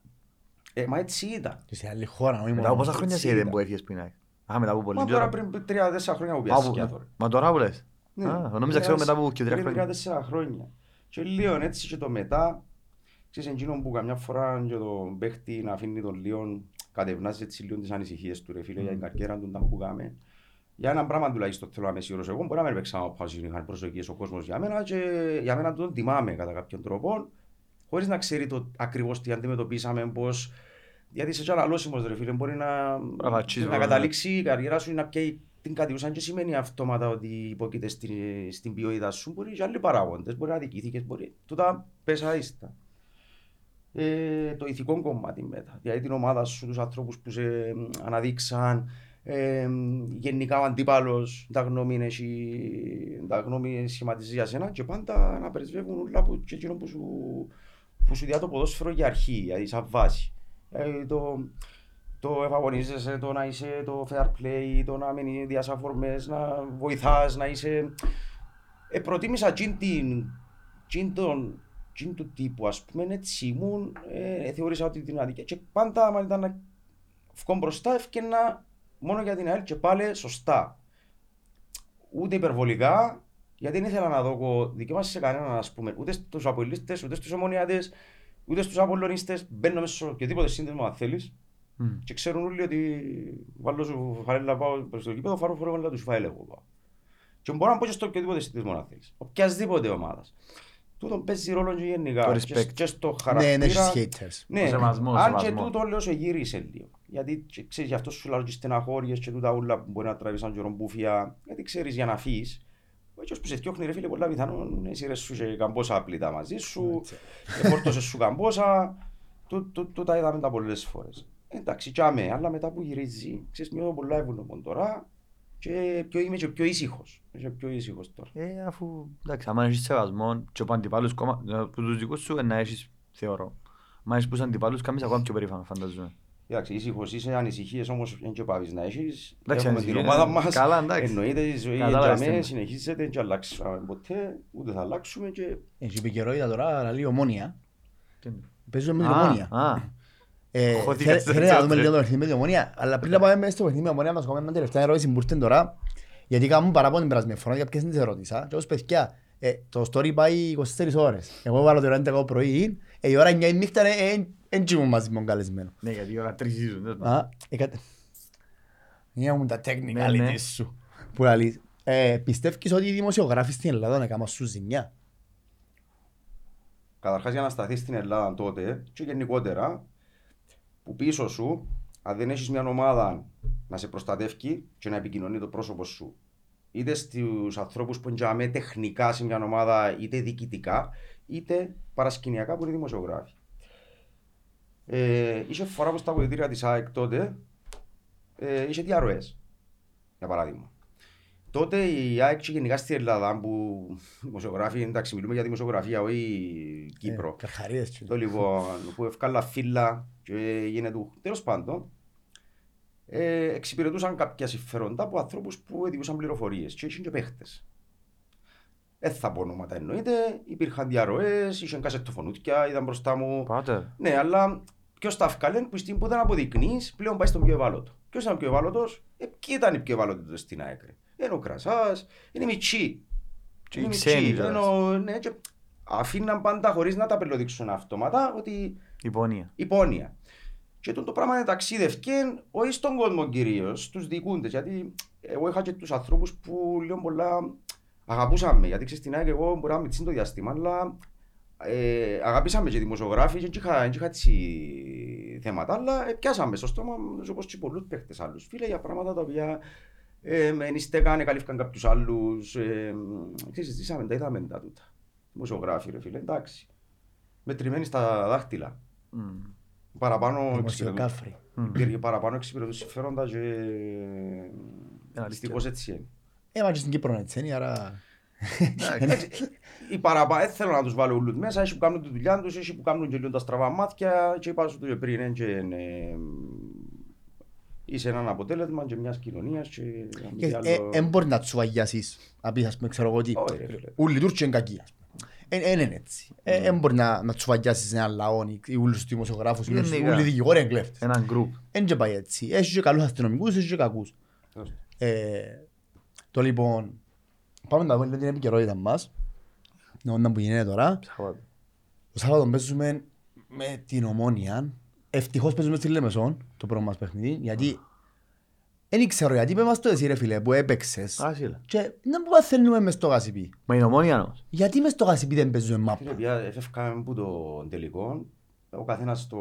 Ε, μα έτσι ήταν. Και σε άλλη χώρα, όχι Μετά μόνο. από πόσα χρόνια έτσι σε είδε ήταν. που έφυγες πριν. ε; Α, μετά από πολύ Μα καιρό. τώρα πριν τρία-τέσσερα χρόνια που Α, πιάσεις που- σκιάτο, ρε. Μα τώρα που λες. Ναι. Α, νόμιζα ξέρω μετά από και τρία Πριν χρόνια. τρία-τέσσερα χρόνια. Και λίγο έτσι και το μετά, ξέρεις εκείνο που καμιά φορά και τον παίχτη να αφήνει τον λίγο, κατευνάζει έτσι λίγο τις ανησυχίες του ρε φίλε για την καριέρα του, τα που κάμε. Για ένα πράγμα τουλάχιστον θέλω να είμαι σίγουρος εγώ, μπορεί να μην παίξα από πάση είχαν προσδοκίες ο κόσμος για μένα και για μένα τον τιμάμε κατά κάποιον τρόπο, χωρίς να ξέρει το ακριβώς τι αντιμετωπίσαμε, πώς γιατί είσαι και αναλώσιμος ρε φίλε, μπορεί να, βατσίσεις, να βέβαια. καταλήξει η καριέρα σου ή να πιέει την κατηγορούσαν και σημαίνει αυτόματα ότι υπόκειται στην, στην ποιότητα σου. Μπορεί και άλλοι παράγοντες, μπορεί να δικήθηκες, μπορεί. Τούτα πέσα ίστα. Ε, το ηθικό κομμάτι μετά. Δηλαδή την ομάδα σου, τους ανθρώπους που σε μ, αναδείξαν, ε, γενικά ο αντίπαλος, τα γνώμη είναι εσύ- τα γνώμη σχηματίζεις για σένα και πάντα να περισβεύουν όλα που, και εκείνο που σου, που σου διά το ποδόσφαιρο για αρχή, δηλαδή σαν βάση. Ε, το, το ευαγωνίζεσαι, το να είσαι το fair play, το να μην διάς αφορμές, να βοηθάς, να είσαι... Ε, προτίμησα εκείνη την, εκείνη τον, εκείνη του τύπου, ας πούμε, έτσι ήμουν, ε, θεώρησα ότι την αδικία και πάντα άμα ήταν να βγω μπροστά ευκαινα μόνο για την ΑΕΛ και πάλι σωστά. Ούτε υπερβολικά, γιατί δεν ήθελα να δω δικαίωμα σε κανέναν, ας πούμε, ούτε στους αποελίστες, ούτε στους ομονιάτες, ούτε στους απολωνίστες, μπαίνω μέσα σε οποιοδήποτε σύνδεσμο αν θέλεις, Μμ. και ξέρουν όλοι ότι βάλω σου φαρέλα πάω προς το κήπεδο, φάρω φορέ τους φάιλ εγώ πάω. Και μπορώ να πω και στο οποιοδήποτε σύνδεσμο αν θέλεις, οποιασδήποτε ομάδας. Τούτο παίζει ρόλο και γενικά, Το και, respect. και στο Ναι, χαρακτήρα. ναι, έχεις haters. Ναι, Ο σεβασμός, αν και σεβασμός. τούτο λέω σε γύρισε λίγο. Γιατί και ξέρεις, γι' αυτό σου λέω και στεναχώριες και τούτα ούλα που μπορεί να τραβείς σαν τζορομπούφια. Γιατί ξέρεις για να φύγεις. Ο έτσι που σε διώχνει ρε φίλε πολλά πιθανόν εσύ ρε σου και καμπόσα απλήτα μαζί σου. Έτσι. Και φόρτωσες σου καμπόσα. Τού- τού- Τούτα είδαμε τα πολλές φορές. Εντάξει, κι άμε, αλλά μετά που γυρίζει, ξέρεις, νιώθω πολλά ευγνώμων τώρα και πιο, είμαι και πιο ήσυχος. Είμαι και πιο ήσυχος τώρα. Ε, αφού, εντάξει, άμα έχεις σεβασμό και από αντιπάλους κόμμα, ε, που τους δικούς σου ε, να έχεις, θεωρώ. Μα έχεις πούς αντιπάλους, κάνεις ακόμα πιο περήφανο, φανταζούμε. Κοίταξε, ήσυχος είσαι, ανησυχίες όμως δεν και πάβεις να έχεις. Εντάξει, Έχουμε την ανησυχίες, ομάδα μας. καλά, εντάξει. Εννοείται η ζωή Κατάλαβες για τι μέ, είναι. συνεχίζεται και αλλάξαμε ποτέ, ούτε θα αλλάξουμε και Έχει επικαιρότητα τώρα, αλλά λίγο ομόνια. Τι είναι; Παίζουμε με την Α, ομόνια. α. Ε, Χώθηκα θέλ- στο Θέλει να δούμε τσάτ, λίγο ρε. το παιχνίδι με την ομόνια. Αλλά πριν να πάμε μέσα στο παιχνίδι με την ομόνια, μας κάνουμε μια τελευταία ερώτηση που ήρθε τώρα. Γιατί κάνουμε παραπάνω την περασμένη φορά, για ποιες δεν τις ερώτησα. Και όπως παιδιά, ε, το story πάει 24 ώρες. Εγώ βάλω το ώρα 11 το πρωί, ε, η ώρα 9 η νύχτα δεν τσιμούν μαζί με τον καλεσμένο. Ναι, γιατί η ώρα τρεις ήσουν. τέλος πάντων. Α, εκατε... Είναι μου τα Ναι, ναι. technicalities σου. Που λαλείς. Ε, πιστεύεις ότι οι δημοσιογράφοι στην Ελλάδα έκαναν σου ζημιά; Καταρχάς για να σταθείς στην Ελλάδα τότε και γενικότερα που πίσω σου, αν δεν έχεις μια ομάδα να σε προστατεύει και να επικοινωνεί το πρόσωπο σου είτε στους ανθρώπους που είναι τεχνικά σε μια ομάδα είτε διοικητικά είτε παρασκηνιακά που είναι δημοσιογράφοι. Ε, είχε φορά που στα βοηθήρια της ΑΕΚ τότε ε, είχε διαρροές, για παράδειγμα. Τότε η ΑΕΚ και γενικά στην Ελλάδα που δημοσιογράφοι, εντάξει μιλούμε για δημοσιογραφία, όχι Κύπρο. Ε, Καρχαρίες. και- Το λοιπόν που ευκάλα φύλλα και γίνεται του. Τέλος πάντων, ε, εξυπηρετούσαν κάποια συμφέροντα από ανθρώπους που έδιουσαν πληροφορίες και είχαν και παίχτες. Δεν θα πω ονόματα εννοείται, υπήρχαν διαρροές, είχαν κασετοφωνούτια, ήταν μπροστά μου. Πάτε. Ναι, αλλά ποιος τα έφκαλε που στην που δεν αποδεικνύεις, πλέον πάει στον πιο ευάλωτο. Ποιος ήταν ο πιο ευάλωτος, ε, ποιοι ήταν οι πιο ευάλωτοι τότε στην ΑΕΚ. ρε. Είναι ο Κρασάς, είναι η Μιτσί. Και Είναι οι η ξένοι Μιτσί. κιόλας. Ενώ, ναι, και αφήναν πάντα χωρίς να τα πελοδείξουν αυτόματα ότι Υπόνοια. υπόνοια. Και το, το πράγμα ταξίδευκε όχι στον κόσμο κυρίως, στους διοικούντες. Γιατί εγώ είχα και τους ανθρώπους που λίγο πολλά αγαπούσαν με. Γιατί ξέρεις την ΑΕΚ, εγώ μπορεί να μην το διάστημα, αλλά ε, αγάπησαμε και δημοσιογράφοι και δεν είχα, δεν είχα έτσι θέματα, αλλά ε, πιάσαμε στο στόμα όπως και πολλούς παίχτε άλλους. Φίλε, για πράγματα τα οποία ε, με ενιστέκαν, καλύφθηκαν κάποιους άλλους. Ε, ξέρεις, συζητήσαμε, τα είδαμε τα τούτα. Δημοσιογράφοι, ρε φίλε, εντάξει. Μετρημένοι στα δάχτυλα. Μμ. Παραπάνω εξυπηρετούν, Δημοσιοκάφροι. υπήρχε παραπάνω εξυπηρετούν συμφέροντα και αλήθεια. δυστυχώς έτσι είναι. Ε, μα και στην Κύπρο έτσι είναι, άρα... Εντάξει, Οι παραπάνω, δεν θέλω να τους βάλω ούλους μέσα, έχει που κάνουν τη δουλειά τους, έχει που κάνουν και λίγο τα στραβά μάτια και είπα σου το και πριν, είναι και, ε, είσαι έναν αποτέλεσμα και μιας κοινωνίας και να μην Και, τι ε, άλλο- εν μπορεί να τους βαγιάσεις, να πεις, ας πούμε, ξέρω εγώ τι. Όχι, ρε φίλε. Ούλοι Τούρκοι είναι κακοί, ας πούμε. Ε, ε, είναι έτσι. Ε, Εν μπορεί να, να τους βαγιάσεις σε ένα λαό, οι ούλους τους δημοσιογράφους, οι ούλους- Γενικά. ούλοι δικηγόροι είναι κλέφτες. Έναν γκρουπ. Εν και πάει έτσι. Έχεις και καλούς αστυνομικούς, έχεις και κακούς. Ε, το λοιπόν, πάμε να δούμε λίγο την επικαιρότητα μας. Να δούμε που γίνεται τώρα. Σαββάτο. Το Σάββατο παίζουμε με την Ομόνια. Ευτυχώς παίζουμε στη Λεμεσόν, το πρώτο μας παιχνίδι, γιατί δεν ξέρω γιατί είπε μας το εσύ ρε φίλε που έπαιξες Α, σύλλα. και να που παθαίνουμε μες στο γασιπί. Μα είναι ομόνια όμως. Γιατί μες στο γασιπί δεν παίζουμε Φίλε, μάπα. πια έφευκαμε από το τελικό. Ο καθένας το,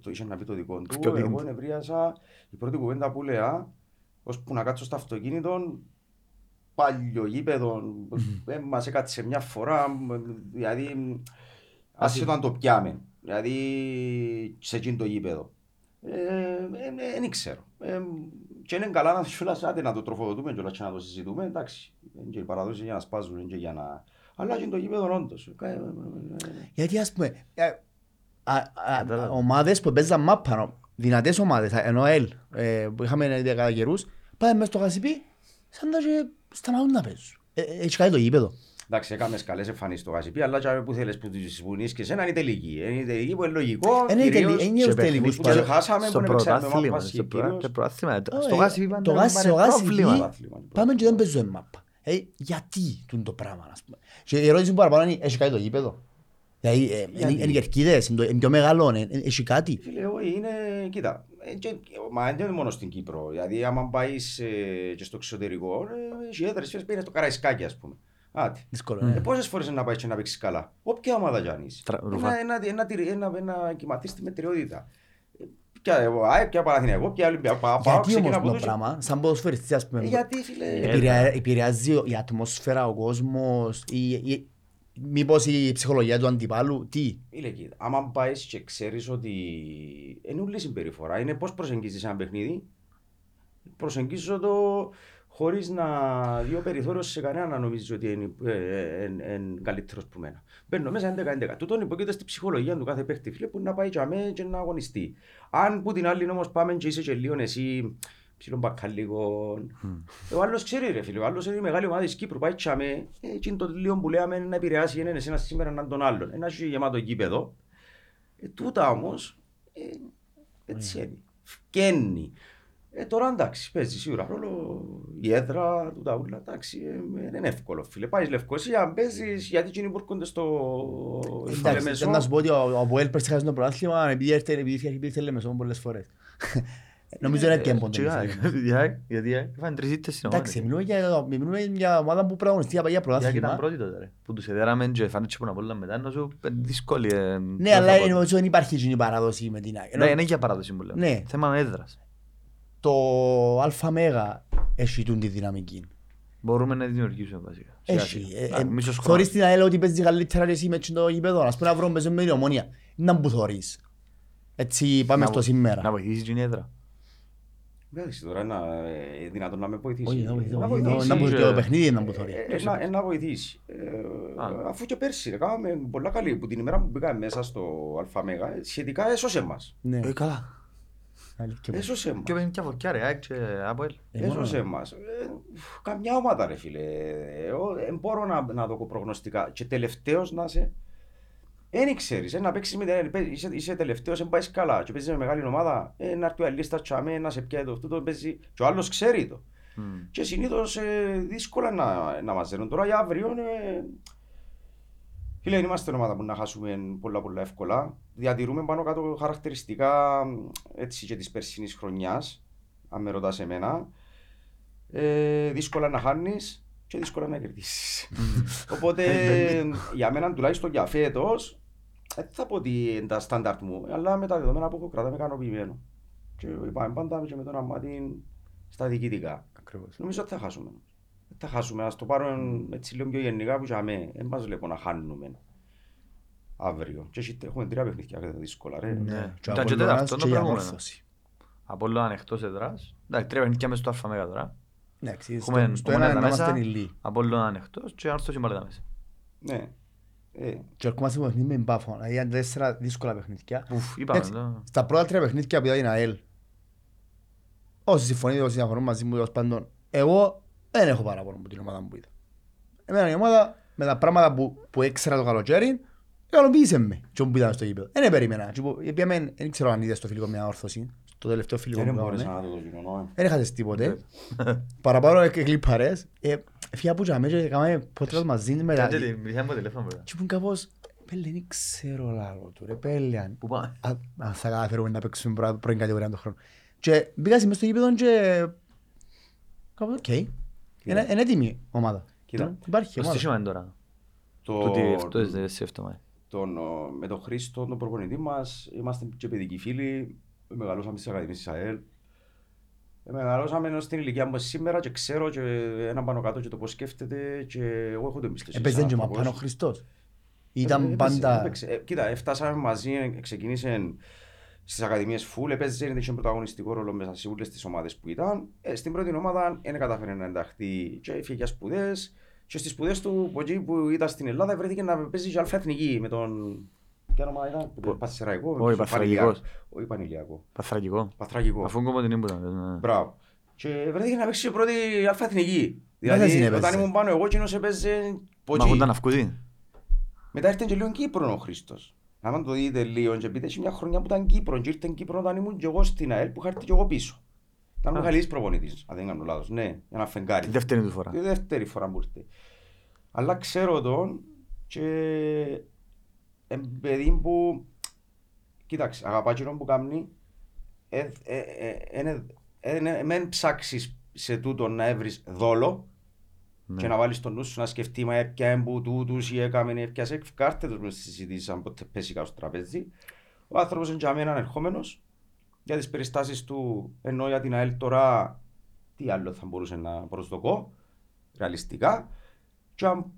το είχε να πει το δικό του. Πιο Εγώ δικό. ενευρίασα η πρώτη κουβέντα που λέω, ώσπου να κάτσω στο αυτοκίνητο, παλιό γήπεδο, ε, μας έκατσε μια φορά, μ, δηλαδή, ας ήταν το πιάμε, δηλαδή, σε εκείνο το γήπεδο. Δεν ξέρω. Ε, και είναι καλά να σου άντε να το τροφοδοτούμε κιόλας και να το συζητούμε, εντάξει. Είναι και οι παραδόσεις για να σπάζουν, είναι και για να... Αλλά και το γήπεδο όντως. Ε, ε, ε, ε, Γιατί ας πούμε, ε, α- α- Κατάλαβα. ομάδες που παίζαν μάπα, δυνατές ομάδες, ενώ ΕΛ, ε, που είχαμε κατά καιρούς, πάμε μες στο γασιπί, σαν να και σταματούν να παίζουν. Ε, ε, Έχει κάτι το γήπεδο. Εντάξει, έκαμε καλές εμφανίσεις στο Γασιπί, αλλά και που θέλεις που τις βουνείς και εσένα είναι η τελική. Είναι η τελική που είναι λογικό. Είναι η κυρίως τελική, είναι σε τους παιχνίδι τελικούς που που και παίζουν. χάσαμε Στο που είναι παίξαμε πρωτάθλημα. μάπα Στο πρωτά- κυρίως. το πρωτάθλημα. Ε, Στο γάσι το πάντα γάσι- είναι το γάσι πρόβλημα. πει- Πρωτάθλημα. Πάμε και δεν παίζουμε μάπα. Ε, γιατί τούν το πράγμα, ας πούμε. Και η ερώτηση που παραπάνω είναι, έχει κάτι το γήπεδο. Δηλαδή, ε, Γιατί? είναι είναι οι κερκίδες, είναι το- είναι πιο μεγάλο, ε, ε, έχει κάτι. Φίλε, όχι, είναι, κοίτα, ε, και- μα δεν είναι μόνο στην Κύπρο. Δηλαδή, άμα πάεις ε, και στο εξωτερικό, ε, έχει έδρες, φέρεις, πήγαινε στο Καραϊσκάκι, ας πούμε. Άτε. Δύσκολο. Ε, ε. πόσες φορές είναι να πάεις και να παίξεις καλά; Όποια ομάδα κι αν είσαι. Τρα- Ένα- ρουφά. ένα- ένα- ένα- ένα- ένα κοιμαθείς στη μετριότητα. Ε, Ποια εγώ, ΑΕΚ, ποια Παναθηναϊκό, ποια Ολυμπιακό. Πάω, πάω, Γιατί ξεκινά όμως από το τους- πράγμα, σαν ποδοσφαιριστής, ας πούμε, Ε, Γιατί, φίλε. επηρεα- επηρεάζει η ατμόσφαιρα, ο κόσμος, η- η- μήπως η ψυχολογία του αντιπάλου, τι; Φίλε, κοίτα, άμα πάεις και ξέρεις ότι είναι όλη η συμπεριφορά, είναι πώς προσεγγίζεις ένα παιχνίδι. Προσεγγίζω το χωρίς να δει ο περιθώριος σε κανένα να νομίζει ότι είναι, ε, ε, ε, ε, είναι καλύτερος που μένα. Μπαίνω μέσα 11-11. Τούτον υποκείται στη ψυχολογία του κάθε παίχτη φίλε που να πάει για μέ και να αγωνιστεί. Αν που την άλλη όμως πάμε και είσαι και λίγο εσύ ψηλόν μπακαλίγο. Ο άλλος ξέρει ρε φίλε, ο άλλος είναι η μεγάλη ομάδα της Κύπρου, πάει και με, εκείνο το λίγο που λέμε να επηρεάσει είναι εσένα σήμερα έναν τον άλλον. Ένα έχει γεμάτο γήπεδο. Ε, τούτα όμως, ε, έτσι είναι. Φκένει. Ε, τώρα εντάξει, παίζει σίγουρα ρόλο η έδρα του τα ούλα. Εντάξει, ε, δεν είναι εύκολο. Φίλε, πάεις Λευκοσία, παίζεις γιατί εκείνοι που έρχονται στο στο Εντάξει, Λεμεσό. θέλω να σου πω ότι ο ο Αποέλ πέρσι χάσει το πρωτάθλημα επειδή έρθει επειδή είχε πει θέλει Λεμεσό πολλές φορές. Νομίζω είναι και πόντο. Γιατί έφανε τρεις ήττες στην ομάδα. Εντάξει, μιλούμε για- μιλούμε για ομάδα που πραγματιστεί για Γιατί ήταν πρωτάθλημα. πρώτη τότε ρε. Που τους εδέραμε και φάνε και που να πολλά μετά, να σου ε, δύσκολη. ε, Ναι, δεν αλλά θα πω. νομίζω δεν υπάρχει εκείνη η παράδοση με την ΑΕΚ. Ναι, είναι για παράδοση που λέω. Ναι. Θέμα έδρας. Το ΑΜ έχει τούν τη δυναμική. Μπορούμε να δημιουργήσουμε βασικά. Σιγά Έχει. σιγά. Ε, Α, ε, μισός Θωρείς χρόνος. την ΑΕΛ ότι παίζει καλύτερα και εσύ με το γήπεδο. Ας πούμε να βρούμε παίζουμε με την ομόνια. Να που θωρείς. Έτσι πάμε Να στο βο- σήμερα. Να βοηθήσεις την έδρα. Εντάξει, τώρα είναι ε, δυνατόν να με βοηθήσει. Όχι, να βοηθήσει, Να όχι, βοηθήσει. να βοηθήσει, και- το παιχνίδι είναι να που θωρεί. Ε, ε, να- ε, να βοηθήσει. Ε, Α. αφού και πέρσι ρε, κάναμε πολλά καλή που την ημέρα που μπήκαμε μέσα στο ΑΜΕΓΑ ε, σχετικά έσωσε μας. Ναι. Ε, καλά. Αλήθεια. Έσωσε μας. Και παίρνει και φορκιά ρε, ΑΕΚ και ΑΠΟΕΛ. Ε, μόνο- Έσωσε μας. Ε, καμιά ομάδα ρε φίλε. Εγώ δεν μπορώ να, να δω προγνωστικά. Και τελευταίος να είσαι. Δεν ξέρεις, ε, να παίξεις με την παί- είσαι, είσαι τελευταίος, δεν πάει καλά και παίζεις με μεγάλη ομάδα, ε, να έρθει ο αλλής στα τσαμέ, να σε πιάει το αυτό, το παίζει και ο άλλος ξέρει το. Μμ. Και συνήθως ε, δύσκολα να, να μαζεύουν. Τώρα για αύριο ε, Φίλε, δεν είμαστε ομάδα που να χάσουμε πολλά πολλά εύκολα. Διατηρούμε πάνω κάτω χαρακτηριστικά μ, έτσι και της περσινής χρονιάς, αν με ρωτάς εμένα. Ε, δύσκολα να χάνεις και δύσκολα να κερδίσεις. Οπότε για μένα τουλάχιστον για φέτος, δεν θα πω ότι είναι τα στάνταρτ μου, αλλά με τα δεδομένα που έχω κρατάμε ικανοποιημένο. Και είπαμε πάντα και με τον αμάτι στα διοικητικά. Ακριβώς. Νομίζω ότι θα χάσουμε. Δεν θα χάσουμε. Ας το πάρουμε έτσι λίγο πιο γενικά που για Δεν μας βλέπω να χάνουμε αύριο. Και έχει- έχουμε τρία παιχνίδια και δύσκολα ρε. Ναι. Και Ήταν και Απολλώνας αυτό το και η προηγούμενο. Ανόρθωση. Απόλλω ανεκτός εδράς. Εντάξει, τρία παιχνίδια μες στο ΑΜΕΓΑ τώρα. Εντάξει, Έχουμε- στο- στο έχουμε ένα τα να μέσα. είμαστε ηλί. Απόλλω ανεκτός και ανόρθωση πάλι τα μέσα. Ναι. Ε, Και ερχόμαστε στο παιχνίδι με μπάφο. Δηλαδή ήταν τέσσερα δύσκολα παιχνίδια. Ουφ, είπαμε. Εντάξει, το. Στα πρώτα τρία παιχνίδια που ήταν η ΑΕΛ, όσοι συμφωνείτε, όσοι διαφωνούν μαζί μου, τέλος πάντων, εγώ δεν έχω παράπονο από την ομάδα που είδα. Εμένα η ομάδα με τα πράγματα που, που έξερα το καλοκαίρι, ικανοποίησε με και που είδαμε στο γήπεδο. Δεν περίμενα. Και που- επειδή εμένα δεν ξέρω αν είδες το φιλικό μια όρθωση, στο τελευταίο φιλικό δεν που μπορείς κάναμε. να το δω κοινωνό. Δεν έχασες τίποτε. Παραπάνω και κλιπαρές. Ε, Φύγα που τζαμέ και κάναμε podcast μαζί με τα... Κάτσε τη, μιλήσαμε από τηλέφωνο βέβαια. Και που κάπως, πέλε, δεν ξέρω λάλο του ρε, πέλε, αν- Πού πάμε; Α- αν θα καταφέρουμε να παίξουμε πρω- πρώην κατηγορία τον χρόνο. Και μπήκα μέσα στο γήπεδο και κάπως, οκ. Είναι είναι έτοιμη ομάδα. Κοίτα. Υπάρχει Το ομάδα. στήσιμο είναι τώρα. Το- Τούτη αυτό είναι σε εβδομάδα. τον, ο, με τον Χρήστο, τον προπονητή μας, είμαστε και παιδικοί φίλοι. Μεγαλώσαμε στις Ακαδημίες της ΑΕΛ. Ε, Μεγαλώσαμε ενώ στην ηλικία μου σήμερα και ξέρω και έναν πάνω κάτω και το πώς σκέφτεται και εγώ έχω την εμπιστοσύνη. Έπαιζε σαν και μα άνθρωπος. πάνω ο Χριστός. Ε, Ήταν έπαιζε, πάντα... έπαιξε. Ε, Κοίτα, ε, φτάσαμε μαζί, ε, ξεκίνησε στις Ακαδημίες Φουλ, έπαιζε, είχε πρωταγωνιστικό ρόλο μέσα σε όλες τις ομάδες που ήταν. Ε, στην πρώτη ομάδα δεν κατάφερε να ενταχθεί και έφυγε για σπουδές. Και στις σπουδές του, από εκεί που ήταν στην Ελλάδα, βρέθηκε να παίζει και αλφα εθνική με τον... Ποια ομάδα ήταν, Ο- Πασσεραϊκό, όχι, Παθραγικός. Όχι Πανηλιακό, Παθραγικό. Παθραγικό. Αφού κόμμα την ήμουν. ναι. Μπράβο. Και βρέθηκε να παίξει η πρώτη αλφα εθνική. Μέσα Δηλαδή, συνέπαιζε. όταν ήμουν πάνω εγώ, εκείνος έπαιζε από Μα εκεί. έχουν αυκούδι. Μετά ήρθε και λίγο Κύπρο ο Χρήστος. Αν το δείτε λίγο, και πείτε, έχει μια χρονιά που ήταν Κύπρο. Και ήρθε Κύπρο όταν ήμουν και εγώ στην ΑΕΛ που είχα έρθει και εγώ πίσω. Ήταν ο Α. Μιχαλής προπονητής, αν δεν κάνω λάθος. Ναι, ένα φεγγάρι. Τη δεύτερη του φορά. Τη δεύτερη φορά που ήρθε. Αλλά ξέρω τον και ε, παιδί που, κοίταξε, αγαπά εκείνον που κάνει, ε, ε, ε, ε, ε, ε, μεν ψάξεις σε τούτο να έβρεις δόλο, Ναι. και να βάλεις τον νου σου να σκεφτεί μα έπια έμπου τούτους ή έκαμε έπιασε κάρτε τους μες στις συζητήσεις αν ποτέ πέσει κάτω στο τραπέζι. Ο άνθρωπος είναι για μένα ερχόμενος για τις περιστάσεις του ενώ για την ΑΕΛ τώρα τι άλλο θα μπορούσε να προσδοκώ ρεαλιστικά και αν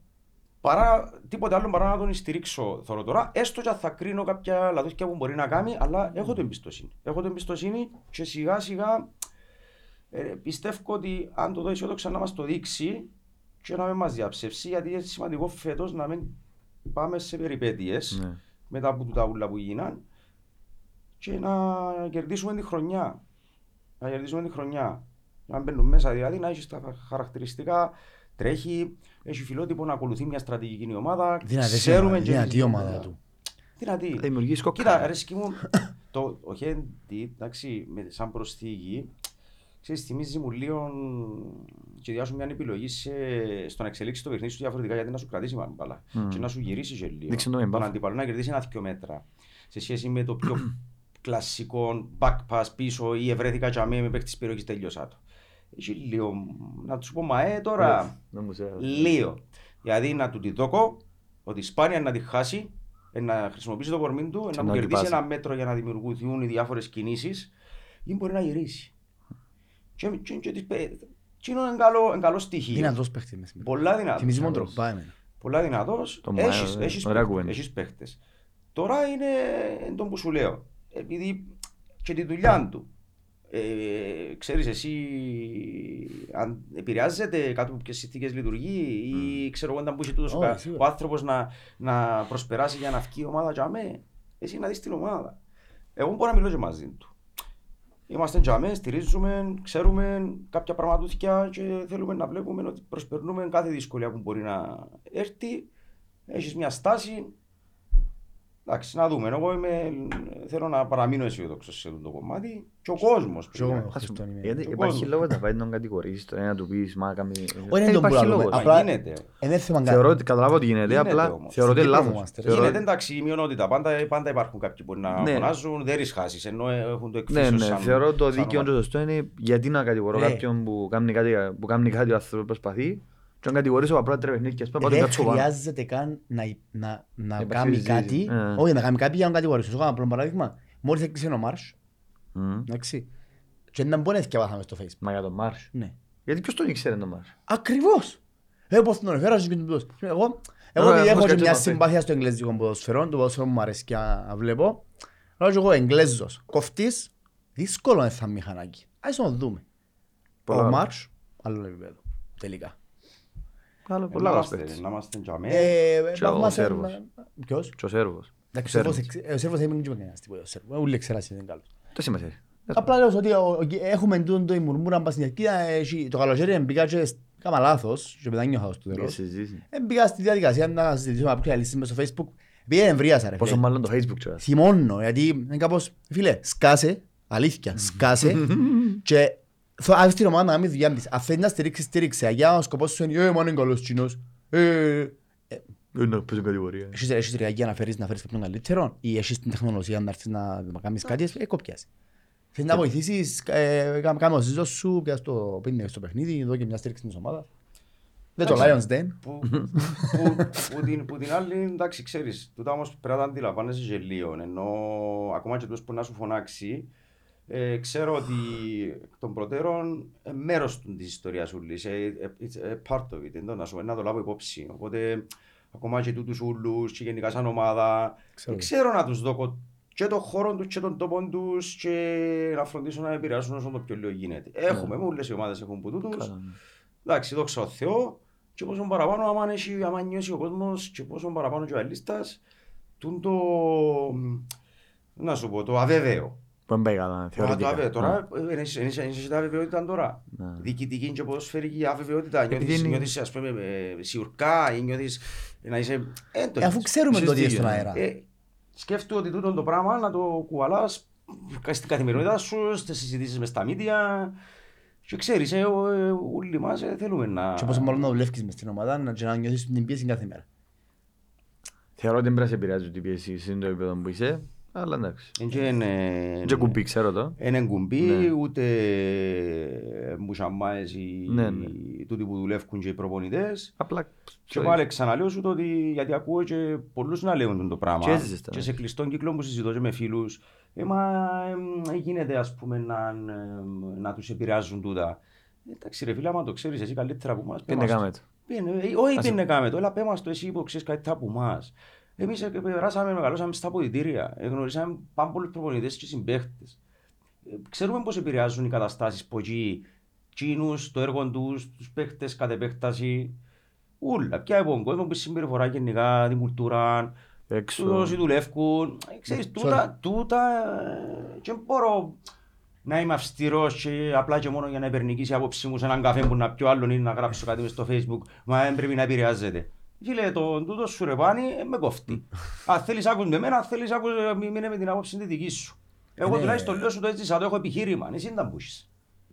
παρά τίποτε άλλο παρά να τον στηρίξω θωρώ τώρα έστω και αν θα κρίνω κάποια λαθούθια που μπορεί να κάνει αλλά έχω την εμπιστοσύνη. Έχω την εμπιστοσύνη και σιγά σιγά Ε, πιστεύω ότι αν το δω αισιόδοξα να μας το δείξει και να μην μας διαψεύσει, γιατί είναι σημαντικό φέτος να μην πάμε σε περιπέτειες Ναι. μετά από τα ούλα που γίναν και να κερδίσουμε τη χρονιά. Να κερδίσουμε τη χρονιά. Να μπαίνουν μέσα, δηλαδή να έχει τα χαρακτηριστικά, τρέχει, έχει φιλότυπο να ακολουθεί μια στρατηγική η ομάδα. Δυνατή ξέρουμε ομάδα, και δυνατή εμείς- ομάδα του. Δυνατή. Θα δημιουργήσει Κοίτα, κόκκαλα. αρέσκει μου, το, ο Χέντι, εντάξει, με, σαν προσθήκη, ξέρεις, θυμίζει μου λίγο και διάσου μια επιλογή σε, στο να εξελίξει το παιχνίδι σου διαφορετικά γιατί να σου κρατήσει μάλλον μπάλα Μμμ. και να σου γυρίσει και λίγο. Δείξε το με Τον μπάφ. αντίπαλο να κερδίσει ένα-δυο μέτρα σε σχέση με το πιο κλασικό back pass πίσω ή ευρέθηκα τζαμί με παίχτη της περιοχής τελειώσα το. Έχει λίγο, να τους πω μα ε τώρα, Να μου σε- Λίγο. Δηλαδή να του τη δώκω ότι σπάνια να τη χάσει, ε, να χρησιμοποιήσει το κορμί του, ε, να να μου την κερδίσει πάσει. ένα μέτρο για να δημιουργηθούν οι διάφορες κινήσεις ή μπορεί να γυρίσει. Και, και, και, τις πέ- και είναι ένα καλό, ένα καλό στοιχείο. Δυνατός παίχτης μες σήμερα. Πολλά δυνατός. Θυμίζει μόνο τροπά εμένα. Πολλά δυνατός. Το Μάιο, ε, ωραία κουβέντα. Έχεις παίχτες. Τώρα είναι εν τω που σου λέω. Επειδή και τη δουλειά του. Ε, ξέρεις εσύ αν επηρεάζεται κάτω από ποιες συνθήκες λειτουργεί ή ξέρω εγώ όταν που είσαι τούτος ο, Όχι, κα- σίγουρα. ο άνθρωπος να, να προσπεράσει για να βγει η ομάδα για μέ. Εσύ να δεις την ομάδα. Εγώ μπορώ να μιλώ και μαζί του. Είμαστε τζαμέ, στηρίζουμε, ξέρουμε κάποια πραγματούθηκια και θέλουμε να βλέπουμε ότι προσπερνούμε κάθε δυσκολία που μπορεί να έρθει. Έχεις μια στάση. Εντάξει, να δούμε. Εγώ είμαι, θέλω να παραμείνω αισιοδόξο σε αυτό το κομμάτι. Και ο κόσμος. Και εγώ είμαι Ας αυτόν πούμε, είμαι. Γιατί Ο υπάρχει κόσμος. λόγος να πάει να τον κατηγορήσεις, τώρα να του πεις μα κάμει... Όχι, Ε, δεν τον υπάρχει πουλάμε. λόγος. Απλά- γίνεται. Ε, δεν θέμα Θεωρώ κάτι. ότι καταλάβω ότι γίνεται, Γίνεται απλά όμως. θεωρώ ότι είναι Στην Κύπρο λάθος. είμαστε, ρε. Θεωρώ- Γίνεται εντάξει η μειονότητα. Πάντα, πάντα υπάρχουν κάποιοι που να Ναι. φωνάζουν, δεν ρισχάσεις. Ενώ έχουν το Ναι, εκφύσιο ναι, σαν- θεωρώ το σαν δίκαιος και ομάδα. το σωστός είναι γιατί να κατηγορώ Ναι. κάποιον που κάνει κάτι, που κάνει κάτι ο άνθρωπος προσπαθεί και να κατηγορήσω απλά τρία παιχνίδια, ας πούμε, πάω Δεν την κάτσω πάνω. χρειάζεται καν να, να, να Υπάρχει κάνει συζήτηση. κάτι. Ε. Όχι, να κάνει κάτι για να κατηγορήσω. Σου κάνω απλό παράδειγμα. Μόλις έκλεισε ο Μάρς, Μμμ. εντάξει. Και να μπορείς να θυκευάσαμε στο facebook. Μα για τον Μάρς. Ναι. Γιατί ποιος τον ήξερε τον Μάρς; Ακριβώς. Ε, πώς τον έφερας και τον ποδόσφαιρο. Εγώ, εγώ Ωραία, επειδή έχω πώς και κάτσε μια να πεις. συμπάθεια στο εγγλέζικο ποδοσφαιρό, το ποδοσφαιρό μου αρέσει και να βλέπω. Λέω και εγώ εγγλέζος, κοφτής, δύσκολο είναι θα μηχανάκι. Ας το δούμε. Πολλά. Ο Μάρς, άλλο επίπεδο, τελικά. Άλλο, Ε, πολλά να λάθος είμαστε- παίκτης. Να είμαστε τζαμέ. Ε, Και ο θαυμάσαι- Σέρβος. Ποιος; Και ο Σέρβος. Εντάξει, ο Σέρβος. Σέρβος εξ- ο Σέρβος δεν είναι και κανένας τίποτα. ο Σέρβος. Ούλοι ξέρασαι δεν είναι καλός. Το σημασία. Απλά λέω ότι ο- ο- έχουμε τούτο το η μουρμούρα μπας στην ευκαιρία, έχει- το καλοκαίρι μπήκα και σ- κάμα λάθος και μετά νιώθα στο Για τέλος. συζήτηση. Ε, Μπήκα στη διαδικασία να συζητήσουμε από ποια λύση μες στο facebook. Πήγαινε εμβρίασα ρε Πόσο φίλε. μάλλον το Facebook τώρα. Θυμώνω γιατί είναι κάπως, φίλε, σκάσε, αλήθεια, σκάσε και θα άφησε την ομάδα να κάνει δουλειά της. Αν θέλει να στηρίξει, στήριξε. Για ο σκοπός σου είναι, ε, μα είναι καλός κοινός. Ε, Δεν να παίζω κατηγορία. Έχεις, έχεις ριαγία να φέρεις, να φέρεις κάποιον καλύτερο ή έχεις την τεχνολογία να έρθεις να να κάνεις κάτι, ε, κοπιάζει. Θέλεις να βοηθήσεις, ε, κάμε κάμε το ζήτο σου, πιάς το πίνει στο παιχνίδι, δω και μια στήριξη της ομάδας. Δεν το Lions δεν. που, που, που, την, που την άλλη, εντάξει, ξέρεις, τούτα όμως πρέπει να τα αντιλαμβάνεσαι και λίγο, ενώ ακόμα και τους που να σου φωνάξει, ε, ξέρω ότι εκ των προτέρων ε, μέρος του της ιστορίας ούλης, ε, ε, it's a part of it, εντός, να, σου, να το λάβω υπόψη. Οπότε, ακόμα και τούτους ούλους και γενικά σαν ομάδα, Ξέρω. ξέρω, ξέρω να τους δω και τον χώρο τους και τον τόπο τους και να φροντίσω να επηρεάσουν όσο το πιο λίγο γίνεται. Έχουμε, με όλες οι ομάδες έχουν που τούτους. Καλά, ναι. Εντάξει, δόξα τω Θεώ και πόσο παραπάνω άμα, έχει, άμα νιώσει ο κόσμος και πόσο παραπάνω και ο αλίστας τούν το, να σου πω, το αβέβαιο. Που δεν πάει καλά, Τώρα, το θεωρητικά. αβέβαιο. Τώρα, ε, έχεις- έχεις έχεις τα αβεβαιότητα τώρα. Ναι. Διοικητική και ποδοσφαιρική αβεβαιότητα. Επειδή Νιώθεις, είναι- νιώθεις ας πούμε, ε, σιουρκά ή νιώθεις να είσαι... Ε, το Ε, Αφού έχεις. ξέρουμε το τι είναι Συστήγιο, στον ναι. αέρα. Ε, σκέφτομαι ότι τούτο το πράγμα να το κουβαλάς στην καθημερινότητα σου, στις συζητήσεις μες στα μίδια και ξέρεις, ε, ο- ε, όλοι μας ε, θέλουμε να... Και πόσο μάλλον να δουλεύεις μες στην ομάδα να- και να νιώθεις την πίεση κάθε μέρα. Θεωρώ ότι δεν πρέπει να σε επηρεάζει την πίεση σε το επίπεδο που είσαι, αλλά εντάξει. Εν και είναι- Και κουμπί, ξέρω το. Είναι κουμπί, Ναι. ούτε μουσαμάες οι Ναι, ναι. τούτοι που δουλεύουν και οι προπονητές. Απλά Και πάλι ξαναλέω σου το ότι γιατί ακούω και πολλούς να λέουν το πράγμα. Και έζησες τα, Και ναι. σε κλειστόν κύκλο που συζητώ και με φίλους. Ε, μα ε, γίνεται ας πούμε να, ε, να τους επηρεάζουν τούτα. Εντάξει ρε φίλε, άμα το ξέρεις εσύ καλύτερα από εμάς. είναι πες μας κάμε το. το. Πήγαινε, ε, Όχι Ας- πήγαινε κάμε το, αλλά πέ μας το εσύ που ξέρεις καλύτερα από εμάς. Εμείς ε, περάσαμε, μεγαλώσαμε στα αποδητήρια. Ε, Γνωρίσαμε πάρα πολλούς προπονητές και συμπαίχτες. Ε, Ξέρουμε πώς επηρεάζουν οι καταστάσεις που εκεί Τσίνους, το έργο τους, τους παίχτες κατ' επέκταση. Ούλα, πια από τον κόσμο που συμπεριφορά γενικά την κουλτούρα, Έξω. όσοι δουλεύουν. Ε, Ξέρεις, Sorry. τούτα, τούτα ε, και μπορώ να είμαι αυστηρός και απλά και μόνο για να υπερνικήσει η άποψή μου σε έναν καφέ που να πιω άλλον ή να γράψω κάτι μες στο facebook, μα δεν πρέπει να επηρεάζεται. Φίλε, το τούτος σου ρε πάνι, ε, με κόφτει. Αν θέλεις άκους με εμένα, αν θέλεις άκους ε, μη- μείνε με την άποψη τη δική σου. Εγώ Ναι. τουλάχιστον λέω σου το έτσι σαν το έχω επιχείρημα, εσύ δεν τα μπούσεις.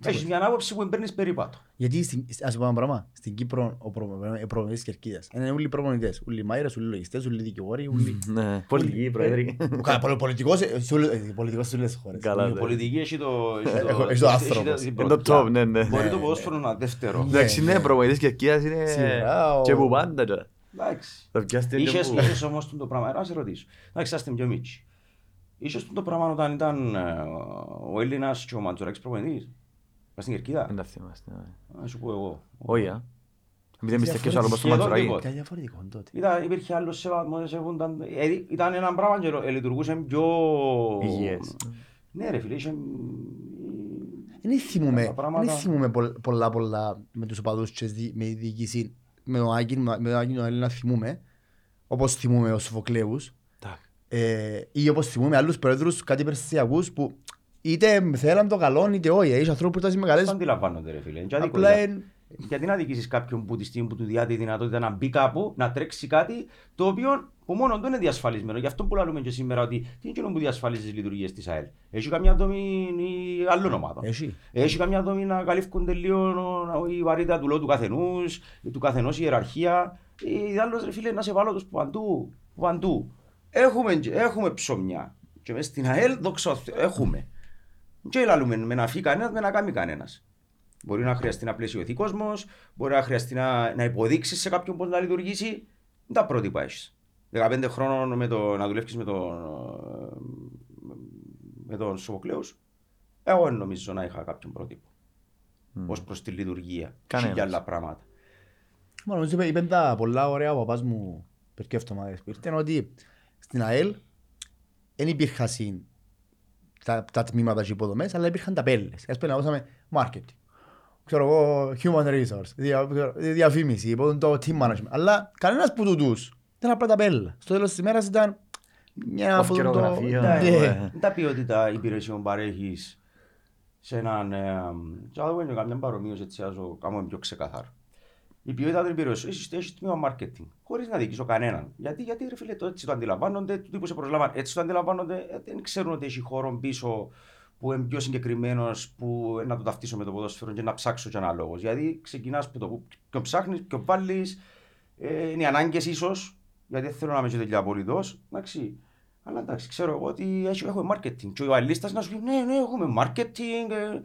Έχεις μια άποψη που παίρνεις περίπατο. Γιατί, στην- ας πω ένα πράγμα, στην Κύπρο ο προπο- οι προπονητές Κερκίδας είναι όλοι προπονητές, όλοι μάιρες, όλοι λογιστές, όλοι δικηγόροι, όλοι... Ναι, πολιτική, πρόεδρη. Καλά, πολ- πολιτικός, ε, σε όλες- ε, πολιτικός σε όλες τις χώρες. Καλά. Η πολιτική έχει το... έχει Έχω- έχει το άνθρωπος. την Είναι το πρωτιά. top, ναι, ναι. Μπορεί Ναι, το ναι. ποδόσφαιρο να δεύτερο. Εντάξει, ναι, προπονητής Κερκίδας είναι Σίγουρα, ο- και που πάντα. Τώρα. Εντάξει. Θα πιάσετε Είχες, λίγο που- είχες όμως το πράγμα, να σε ρωτήσω. Εντάξει, είστε πιο μίτσι. Είχες το πράγμα όταν ήταν ε, ο Έλληνας και ο Μαντζουράκης προπονητής; Πας στην Κερκίδα; Δεν τα θυμάστε. ναι. Να σου πω εγώ. Όχι, α. Επειδή δεν πιστεύεις άλλο πως το Σχεδόν Μαντζουράκη. τίποτα. Κάτι διαφορετικό τότε. Ήταν, υπήρχε άλλος σεβασμός, σεβούνταν. ε, Ήταν ένα πράγμα και ε, λειτουργούσε πιο... Υγιές. Ναι ρε φίλε, είχε... Δεν θυμούμαι, Τα πράγματα- δεν θυμούμαι πολλ- πολλά πολλά με τους οπαδούς και δι- με η διοίκηση. Με τον Άγιν, με τον Άγιν τον Έλληνα θυμούμαι, όπως θυμούμαι ως Σοφοκλέους, Εντάξει. ε, ή όπως θυμούμαι άλλους πρόεδρους κάτι περσιακούς που είτε θέλαν το καλό είτε όχι. Έχει ανθρώπους που ήταν Το μεγαλές, αντιλαμβάνονται ρε φίλε. Και άδικο απλά ήταν. Εν- Γιατί να δικήσεις κάποιον που τη στιγμή που του διάθεται η δυνατότητα να μπει κάπου, να τρέξει κάτι, το οποίο που μόνο του είναι διασφαλισμένο. Γι' αυτό που λέμε και σήμερα ότι τι είναι εκείνο που διασφαλίζει τις λειτουργίες της ΑΕΛ. Έχει καμιά δομή ή άλλων ομάδων. Έχει. Έχει καμιά δομή να καλύφκονται λίγο η βαρύτητα του λόγου του καθενούς, του καθενός η ιεραρχία. Ή άλλος ρε φίλε να σε βάλω τους παντού, παντού. Έχουμε, έχουμε ψωμιά. Και μες στην ΑΕΛ δόξα τω Θεώ, έχουμε. Και λαλούμε με να φύγει κανένας, με να κάνει κανένας. Μπορεί να χρειαστεί να πλαισιωθεί κόσμος, μπορεί να χρειαστεί να, να υποδείξεις σε κάποιον πώς να λειτουργήσει. Δεν τα πρότυπα έχεις. 15 χρόνων με το, να δουλεύεις με τον, με τον Σοφοκλέους, εγώ δεν νομίζω να είχα κάποιον πρότυπο. Μμ. Ω προς τη λειτουργία. Κανένας. Και για άλλα πράγματα. Μα νομίζω είπε- είπεν τα πολλά ωραία ο παπάς μου περκεί εβδομάδες που ήρθαν ότι στην ΑΕΛ δεν υπήρχαν συν τα, τα τμήματα και υποδομές, αλλά υπήρχαν τα πέλες. Ας πούμε, ακούσαμε marketing, ξέρω εγώ, human resource, δια, διαφήμιση, υπό το team management. Αλλά κανένας που τούτους ήταν απλά τα πέλα. Στο τέλος της ημέρας ήταν μια από το... Αυκαιρογραφία, Ναι. ναι. Δεν τα ποιότητα υπηρεσιών παρέχεις σε έναν. Ε, θα δούμε και καμιά παρομοίωση έτσι, ας το κάνουμε πιο ξεκάθαρο. Η ποιότητα των υπηρεσιών έχει έχεις τμήμα marketing, χωρίς να δικήσω κανέναν. Γιατί, γιατί ρε φίλε, το έτσι το αντιλαμβάνονται, του τύπου σε προσλαμβάνουν, έτσι το αντιλαμβάνονται, ε, δεν ξέρουν ότι έχει χώρο πίσω που είναι πιο συγκεκριμένος, που να το ταυτίσω με το ποδόσφαιρο και να ψάξω και ένα λόγο. Γιατί ξεκινάς από το που ποιον ψάχνεις, ποιον βάλεις, ε, είναι οι ανάγκες ίσως, γιατί δεν θέλω να είμαι και τελειά απολύτως. Εντάξει. Αλλά εντάξει, ξέρω εγώ ότι έχει- έχουμε marketing. Και ο αλίστας να σου πει: Ναι, ναι, έχουμε marketing. ε,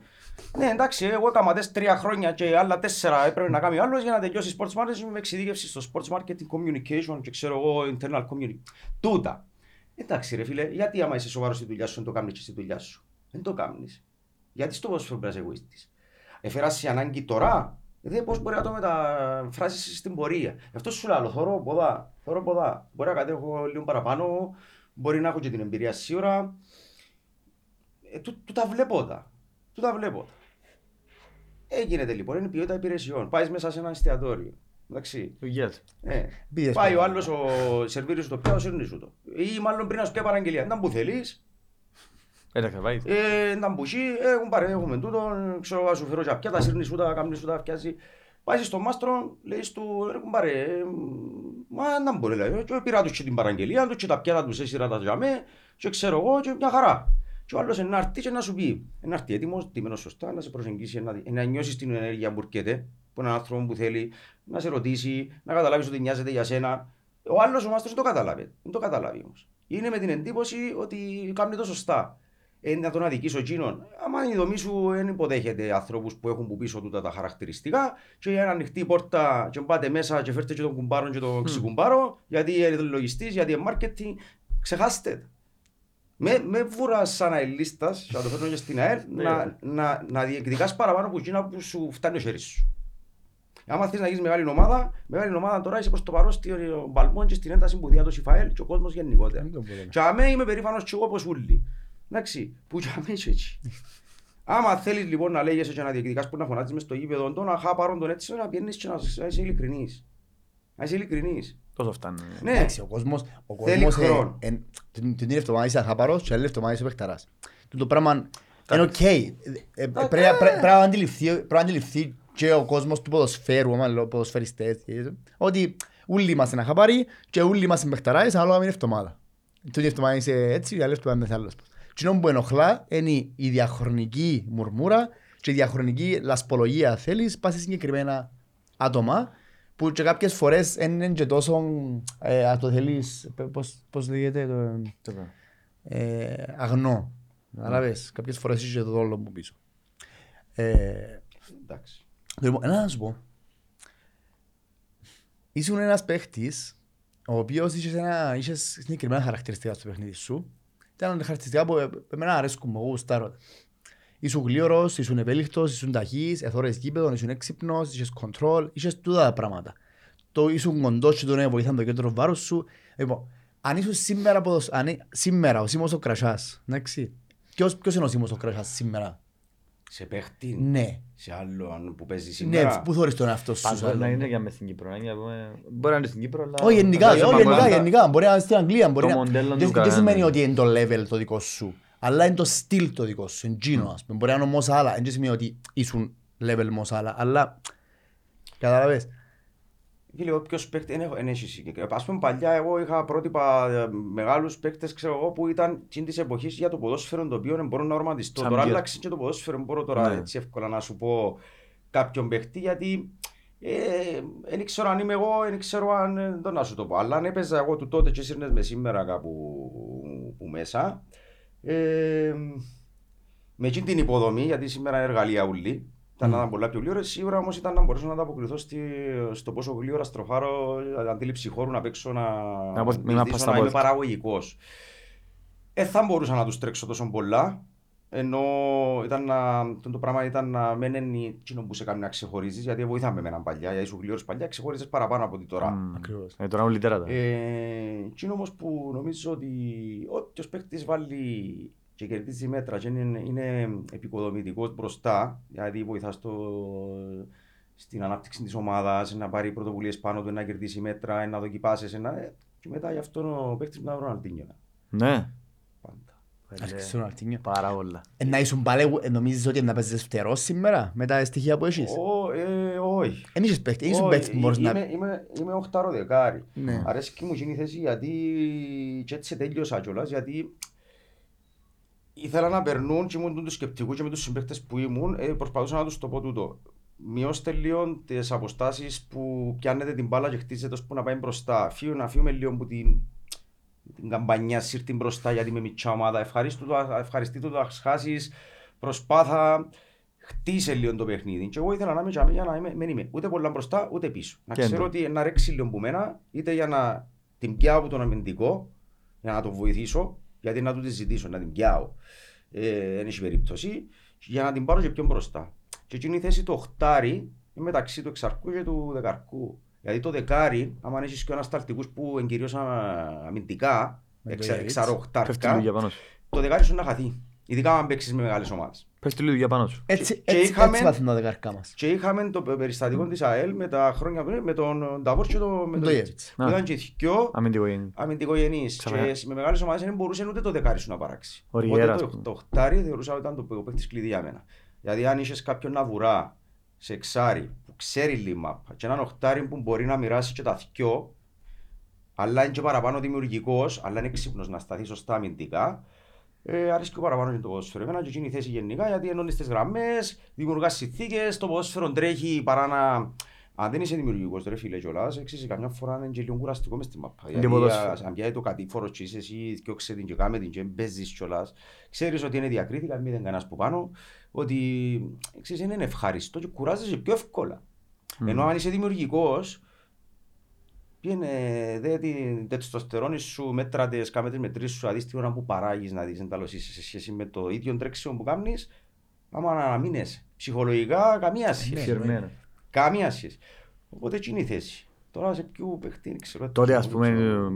ναι, εντάξει, εγώ έκανα τες τρία χρόνια και άλλα τέσσερα έπρεπε να κάνει άλλος για να τελειώσει sports marketing με εξειδίκευση στο sports marketing communication και ξέρω εγώ internal community. Τούτα. Εντάξει, ρε φίλε, γιατί άμα είσαι σοβαρός στη δουλειά σου, δεν το κάνεις και στη δουλειά σου. Δεν το κάνεις. Γιατί στο ποδόσφαιρο πρέπει να είσαι εγωιστής. Έφερα σε ανάγκη τώρα, δηλαδή πώς μπορεί να το μεταφράσεις στην πορεία. Γι' αυτό σου λέω, θωρώ ποδά, θωρώ ποδά. Μπορεί να κατέχω λίγο παραπάνω, μπορεί να έχω και την εμπειρία σίγουρα. Ε, του, του τα βλέπω τα. Του τα βλέπω τα. Έγινε λοιπόν, είναι η ποιότητα υπηρεσιών. Πάεις μέσα σε ένα εστιατόριο. Εντάξει. Δουλειές. Ε, Πήγες πάει ο πάλι. άλλος, ο σερβίρι σου το πιάω, σέρνει σου το. Ή μάλλον πριν να σου πει παραγγελία. Δεν που θέλεις, Ένα κρεβάτι. ε, να μπουσί, έχουν πάρει, έχουμε τούτο, ξέρω, να σου φέρω και πιάτα, σύρνει σου τα, κάμνει σου τα, φτιάζει. Πάει στον μάστρο, λέει του, έχουν πάρει, ε, μα να μπορεί, λέει, και πήρα τους και την παραγγελία τους και τα πιάτα τους έσυρα τα τζαμέ και ξέρω εγώ και μια χαρά. Και ο άλλος να έρθει και να σου πει, να έρθει έτοιμος, τιμένος σωστά, να σε προσεγγίσει, να, να νιώσεις την ενέργεια που έρχεται, που είναι ένα άνθρωπο που θέλει, να σε ρωτήσει, να καταλάβεις ότι νοιάζεται για σένα. Ο άλλος ο μάστρος δεν το κατάλαβε, δεν το καταλάβει όμως. Είναι με την εντύπωση ότι κάνει το σωστά ε, να τον αδικήσω εκείνον. Άμα η δομή σου δεν υποδέχεται ανθρώπους που έχουν που πίσω του τα χαρακτηριστικά, και για να ανοιχτεί η πόρτα, και πάτε μέσα και φέρτε και τον κουμπάρο και τον ξυκουμπάρο, γιατί είναι λογιστής, γιατί είναι marketing, ξεχάστε. τα. Με, με βούρα σαν αελίστας, θα το φέρνω και στην ΑΕΛ, να, να, να διεκδικάς παραπάνω από εκείνα που σου φτάνει ο χέρις σου. Άμα θες να γίνεις μεγάλη ομάδα, μεγάλη ομάδα τώρα είσαι προς το παρόν στον παλμό και στην ένταση που διάδοσε η ΦΑΕΛ και ο κόσμος γενικότερα. Δεν το μπορώ. Και αμέ είμαι περήφανος και εγώ όπως ούλοι. Εντάξει, που και αμέ είσαι έτσι. Άμα θέλεις λοιπόν να λέγεσαι και να διεκδικάς που να φωνάζεις μες στο γήπεδο, το να χάπαρον τον έτσι, να πιένεις και να να είσαι ειλικρινής. Να είσαι ειλικρινής. Τόσο φτάνει. Ναι, Εντάξει, ο κόσμος, ο Θέλει κόσμος ε, χρόνο. εν- την την ίδια εβδομάδα είσαι αχάπαρος και άλλη εβδομάδα είσαι παιχταράς. Τούτο Το πράγμα είναι οκ. Ε, ε, Πρέπει πρέπει- πρέπει να αντιληφθεί- πρέπει να αντιληφθεί και ο κόσμος του ποδοσφαίρου, άμα λέω ποδοσφαιριστές, και- ότι όλοι είμαστε αχάπαροι και όλοι είμαστε παιχταράς, αλλά είναι εβδομάδα. Τούτη εβδομάδα είσαι έτσι, η άλλη εβδομάδα είναι άλλος. Τι που ενοχλά είναι η διαχρονική μουρμούρα και η διαχρονική λασπολογία θέλεις πας σε συγκεκριμένα άτομα που και κάποιες φορές δεν είναι και τόσο ε, αν το θέλεις, π- πώς, πώς λέγεται, το, ε, αγνό. Καταλάβες, κάποιες φορές είσαι το ρόλο μου πίσω. Ε, εντάξει. Λοιπόν, ένα να σου πω. Ήσουν ένας παίχτης ο οποίος είχες, ένα, είχες συγκεκριμένα χαρακτηριστικά στο παιχνίδι σου. Ήταν χαρακτηριστικά που ε, εμένα αρέσκουν μου, εγώ γουστάρω. τα. Ήσουν γλίωρος, ήσουν ευέλικτος, ήσουν ταχύς, εθώρες γήπεδον, ήσουν έξυπνος, είχες κοντρόλ, είχες τούτα τα πράγματα. Το ήσουν κοντός και τον βοηθάν το κέντρο βάρους σου. Λοιπόν, αν ήσουν σήμερα, ποδοσ... αν... εί- σήμερα ο Σίμος ο Κρασάς, εντάξει. Ποιος, ποιος είναι ο Σίμος ο Κρασάς σήμερα; Σε παίχτη, Ναι. Σε άλλο που παίζει Ναι, σήμερα. πού θωρείς τον εαυτό σου. Πάντως σε άλλο. να είναι για μες στην Κύπρο. να είναι, πούμε, Μπορεί να είναι στην Κύπρο, αλλά... Όχι γενικά, φαντάζομαι όχι ακόμα- γενικά, γενικά. Μπορεί να είναι στην Αγγλία. Μπορεί Το να... μοντέλο Δεν του δεν κανένα. σημαίνει ότι είναι το level το δικό σου. Αλλά είναι το στυλ το δικό σου. Είναι τζίνο, ας πούμε. Μπορεί να είναι όμως άλλα. Δεν σημαίνει ότι ήσουν level όμως άλλα. Αλλά, καταλαβες. Φίλε, όποιος παίκτη δεν έχω- δεν έχει συγκεκριμένα. Ας πούμε παλιά εγώ είχα πρότυπα ε, μεγάλους παίκτες ξέρω εγώ που ήταν τσιν της εποχής για το ποδόσφαιρο το οποίο δεν μπορώ να ορματιστώ. Σαν Τώρα Μπιέρ. άλλαξε και το ποδόσφαιρο, μπορώ τώρα Ναι. έτσι εύκολα να σου πω κάποιον παίκτη γιατί δεν ξέρω αν είμαι εγώ, δεν ξέρω αν ε, το να σου το πω. Αλλά αν έπαιζα εγώ του τότε και σύρνες με σήμερα κάπου που μέσα ε, με εκείνη την υποδομή, γιατί σήμερα είναι εργαλεία ουλή, ήταν να ήταν πολλά πιο γλύωρα. Σίγουρα όμως ήταν να μπορέσω να ανταποκριθώ στη, στο πόσο γλύωρα στροφάρω, αντίληψη χώρου να παίξω, να, Να πω- μην να, απας τα να είμαι πόδια. παραγωγικός. Ε, θα μπορούσα να τους τρέξω τόσο πολλά. Ενώ ήταν να, το, το πράγμα ήταν να μην είναι εκείνο που σε κάνει να ξεχωρίζεις, γιατί βοηθάμε με έναν παλιά. Γιατί ήσουν γλύωρο παλιά, ξεχώριζες παραπάνω από ότι τώρα. Μμ. Ακριβώς. Ε, τώρα όλοι τέρατα. Ε, εκείνο όμως που νομίζω ότι όποιος παίκτης βάλει και κερδίζει μέτρα και είναι, είναι επικοδομητικός μπροστά, δηλαδή βοηθά στο, στην ανάπτυξη της ομάδας, να πάρει πρωτοβουλίες πάνω του, να κερδίσει μέτρα, να δοκιμάσεις, να... ε, και μετά γι' αυτό ο παίκτης να βρω Ροναλντίνιο. Ναι. Πάντα. Άρχισε ο Ροναλντίνιο. Πάρα πολλά. Ε, Να ήσουν πάλι, ε, νομίζεις ότι να παίζεις φτερός σήμερα με τα στοιχεία που έχεις; Ω, ε, όχι. Εν είχες παίχτη, ήσουν Όχι, παίχτη που μπορείς να... είμαι, είμαι, είμαι οχτάρο δεκάρι. Ναι. Αρέσκει μου εκείνη η θέση γιατί και έτσι τέλειωσα κιόλας γιατί ήθελα να περνούν και ήμουν του σκεπτικού και με τους συμπαίκτες που ήμουν ε, προσπαθούσα να τους το πω τούτο. Μειώστε λίγο τις αποστάσεις που πιάνετε την μπάλα και χτίζετε ώσπου να πάει μπροστά. Φύγω να φύγουμε λίγο από την, την καμπανιά σύρτη μπροστά γιατί είμαι μητσά ομάδα. Ευχαριστώ το, ευχαριστεί το να χάσεις προσπάθα χτίσε λίγο το παιχνίδι. Και εγώ ήθελα να είμαι τζαμί για να είμαι, μην είμαι ούτε πολλά μπροστά ούτε πίσω. Να Κέντρο. ξέρω ότι να ρέξει λίγο που μένα, είτε για να την πιάω από τον αμυντικό, για να τον βοηθήσω, γιατί να του τη ζητήσω, να την πιάω. Ε, δεν έχει περίπτωση, για να την πάρω και πιο μπροστά. Και εκείνη η θέση το οχτάρι είναι μεταξύ του εξαρκού και του δεκαρκού. Γιατί το δεκάρι, άμα έχεις και ανασταλτικούς που είναι κυρίως α- αμυντικά, Με το εξα, Yates. Πέφτει εξαροχτάρκα, λίγο για πάνω σου. το δεκάρι σου είναι να χαθεί. Ειδικά αν παίξεις με μεγάλες ομάδες. Πέφτει λίγο για πάνω σου. Έτσι, και έτσι, είχαμε- έτσι πάθουν τα δεκαρκά μας. Και είχαμε το περιστατικό της ΑΕΛ με τα χρόνια πριν, με τον Νταβόρ και το, με Με τον το Ιέτσιτς. Ιέτσιτς. Ήταν και δυο Αμυντικό είναι. αμυντικογενείς Ξαφνικά. και με μεγάλες ομάδες δεν μπορούσε ούτε το δεκάρι σου να παράξει. Ο Οπότε Ριέρας, ας το, πούμε. το οχτάρι θεωρούσα ότι ήταν το ο παίκτης κλειδί για μένα. Δηλαδή αν είχες κάποιον να βουρά σε εξάρι που ξέρει λίμα και έναν οχτάρι που μπορεί να μοιράσει και τα δυο αλλά είναι και παραπάνω δημιουργικός, αλλά είναι έξυπνος να σταθεί σωστά αμυντικά. Ε, αρέσει και παραπάνω και το ποδόσφαιρο. Εμένα και εκείνη η θέση γενικά γιατί ενώνεις τις γραμμές, δημιουργάς συνθήκες, το ποδόσφαιρο τρέχει παρά να... Αν δεν είσαι δημιουργικός ρε φίλε κιόλας, εξής καμιά φορά είναι και λίγο κουραστικό μες στη μαπά. Γιατί ποδόσφαιρο. α, αν πιάει το κατήφορο και είσαι εσύ, διώξε την και κάμε την και μπέζεις κιόλας, ξέρεις ότι είναι διακρίτικα, μην δεν κανένας που πάνω, ότι εξής είναι ευχαριστώ και κουράζεσαι πιο εύκολα. Ενώ αν είσαι δημιουργικός, Πήγαινε δε την τετστοστερόνη σου, μέτρα τις, κάμε τις μετρήσεις σου, αδείς την ώρα που παράγεις να δεις ενταλωσίσεις σε σχέση με το ίδιο τρέξιμο που κάνεις, άμα να αναμείνεσαι. Ψυχολογικά καμία σχέση. Φιερμένο. Καμία σχέση. Οπότε έτσι είναι η θέση. Τώρα σε ποιο παίχτη δεν ξέρω. Τότε ας πούμε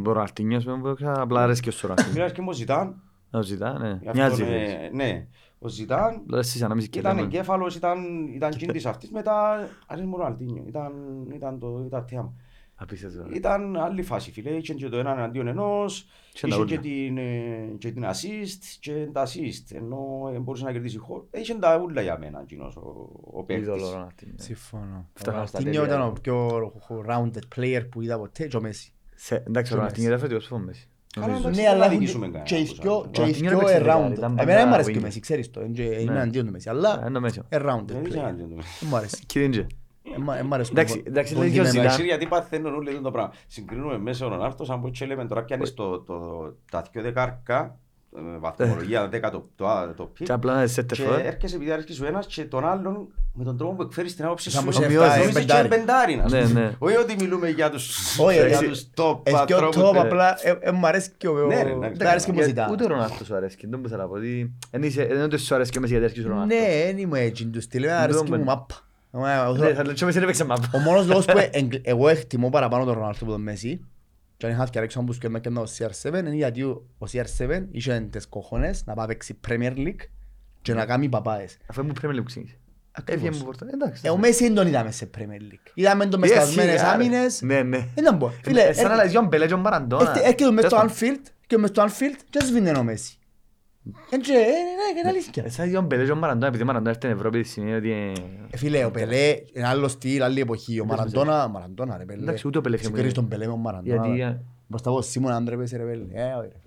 ο Ροναλντίνιο ας πούμε, που είχα- απλά αρέσει και στο Ροναλντίνιο. Μιλάς και μου ζητάν. Να το ζητά, ναι. γι' αυτό, Μοιάζει. ναι, λες. ναι. Ο Ζητάν Λέω εσείς ανάμιση και ήταν λέμε. εγκέφαλος, ήταν, ήταν κίνητης αυτής, μετά αρέσει μου ο Ροναλντίνιο, ήταν, ήταν το ήταν θέαμα. Απίστευτο. Ήταν άλλη φάση φίλε, είχε και το έναν εναντίον ενός, Και τα είχε ούλα. και την, ε, και την assist και τα assist, ενώ ε, μπορούσε να κερδίσει χώρο. Είχε τα ούλα για μένα εκείνος ο, ο παίκτης. Είδωλο Ροναλντίνιο. Συμφωνώ. Φτάνω Ο στα Ροναλντίνιο τέλεια. ήταν ο πιο rounded player που είδα ποτέ και ο Μέση. Σε- Εντάξει, ο Και Ροναλντίνιο ήταν φέτος από Μέση. Καλά, Νομίζω. εντάξει, Ναι, δεν αλλά θα έχουν δικήσουμε και- κανένα και οι από δυο- τους και οι Ροναλντίνιο δυο έπαιξε around. δεκάρι, ήταν Εμένα δεν μου πάντα αρέσει και ο winger. Μέση, ξέρεις το. Είμαι Ναι. είμαι αντίον του Μέση, Ε, αλλά είναι Μέση. around Δεν είχε αντίον του. Δεν μου αρέσει. Κύριε Ντζε. Ε, μα- ε, μ' αρέσει Εντάξει, πολύ- εντάξει, πολύ λέει και ο με- Ζidane. Εντάξει, γιατί παθαίνουν όλοι το πράγμα. Συγκρίνουμε μέσα ο Ρονάλτο, σαν που και λέμε τώρα πιάνεις το, το, τα δυο δεκάρκα, ε, βαθμολογία δέκα το, το, α- το πι, Και απλά να σε και τεφώ. έρχεσαι επειδή αρέσκει σου ένας και τον άλλον με τον τρόπο που εκφέρεις την άποψη Σαν σου που σε νομίζεις εφτά, και πεντάρι. πεντάρι, να Ναι, σου ναι. Όχι ότι μιλούμε για τους, Όχι, για εσύ- τους top Έχει και ο ανθρώπους. top, ναι. απλά ε, ε, μ' αρέσει και ο... Ναι, ρε, εντάξει. Δεν αρέσει και μου Γιατί ζητά. Ούτε ο Ρονάλτος σου αρέσει. Δεν μπορούσα να πω ότι... εν είσαι- Δεν είναι ότι σου αρέσει και ο Μέσης γιατί αρέσκει ο Ρονάλτος. Ναι, δεν είμαι έτσι του στυλ, εμένα αρέσει και μου Ναι, μάπα. Εμένα- Ναι, θα λέω και ο Μέση δεν έπαιξε μάπα. Ο μόνος λόγος που εγ- εγώ εκτιμώ παραπάνω τον Ρονάλτο από τον Μέση και αν είχα και αρέξω που σκέφτομαι και ο CR7 είναι γιατί ο ο CR7 είχε τις κοχώνες να πάει παίξει Premier League και να κάνει παπάες. Αφού ήμουν πρέπει να ξεκίνησε. Ακριβώς. Έφυγε μου πόρτα. Εντάξει. Ε, Ο Μέση δεν τον είδαμε σε Premier League. Είδαμε τον μες Ε, στασμένες σιγά, ρε. άμυνες. Ναι, ναι. Δεν ήταν πω. Φίλε, Ε, Σαν να έρχεται- λέει ο Μπελέ και ο Μαραντόνα. έρχεται- έρχεται μες στο Τέλος Anfield και μες στο Anfield και σβήνει ο Μέση; Εν και, ε, ε, είναι αλήθεια. Ε, Σαν ο Μπελές και ο Μαραντόνα, επειδή ο Μαραντόνα έρθει στην Ευρώπη σημαίνει ότι... ε, Ε, Φίλε, ο Πελέ είναι άλλο στυλ, άλλη εποχή. Ο Μαραντόνα, Μαραντόνα ρε Πελέ. Εντάξει, ούτε ο Πελέ έφυγε. Συγκρίνεις τον Πελέ με τον Μαραντόνα. Γιατί... ρε. ε, Μπροστά από Σίμον αν τρέπεσαι ρε Πελέ. Ε, όχι, ρε. Γιατί...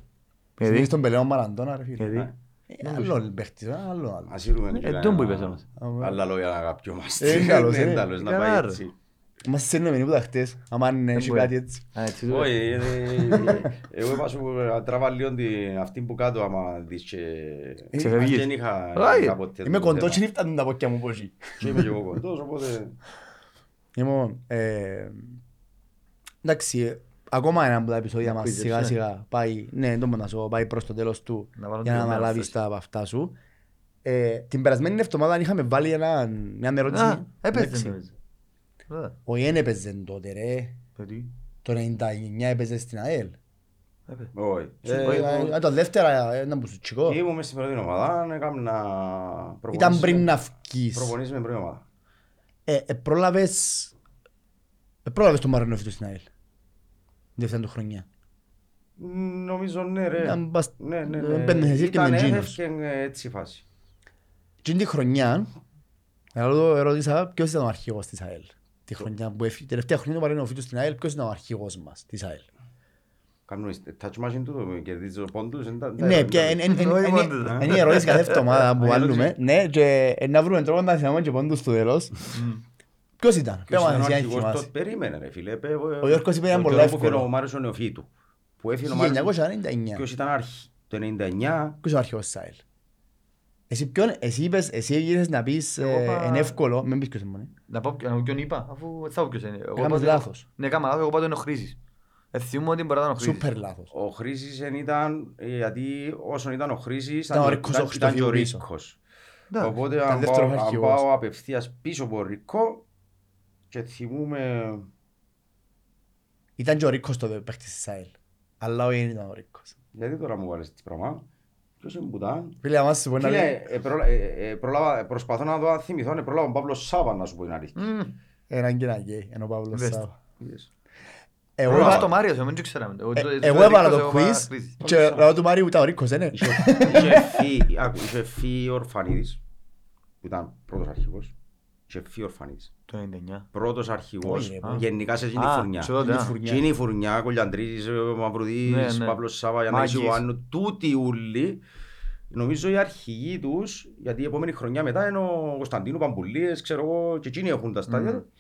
Συγκρίνεις τον Πελέ με τον Μαραντόνα ρε φίλε. Γιατί... Ε, Άλλο παίχτης, ε, άλλο άλλος. Ας ήρουμε Ε, και τον που είπες όμως. Άλλα λόγια να αγαπιόμαστε. Ε, είναι καλός, Είναι ε. καλός να Καλά, πάει ρε. έτσι. Μας στέλνουν μηνύματα χτες, άμα αν έχει μπορεί. κάτι έτσι. Α, έτσι το- Όχι, ε, ε, εγώ είπα σου να τραβά λίγο την- αυτή που κάτω άμα δεις και... Ξεφεύγεις. Δεν είχα Όχι. είχα ποτέ Είμαι το κοντός και θέμα. δεν φτάνουν τα πόκια μου πόσοι. Και είμαι και εγώ κοντός, οπότε... Λοιπόν, ε, εντάξει, ε, ακόμα ένα από τα επεισόδια μας Ακούγεσαι, σιγά ε. σιγά πάει, ναι, δεν μπορώ να σου πω, πάει προς το τέλος του Να βάλω για να την αναλάβεις ανάσταση. τα από αυτά σου. Ε, την περασμένη εβδομάδα είχαμε βάλει ένα, μια ερώτηση. Α, έπαιζε εντάξει. νομίζω. Α, Ο Ιέν έπαιζε τότε ρε, παιδί. το 99 έπαιζε στην ΑΕΛ. Έπαιζε. Όχι. Ε, Ε, ε, Το δεύτερα ήταν που σου τσικό. Ήμουν μες στην πρώτη ομάδα, έκανα Ήταν προπονήσεις πριν με- να βγεις. προπονήσεις με πρώτη ομάδα. Ε, ε, πρόλαβες, ε, πρόλαβες τον Μαρινόφιτο στην ΑΕΛ. Δεύτερη του χρονιά. Νομίζω ναι ρε. Ήταν πας- Ναι, ναι, ε, ναι. μπαίνεις εσύ και Ήταν με τζίνος. έφευκε ε, έτσι η φάση. Και τη χρονιά, εγώ ερώτησα ποιος ήταν ο αρχηγός της ΑΕΛ. Τη χρονιά που έφυγε, τελευταία χρονιά του Μαρινόφιτου στην ΑΕΛ, ποιος ήταν ο αρχηγός μας της ΑΕΛ; Κάνουν touch machine του, κερδίζει ο πόντους. εν τα- τα- Ναι, τα- πια εν- εν- εν- Όχι εν- πόντους, ε. είναι η ερώτηση κάθε εβδομάδα που Α, η βάλουμε. ερώτηση. Ναι, και ε, να βρούμε τρόπο να θυμάμαι και πόντους στο τέλος. Ποιος ήταν, Ποιος πες ήταν μας ο εσύ αν αρχηγός θυμάσαι. τότε, περίμενε ρε φίλε. πε- Ο Γιώργος είπε, ήταν το πολλά καιρό που εύκολο. έφερε ο Μάριος ο Νεοφύτου. Που έφερε ο Μάριος- 1999. Ποιος ήταν αρχ- το 99. Ποιος είναι ο αρχηγός της ΑΕΛ; Εσύ ποιον, εσύ είπες, εσύ γύρες να πεις Εγώ ε, είπα- είναι εύκολο, μην πεις ποιος είναι. Να πω ποιο- να πω ποιον είπα, αφού θα πω ποιος είναι. Εγώ Έκαμες πάω- λάθος. Ναι, έκανα λάθος, εγώ πάω είναι ο Χρήσης. Ε, θυμούμαι ότι μπορεί να ήταν ο Χρήσης. Σούπερ λάθος. Ο Χρήσης εν ήταν, ε, γιατί όσον ήταν ο Χρήσης, Ήταν ο και- Ρίκος ήταν- ο ήταν και ο Χριστοφίου πίσω. Ρίκος. Εντάξει. Οπότε ήταν αν δεύτερος πάω, αν αρχηγός. πάω απευθείας πίσω από Ρίκο και θυμούμε... Ήταν και ο Ρίκος τότε παίχτης της ΑΕΛ. Αλλά όχι δεν ήταν ο Ρίκος. Γιατί τώρα μου βάλες τις πράγμα. Φίλε, αμάς σου πω να Φίλε, λέει, ε, προλα- ε, ε, προλάβα- προσπαθώ να δω αν θυμηθώ, αν πρόλαβα τον Παύλο Σάβα να σου πω την αλήθεια. Μμμ. έναν και έναν γκέι, ενώ ο Παύλος Δες. Σάβα. Είδες. Εγώ Πρόλαβα είπα- στο Μάριος, εμείς δεν ξέραμε. Εγώ- ε, το- Εγώ το έβαλα Ρίκος, το εγώ έβαλα quiz Χρήσης. και ρωτώ του Μάριου ήταν ο Ρίκος, είναι. Είχε είχε φύγει- άκου, είχε φύγει ο Ορφανίδης, που ήταν πρώτος αρχηγός. Είχε φύγει ο Ορφανίδης. Το 99. Πρώτος αρχηγός, Όχι, ρε, α. γενικά σε εκείνη τη Α, φουρνιά. σε τότε, Είναι α. φουρνιά. Και είναι η φουρνιά, Κολιαντρίδης, ο Μαυρουδής, Ναι, ναι. Παύλος Σάβα, Γιάννης Μάκης. Ιωάννου, τούτοι οι ούλοι. Νομίζω οι αρχηγοί τους, γιατί η επόμενη χρονιά μετά είναι ο Κωνσταντίνου Παμπουλίες, ξέρω εγώ, και εκείνοι έχουν τα στάδια. Μμμ. του.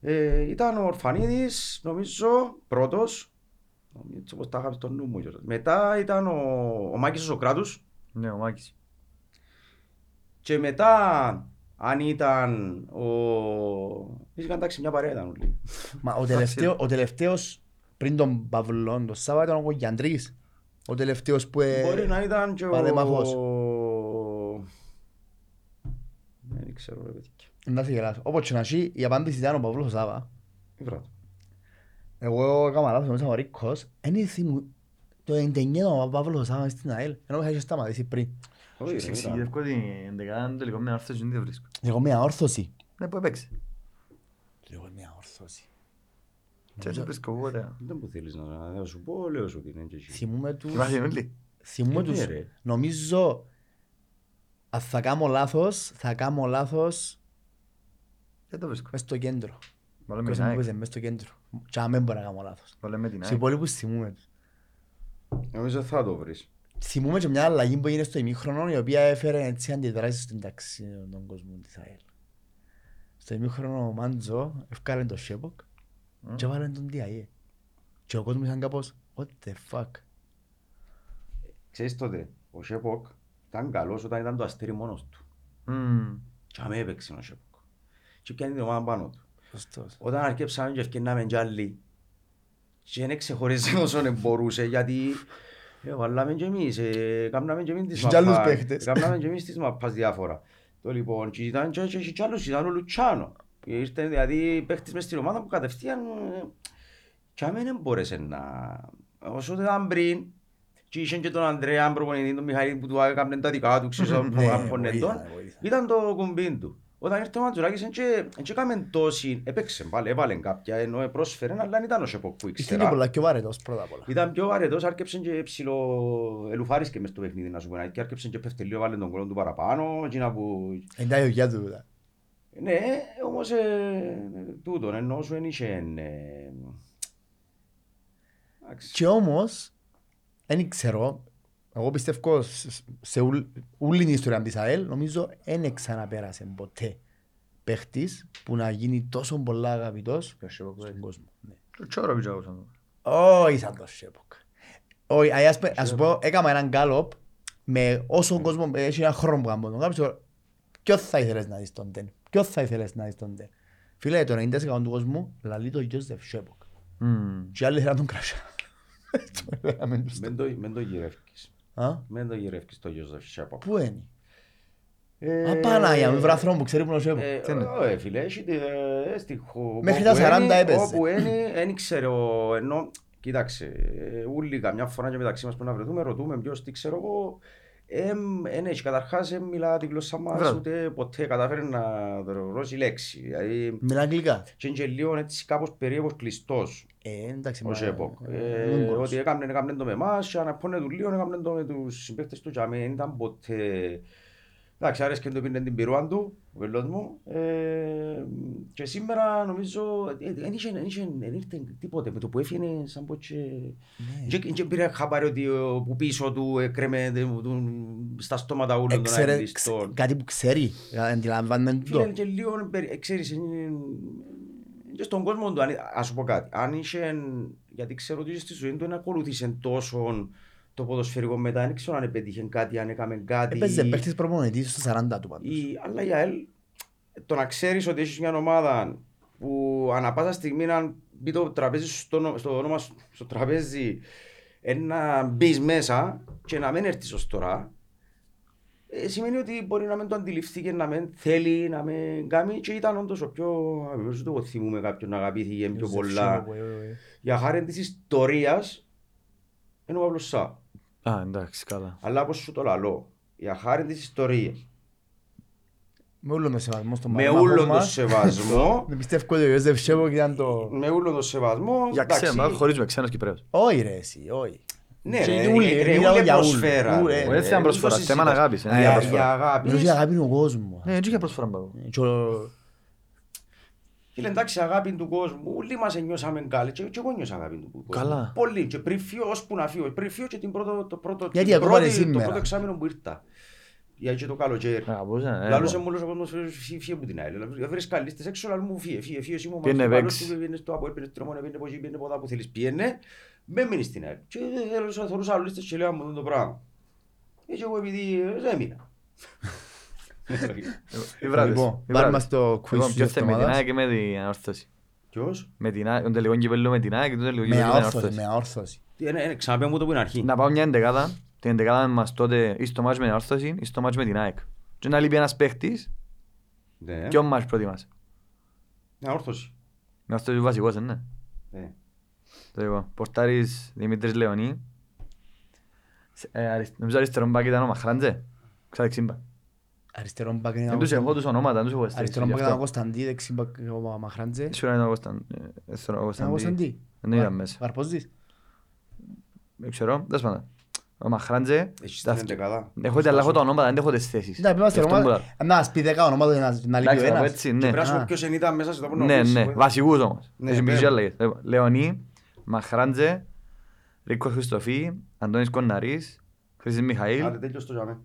Ε, ήταν ο Ορφανίδης, νομίζω, πρώτος. Έτσι όπως τα είχα στο νου μου. Γιώργο. Μετά ήταν ο, ο Μάκης ο Σοκράτους. Ναι, ο Μάκης. Και μετά, αν ήταν ο... Είχαν εντάξει μια παρέα ήταν όλοι. Μα ο τελευταίο- ο τελευταίος πριν τον Παυλόν, τον Σάβα ήταν ο Γιαντρής. Ο τελευταίος που... ε, Μπορεί να ήταν και ο... Παλέμαχος. Δεν ξέρω ρε παιδιά. Να σε γελάσω. Όπως και να έχει, η απάντηση ήταν ο Παύλος ο Σάβα. Τι βράδυ. Εγώ έκανα λάθος, νομίζω ο Ρίκος. Εν θυμού, το 99 ο Παύλος ο Σάβα στην ΑΕΛ, ενώ είχα και σταματήσει πριν. Όχι, Σε ρε, ήταν. εξηγητεύω την δεκάδα του τελικό με άρθρο και δεν βρίσκω. Εγώ μια όρθωση. Ναι, που έπαιξε. Εγώ μια όρθωση. Και έτσι βρίσκω εγώ τώρα. Δεν μου θέλεις να να σου πω, λέω σου ότι είναι και εσύ. Θυμούμε τους... Θυμάσαι όλοι. Θυμούμε Ε, ναι, τους... ρε. Νομίζω... Αν θα κάνω λάθος, θα κάνω λάθος Δεν το βρίσκω. μες στο κέντρο. Βάλε με Ποιος την μου ΑΕΚ. έπαιζε μες στο κέντρο. Και αν δεν μπορώ να κάνω λάθος. Βάλε με την Στους ΑΕΚ. υπόλοιπους θυμούμε τους. Νομίζω θα το βρεις. Θυμούμε και μια αλλαγή που έγινε στο ημίχρονο η οποία έφερε έτσι αντιδράσεις στην τάξη των κόσμων της ΑΕΛ. Στο ημίχρονο ο Μάντζο έφκαλε το Σέποκ Μμ. και έβαλε τον Διαέ. Και ο κόσμος ήταν κάπως what the fuck; Ξέρεις τότε, ο Σέποκ ήταν καλός όταν ήταν το αστέρι μόνος του. Μμμ. Και αμέ έπαιξε ο Σέποκ. Και πιάνει την ομάδα πάνω του. Σωστός. Όταν αρκέψαμε και ευκαινάμε κι άλλοι και δεν ξεχωρίζει όσο μπορούσε γιατί ε, βάλαμε και εμείς, ε, κάναμε και εμείς τις Είχε κι άλλους μαπάς, παίχτες. κάναμε και εμείς τις μαπάς διάφορα. Το λοιπόν, και ήταν και, και, και, και άλλους, ήταν ο Λουτσάνο. Ήρθε δηλαδή παίχτης μες στην ομάδα που κατευθείαν ε, και άμα δεν μπόρεσε να... Όσο ήταν πριν, και είχε και τον Ανδρέα προπονητή, τον Μιχαήλ που του έκαμε τα δικά του, ξέρεις, ο Ναι, προπονητών. βοήθανε, βοήθανε. Ήταν το κουμπί του. Όταν ήρθε ο Ματζουράκης δεν έκαμε τόση, έπαιξε πάλι, έβαλε κάποια, ενώ πρόσφερε, αλλά δεν ήταν ο Σεποκ που Ήταν και ήξερα. πολλά πιο βαρετός πρώτα απ' όλα. Ήταν πιο βαρετός, άρκεψε και ψηλό, ελουφάρισκε μες στο παιχνίδι να σου πω, και άρκεψε και πέφτει λίγο, βάλε τον κόλλον του παραπάνω, εκείνα που... Είναι τα γιογιά του. τούτα. Ναι, όμως ε, τούτον, ενώ σου δεν είχε... ε, εντάξει. Και όμως, δεν ξέρω, εγώ πιστεύω σε- σε ούλ- όλη την ιστορία της ΑΕΛ, νομίζω δεν ξαναπέρασε ποτέ παίχτης που να γίνει τόσο πολλά αγαπητός Ποιος Σέποκ, στον βέβαια. κόσμο. Ναι. Το Τσόροβιτς άκουσαν το. Όχι σαν το Σέποκ. Όχι, ας, ας πε- ας σου πω, έκανα έναν γκάλοπ με όσο κόσμο, έχει ένα χρόνο που κάνω τον γκάλοπ, ποιο θα ήθελες να δεις τον τεν, ποιο θα ήθελες να δεις τον τεν. Φίλε, το 90% του κόσμου λαλεί το Γιώσεφ Σέποκ. Μμμ. Και οι άλλοι θέλουν τον Κρασσά. Το λέγαμε τους. Μεν το- Μεν το γυρεύκεις. Α, Μεν το γυρεύκεις το Γιώζεφ Σέποκ. Πού είναι; Ε, Α, Παναγία, με βρω άνθρωπο που ξέρει που είναι ο Σέποκ. Ε, Τι είναι; ε, φίλε, έχει τη- ε, στη χω- Μέχρι όπου τα 40 είναι- έπαιζε. Όπου είναι, δεν ξέρω, ενώ, κοίταξε, ε, ούλοι καμιά φορά και μεταξύ μας που να βρεθούμε, ρωτούμε ποιος, τι ξέρω εγώ, εμ, εν έχει καταρχάς, εμ μιλά τη γλώσσα μας, Μπράβο. ούτε ποτέ κατάφερε να αρθρώσει λέξη. Δηλαδή, Μιλά αγγλικά. και είναι και λίγο έτσι κάπως περίεργος κλειστός Ε, εντάξει. ο μα- Σέποκ. ε, Ε, δεν μπορώ. Ότι έκαμνε, έκαμνε το με εμάς και αναπώνε τους λίγο, έκαμνε το με τους συμπαίκτες του και αμέ, δεν ήταν ποτέ... Εντάξει, άρεσε και το πήρε την πυρούα του, ο βελός μου. Ε, και σήμερα νομίζω ε, δεν είχε, δεν είχε, δεν ήρθε τίποτε. Με το που έφυγε σαν πως και... Ναι. Και, και πήρε χαμπάρι ότι ο, που πίσω του έκρεμε ε, του- στα στόματα όλων των Έξερε αεριστών. ξε- κάτι που ξέρει. Αντιλαμβάνεται Φίλε, το. και λίγο, περι- ε, ξέρεις, είναι- και στον κόσμο του, αν- ας σου πω κάτι, αν είχε, γιατί ξέρω ότι στη ζωή του δεν ακολούθησε τόσο το ποδοσφαιρικό μετά, δεν ξέρω αν πέτυχε κάτι, αν έκαμε κάτι. Έπαιζε παίχτης προπονητής στο 40 του πάντως. Ή, αλλά για ελ, το να ξέρεις ότι έχεις μια ομάδα που ανά πάσα στιγμή να μπει το τραπέζι σου στο, όνο- στο όνομα σου- στο τραπέζι ε, να μπεις μέσα και να μην έρθεις ως τώρα ε, σημαίνει ότι μπορεί να μην το αντιληφθεί και να μην θέλει να μην κάνει και ήταν όντως ο πιο αγαπημένος του εγώ θυμούμαι κάποιον να αγαπήθηκε πιο Ιωσήφ πολλά Σέποκ, ε, ε, ε. για χάρη της ιστορίας είναι ο Παύλος Σά Α, εντάξει, καλά. αλλά όπως σου το λαλώ για χάρη της ιστορίας Με όλον το σεβασμό στον με μαρμάχο όλον τον μας. σεβασμό Δεν πιστεύω ότι ο Ιώσεφ Σέποκ ήταν το... με όλο το σεβασμό. Για εντάξει, ξένα, χωρίζουμε ξένος Κυπρέος. Όχι ρε εσύ, όχι. Ναι, Και ρε, ούλοι, ρε, ρε, μιλάω ούλε για ούλοι. προσφέρα. Ούλε, ρε, ε, δεν ρε, ήταν μην προσφορά, το θέμα συζητάς. αγάπης, είναι Ε, για για προσφορά. αγάπης. Μιλώ για αγάπη του κόσμου. Ναι, έτσι για προσφορά μπαγώ. Και ο- Φίλε, εντάξει, αγάπη του κόσμου. Όλοι μας νιώσαμε καλή. Και, και εγώ νιώσα αγάπη του κόσμου. Καλά. Πολύ. Και πριν φύγω, ώσπου να φύγω. Πριν φύγω και την πρώτο, το πρώτο, Γιατί την ακόμα πρώτη- είναι σήμερα. το πρώτο εξάμεινο που ήρθα. Γιατί και το καλοκαίρι. Αγαπούσα, ε, Λαλούσε εγώ. μου όλος ο κόσμος φύγε φύγε από την άλλη. Βρες καλίστες έξω, λαλού μου φύγε, φύγε, φύγε. εσύ μου Πήγαινε μάθεις, παίξεις. βάλω σου, πήγαινε στο Αποέλ, πήγαινε στο Τρομόνι, πήγαινε από εκεί, πήγαινε από εδώ που θέλεις, πήγαινε. Μην μείνεις στην άλλη. Και θέλω- θεωρούσα άλλους λίστες και λέω μου το πράγμα. Ε, Και εγώ επειδή ε, έμεινα. Οι βράδες, Λοιπόν, οι πάρε βράδες. μας το quiz Λοιπόν, της ποιος θέλει με την εβδομάδας. ΑΕΚ και με την ανόρθωση; Ποιος; Με την ΑΕΚ, τον τελικό κυπέλλο με την ΑΕΚ και το τελικό Με κυπέλλο με την αόρθωση, ανόρθωση. με αόρθωση. Τι, ε, ε, Ξαναπέ μου το που είναι αρχή. Να πάω μια εντεκάδα, την εντεκάδα μας τότε ή στο μάτς με την ανόρθωση ή στο μάτς με την ΑΕΚ. Και να λείπει ένας παίχτης, Ναι. ποιον μάτς προτιμάς; Ναι, όρθωση. Με αυτός ο βασικός, ε, ναι. Ναι. Το λοιπόν, πορτάρις Δημήτρης Λεωνί. Σε- ε, αρισ- Νομίζω αριστερόν μπακ ήταν ο Μαχράντζε. Ξαδεξίμπα. Αριστερό μπακ είναι Δεν τους έχω τους ονόματα, δεν τους έχω αισθήσει. Αριστερό γι' μπακ ήταν ο αυτό. Κωνσταντή, δεξί μπακ ο Μαχράντζε. Σίγουρα είναι ο Κωνσταν- ε, θέλω ο Ήταν ο Κωνσταντή. Κωνσταντή. Δεν ήταν μέσα. Βαρποζής. Δεν ξέρω, τέλος πάντων. Ο Μαχράντζε. Έχεις τα- την εντεκάδα. Έχω αλλά έχω τα ονόματα, δεν έχω τις θέσεις. Ναι, είμαστε Γι' αυτό ομάδα. που λέω. Να μας πει δέκα ονόματα να- να λείπει ο Εντάξει, να πω ένας. έτσι, Και ναι. πρέπει να σου πω Α. ποιος εν ήταν μέσα σε το που Ναι, νομίζεις, ναι, που- βασικούς όμως. Ναι, Έχει πέρα. μισή αλλαγές. Λοιπόν, Λεωνί, Μαχράντζε, Ρίκος Χριστοφή, Αντώνης Κονναρής, Χρήστης Άντε, Μιχαήλ, τέλειος το τζάμε.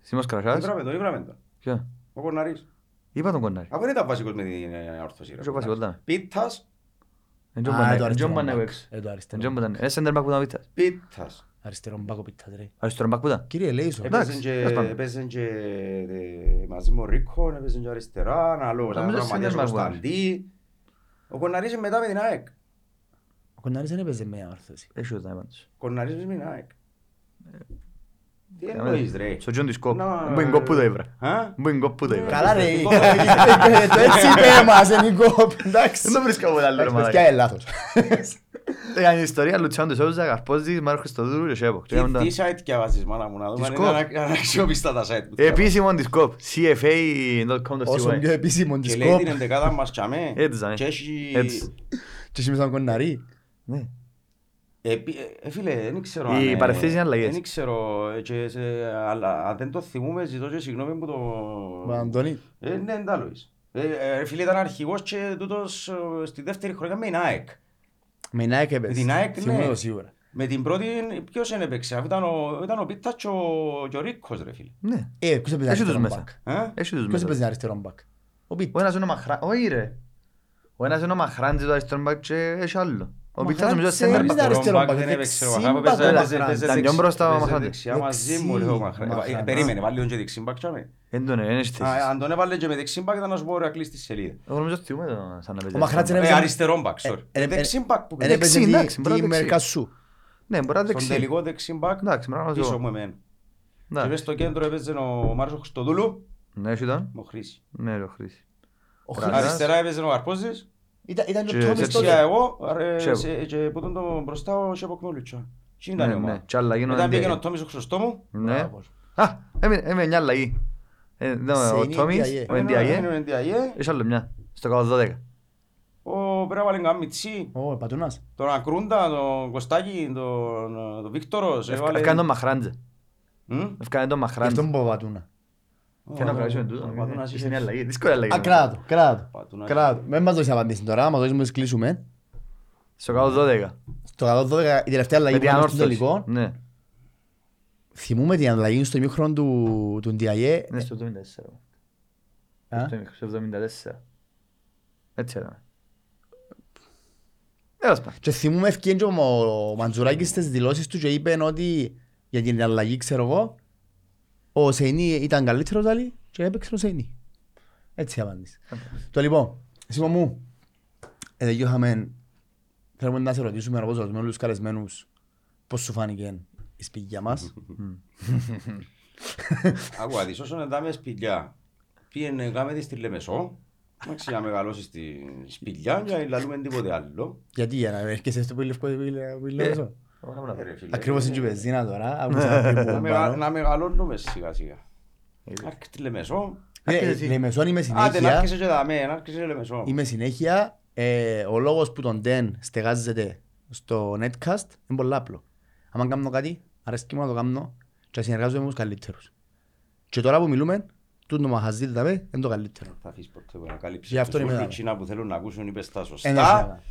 Σίμος Κρασάς. Ήβραμε τον, ήβραμε τον. Ποιο; Ο Κορναρής. Είπα τον Κονναρή. Αφού δεν ήταν βασικός με την ε, όρθωση. ρε. Ποιος βασικό ήταν. Πίτας, Εν Α, τζον ε, το πάνε- εν αριστερό τζον πάνε μπακ. έξω. Ε, το Εν αριστερό. τζον πάνε- Ε, center back που ήταν ο Βίτας. πίτας. Αριστερό μπακ ο Πίτας, ρε. Αριστερό back που ήταν. Κύριε Λέισο. Εντάξει, Έπαιζε και- τέλος πάντων. έπαιζε και ε, μαζί με ο Ρίκο, έπαιζε και αριστερά, αναλόγως. Νομίζω Ένας Ματιάς center back ο που ήταν. Κωνσταντή. Ο Κορναρής είναι μετά με την ΑΕΚ. Ο Κονάρης δεν έπαιζε με όρθωση. Έχει ο πάντως. Ο Κορναρής είναι με την ΑΕΚ. Τι Ε, εννοείς ρε; Στο τζον της κόπ. Να, Μπου είναι κόπ που το έβρα. Α; Μπου είναι κόπ που το έβρα. Καλά ρε. Νικό, Το έτσι είπε μας, ε, Νικό. Εντάξει. Δεν το βρίσκω από τα άλλη ρε Εντάξει, παιδιά, μαλάκα. είναι λάθος. Έκανε ιστορία Λουτσιάνο Τεσόουζα, Καρπόζης, Μάρκο Χριστοδούλου και Σέπο. Και Τι έκαναν τι site διαβάζεις μάνα μου να δούμε Της αν Κοπ. είναι ανα- αναξιόπιστα τα site που τα- διαβάζεις. Επίσημο της κόπ. CFA.com.cy. Όσο πιο επίσημο της Και λέει κόπ. την εντεκάδα μας τσαμέ. Έτσι, ζάμε. Και έχει... Έτσι. Και εσύ με τον Κονάρη. Ναι. Επί- ε, φίλε, δεν ξέρω Οι αν, ε, παρεθέσεις είναι αλλαγές. Δεν ξέρω, ε, και σε- αλλά αν δεν το θυμούμε ζητώ και συγγνώμη που το... Μα, Αντώνη. Ε, ναι, εντάλλως. Ε, ε, φίλε, ήταν αρχηγός και τούτος ε, στη δεύτερη χρονιά με την ΑΕΚ. Με την ΑΕΚ έπαιζε. Με την ΑΕΚ, Θυμούμαι ναι. το σίγουρα. Με την πρώτη, ποιος δεν έπαιξε, αφού ήταν ο, ήταν ο Πίτας και ο, και ο Ρίκος ρε φίλε. Ναι. Ε, ποιος έπαιζε Έχει τους αριστερό μέσα. μπακ; Ε; Έχει τους Ποιος μέσα. έπαιζε αριστερό μπακ; Ο Ο Πίτας. ένας είναι ο Μαχρά... Όχι ρε. Ο ένας είναι ο Μαχράντζη το αριστερό μπακ και έχει άλλο. Ο Ο Πίτσας νομίζω Μαχράντζη center έπαιζε back. αριστερό μπακ μπακ, δεν έπαιξε ο δεξί Μαχράντζη, μπακ ο έπαιζε- Μαχράντζη. έπαιζε Ήταν πιο δεξι- μπροστά ο έπαιζε Μαχράντζη. δεξιά μαζί μου ρε ο Δεξί, Μαχράντζη. ο Μαχράντζη. Ε, Περίμενε, βάλει τον και δεξί μπακ τσάμε. Δεν τον είναι, δεν έχει θέσεις. Α, Αν τον έβαλε και με δεξί μπακ ήταν να σου πω ρε κλείσει τη σελίδα. Εγώ νομίζω ότι θυμούμαι το σαν να παίζει Ο Μαχράτζη αριστερό είναι- Ε, έπαιζε- αριστερό μπακ, sorry. Ε, ε, Δεξί μπακ που Δεν παίζει. έπαιζε Δεξί, τη- εντάξει, μπορεί τη να δεξί. Μερκασού. μπακ. Ναι, μπορεί να Στον δεξί. τελικό δεξί μπακ Εντάξει, μπορεί να πίσω το μου εμένα. Και Ναι. μες στο κέντρο έπαιζε ο Μάριος Χριστοδούλου Ναι, έχει τον. με ο Χρήση. Ναι, ρε, ο Χρήση. Ο Μπράβο. Χρήστος. Αριστερά έπαιζε ο Καρπόζης, Ήταν ήταν και ο Και Τόμις δεξιά δεξιά τότε. εγώ ρε, Σέβο. σε- και που τον το μπροστά ο Σέπο Κνούλουτσο. Τι ήταν η Ναι, ομάδα. ναι. Και αλλαγή Μετά πήγαινε ο είναι... Τόμις ο Χρυσοστόμου. Ναι. Μπράβο. Α, έμεινε έμεινε μια αλλαγή. Ε, ναι, Σε Ο είναι η Τόμις, Ndiaye. ο Έμεινε Ndiaye, ο Ndiaye, έχει άλλο μια. Στο 112. Ο πρέπει να βάλει καμία Μιτσί, Ω, Πατούνας. τον Ακρούντα, τον Κωστάκη, τον τον Βίκτορος. έβαλε- Ευκάνε τον Μαχράντζε. Μμ; Ευκάνε τον Γι' Μαχράντζε. αυτόν πω Πατούνα. Και να κρατήσουμε τούτο. Ο Πατούνας Είσαι είχε- μια αλλαγή. Δύσκολη αλλαγή. Α, κράτο, κράτο. Πατούνας. Κράτο. Μην μας δώσεις απαντήσει τώρα, μας δώσεις μόλις κλείσουμε. Στο 112. Στο 112 η τελευταία αλλαγή Με που την ήταν στο ανόρθωση. τελικό. Ναι. Θυμούμε την αλλαγή στο ημίχρονο του, του Ndiaye. Είναι στο 74. Α; Στο 74. Έτσι era. Τέλος πάντων. Και θυμούμε ευκαιρία και ο ο Μαντζουράκης στις δηλώσεις του και είπε ότι για την αλλαγή ξέρω εγώ ο Σεϊνί ήταν καλύτερος άλλη και έπαιξε ο Σεϊνί. Έτσι απάντησε. Το λοιπόν, Σίμω μου, εδώ είχαμε, θέλουμε να σε ρωτήσουμε όπως ρωτούμε όλους τους καλεσμένους πώς σου φάνηκε η σπηγιά μας. Άκουα της, όσον εντάμε σπηλιά, πήγαινε κάμε τη στη Λεμεσό, εντάξει, να μεγαλώσει στη σπηλιά και να λαλούμε τίποτε άλλο. Γιατί για να έρχεσαι στο πύλευκο πύλευκο. Ε, ρε φίλε, Ακριβώς είναι και η πεζίνα τώρα. άκουσα πριν που να μεγα- πάνω. Να μεγαλώνουμε σιγά σιγά. Άρχισε τη Λεμεσό. Ε, Άρχισε εσύ. Λεμεσόν είμαι Άντε να συνέχεια. άρχισε και δαμέ, να άρχισε και Λεμεσό. Είμαι συνέχεια. Ε, ο λόγος που τον Ντεν στεγάζεται στο netcast είναι πολύ απλό. Αν κάνω κάτι, αρέσκει μου να το κάνω και συνεργάζομαι με τους καλύτερους. Και τώρα που μιλούμε, τούτο μαχαζί τα είναι το καλύτερο. Θα αφήσεις ποτέ που να Γι' καλύψεις αυτό τους είμαι όρθιοι εδώ. Τσίνα που θέλουν να ακούσουν είπες τα Ένα σωστά.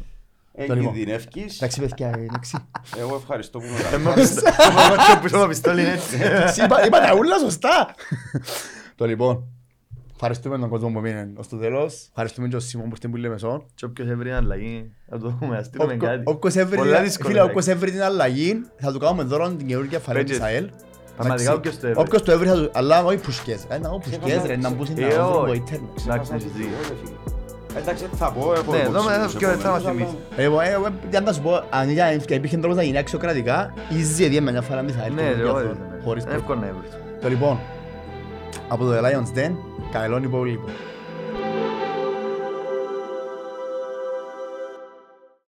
Θέμα. Εν Το λοιπόν. κινδυνεύκεις. Εντάξει παιδιά, εντάξει. Εγώ ευχαριστώ που με Δεν με καλέσατε. πιστώ- δεν με κόψω πίσω το πιστόλι είναι έτσι. Εντάξει, είπα- Είπα τα ούλα σωστά. Το λοιπόν, ευχαριστούμε τον κόσμο που μείνει ως το τέλος. Ευχαριστούμε και τον Σιμών που ήρθε που λέμε σόν. Και όποιος έβρει αλλαγή, θα το δούμε, ας στείλουμε κάτι. Όποιος έβρει Πολλά την- δύσκολα, φίλε, εντάξει. όποιος έβρει την αλλαγή, θα του κάνουμε δώρο την καινούργια φαλή της Πέτζες. ΑΕΛ. Πραγματικά Εντάξει. όποιος το έβρει. Όποιος το έβρει θα του... Αλλά όχι πουσκές. Ε, να, όχι πουσκές ρε, να μπουν στην Ε, αγώνα όχι. από ίντερνετ. Εντάξει, έχεις δίκιο. Εντάξει, θα πω. έχω Ναι, υπόψη δώμε, τους και θα μας επόμενους, θυμίσει. αλλά- Λοιπόν, ε, ε, για να σου πω, αν για- υπήρχε τρόπος να γίνει αξιοκρατικά, easy γιατί με μια φορά μη θα έρθει Ναι, το ρε, διαδόρο, όχι, ναι. χωρίς Εύκολο να έβρεις. Το λοιπόν, από το The Lions Den, καλό υπόλοιπο.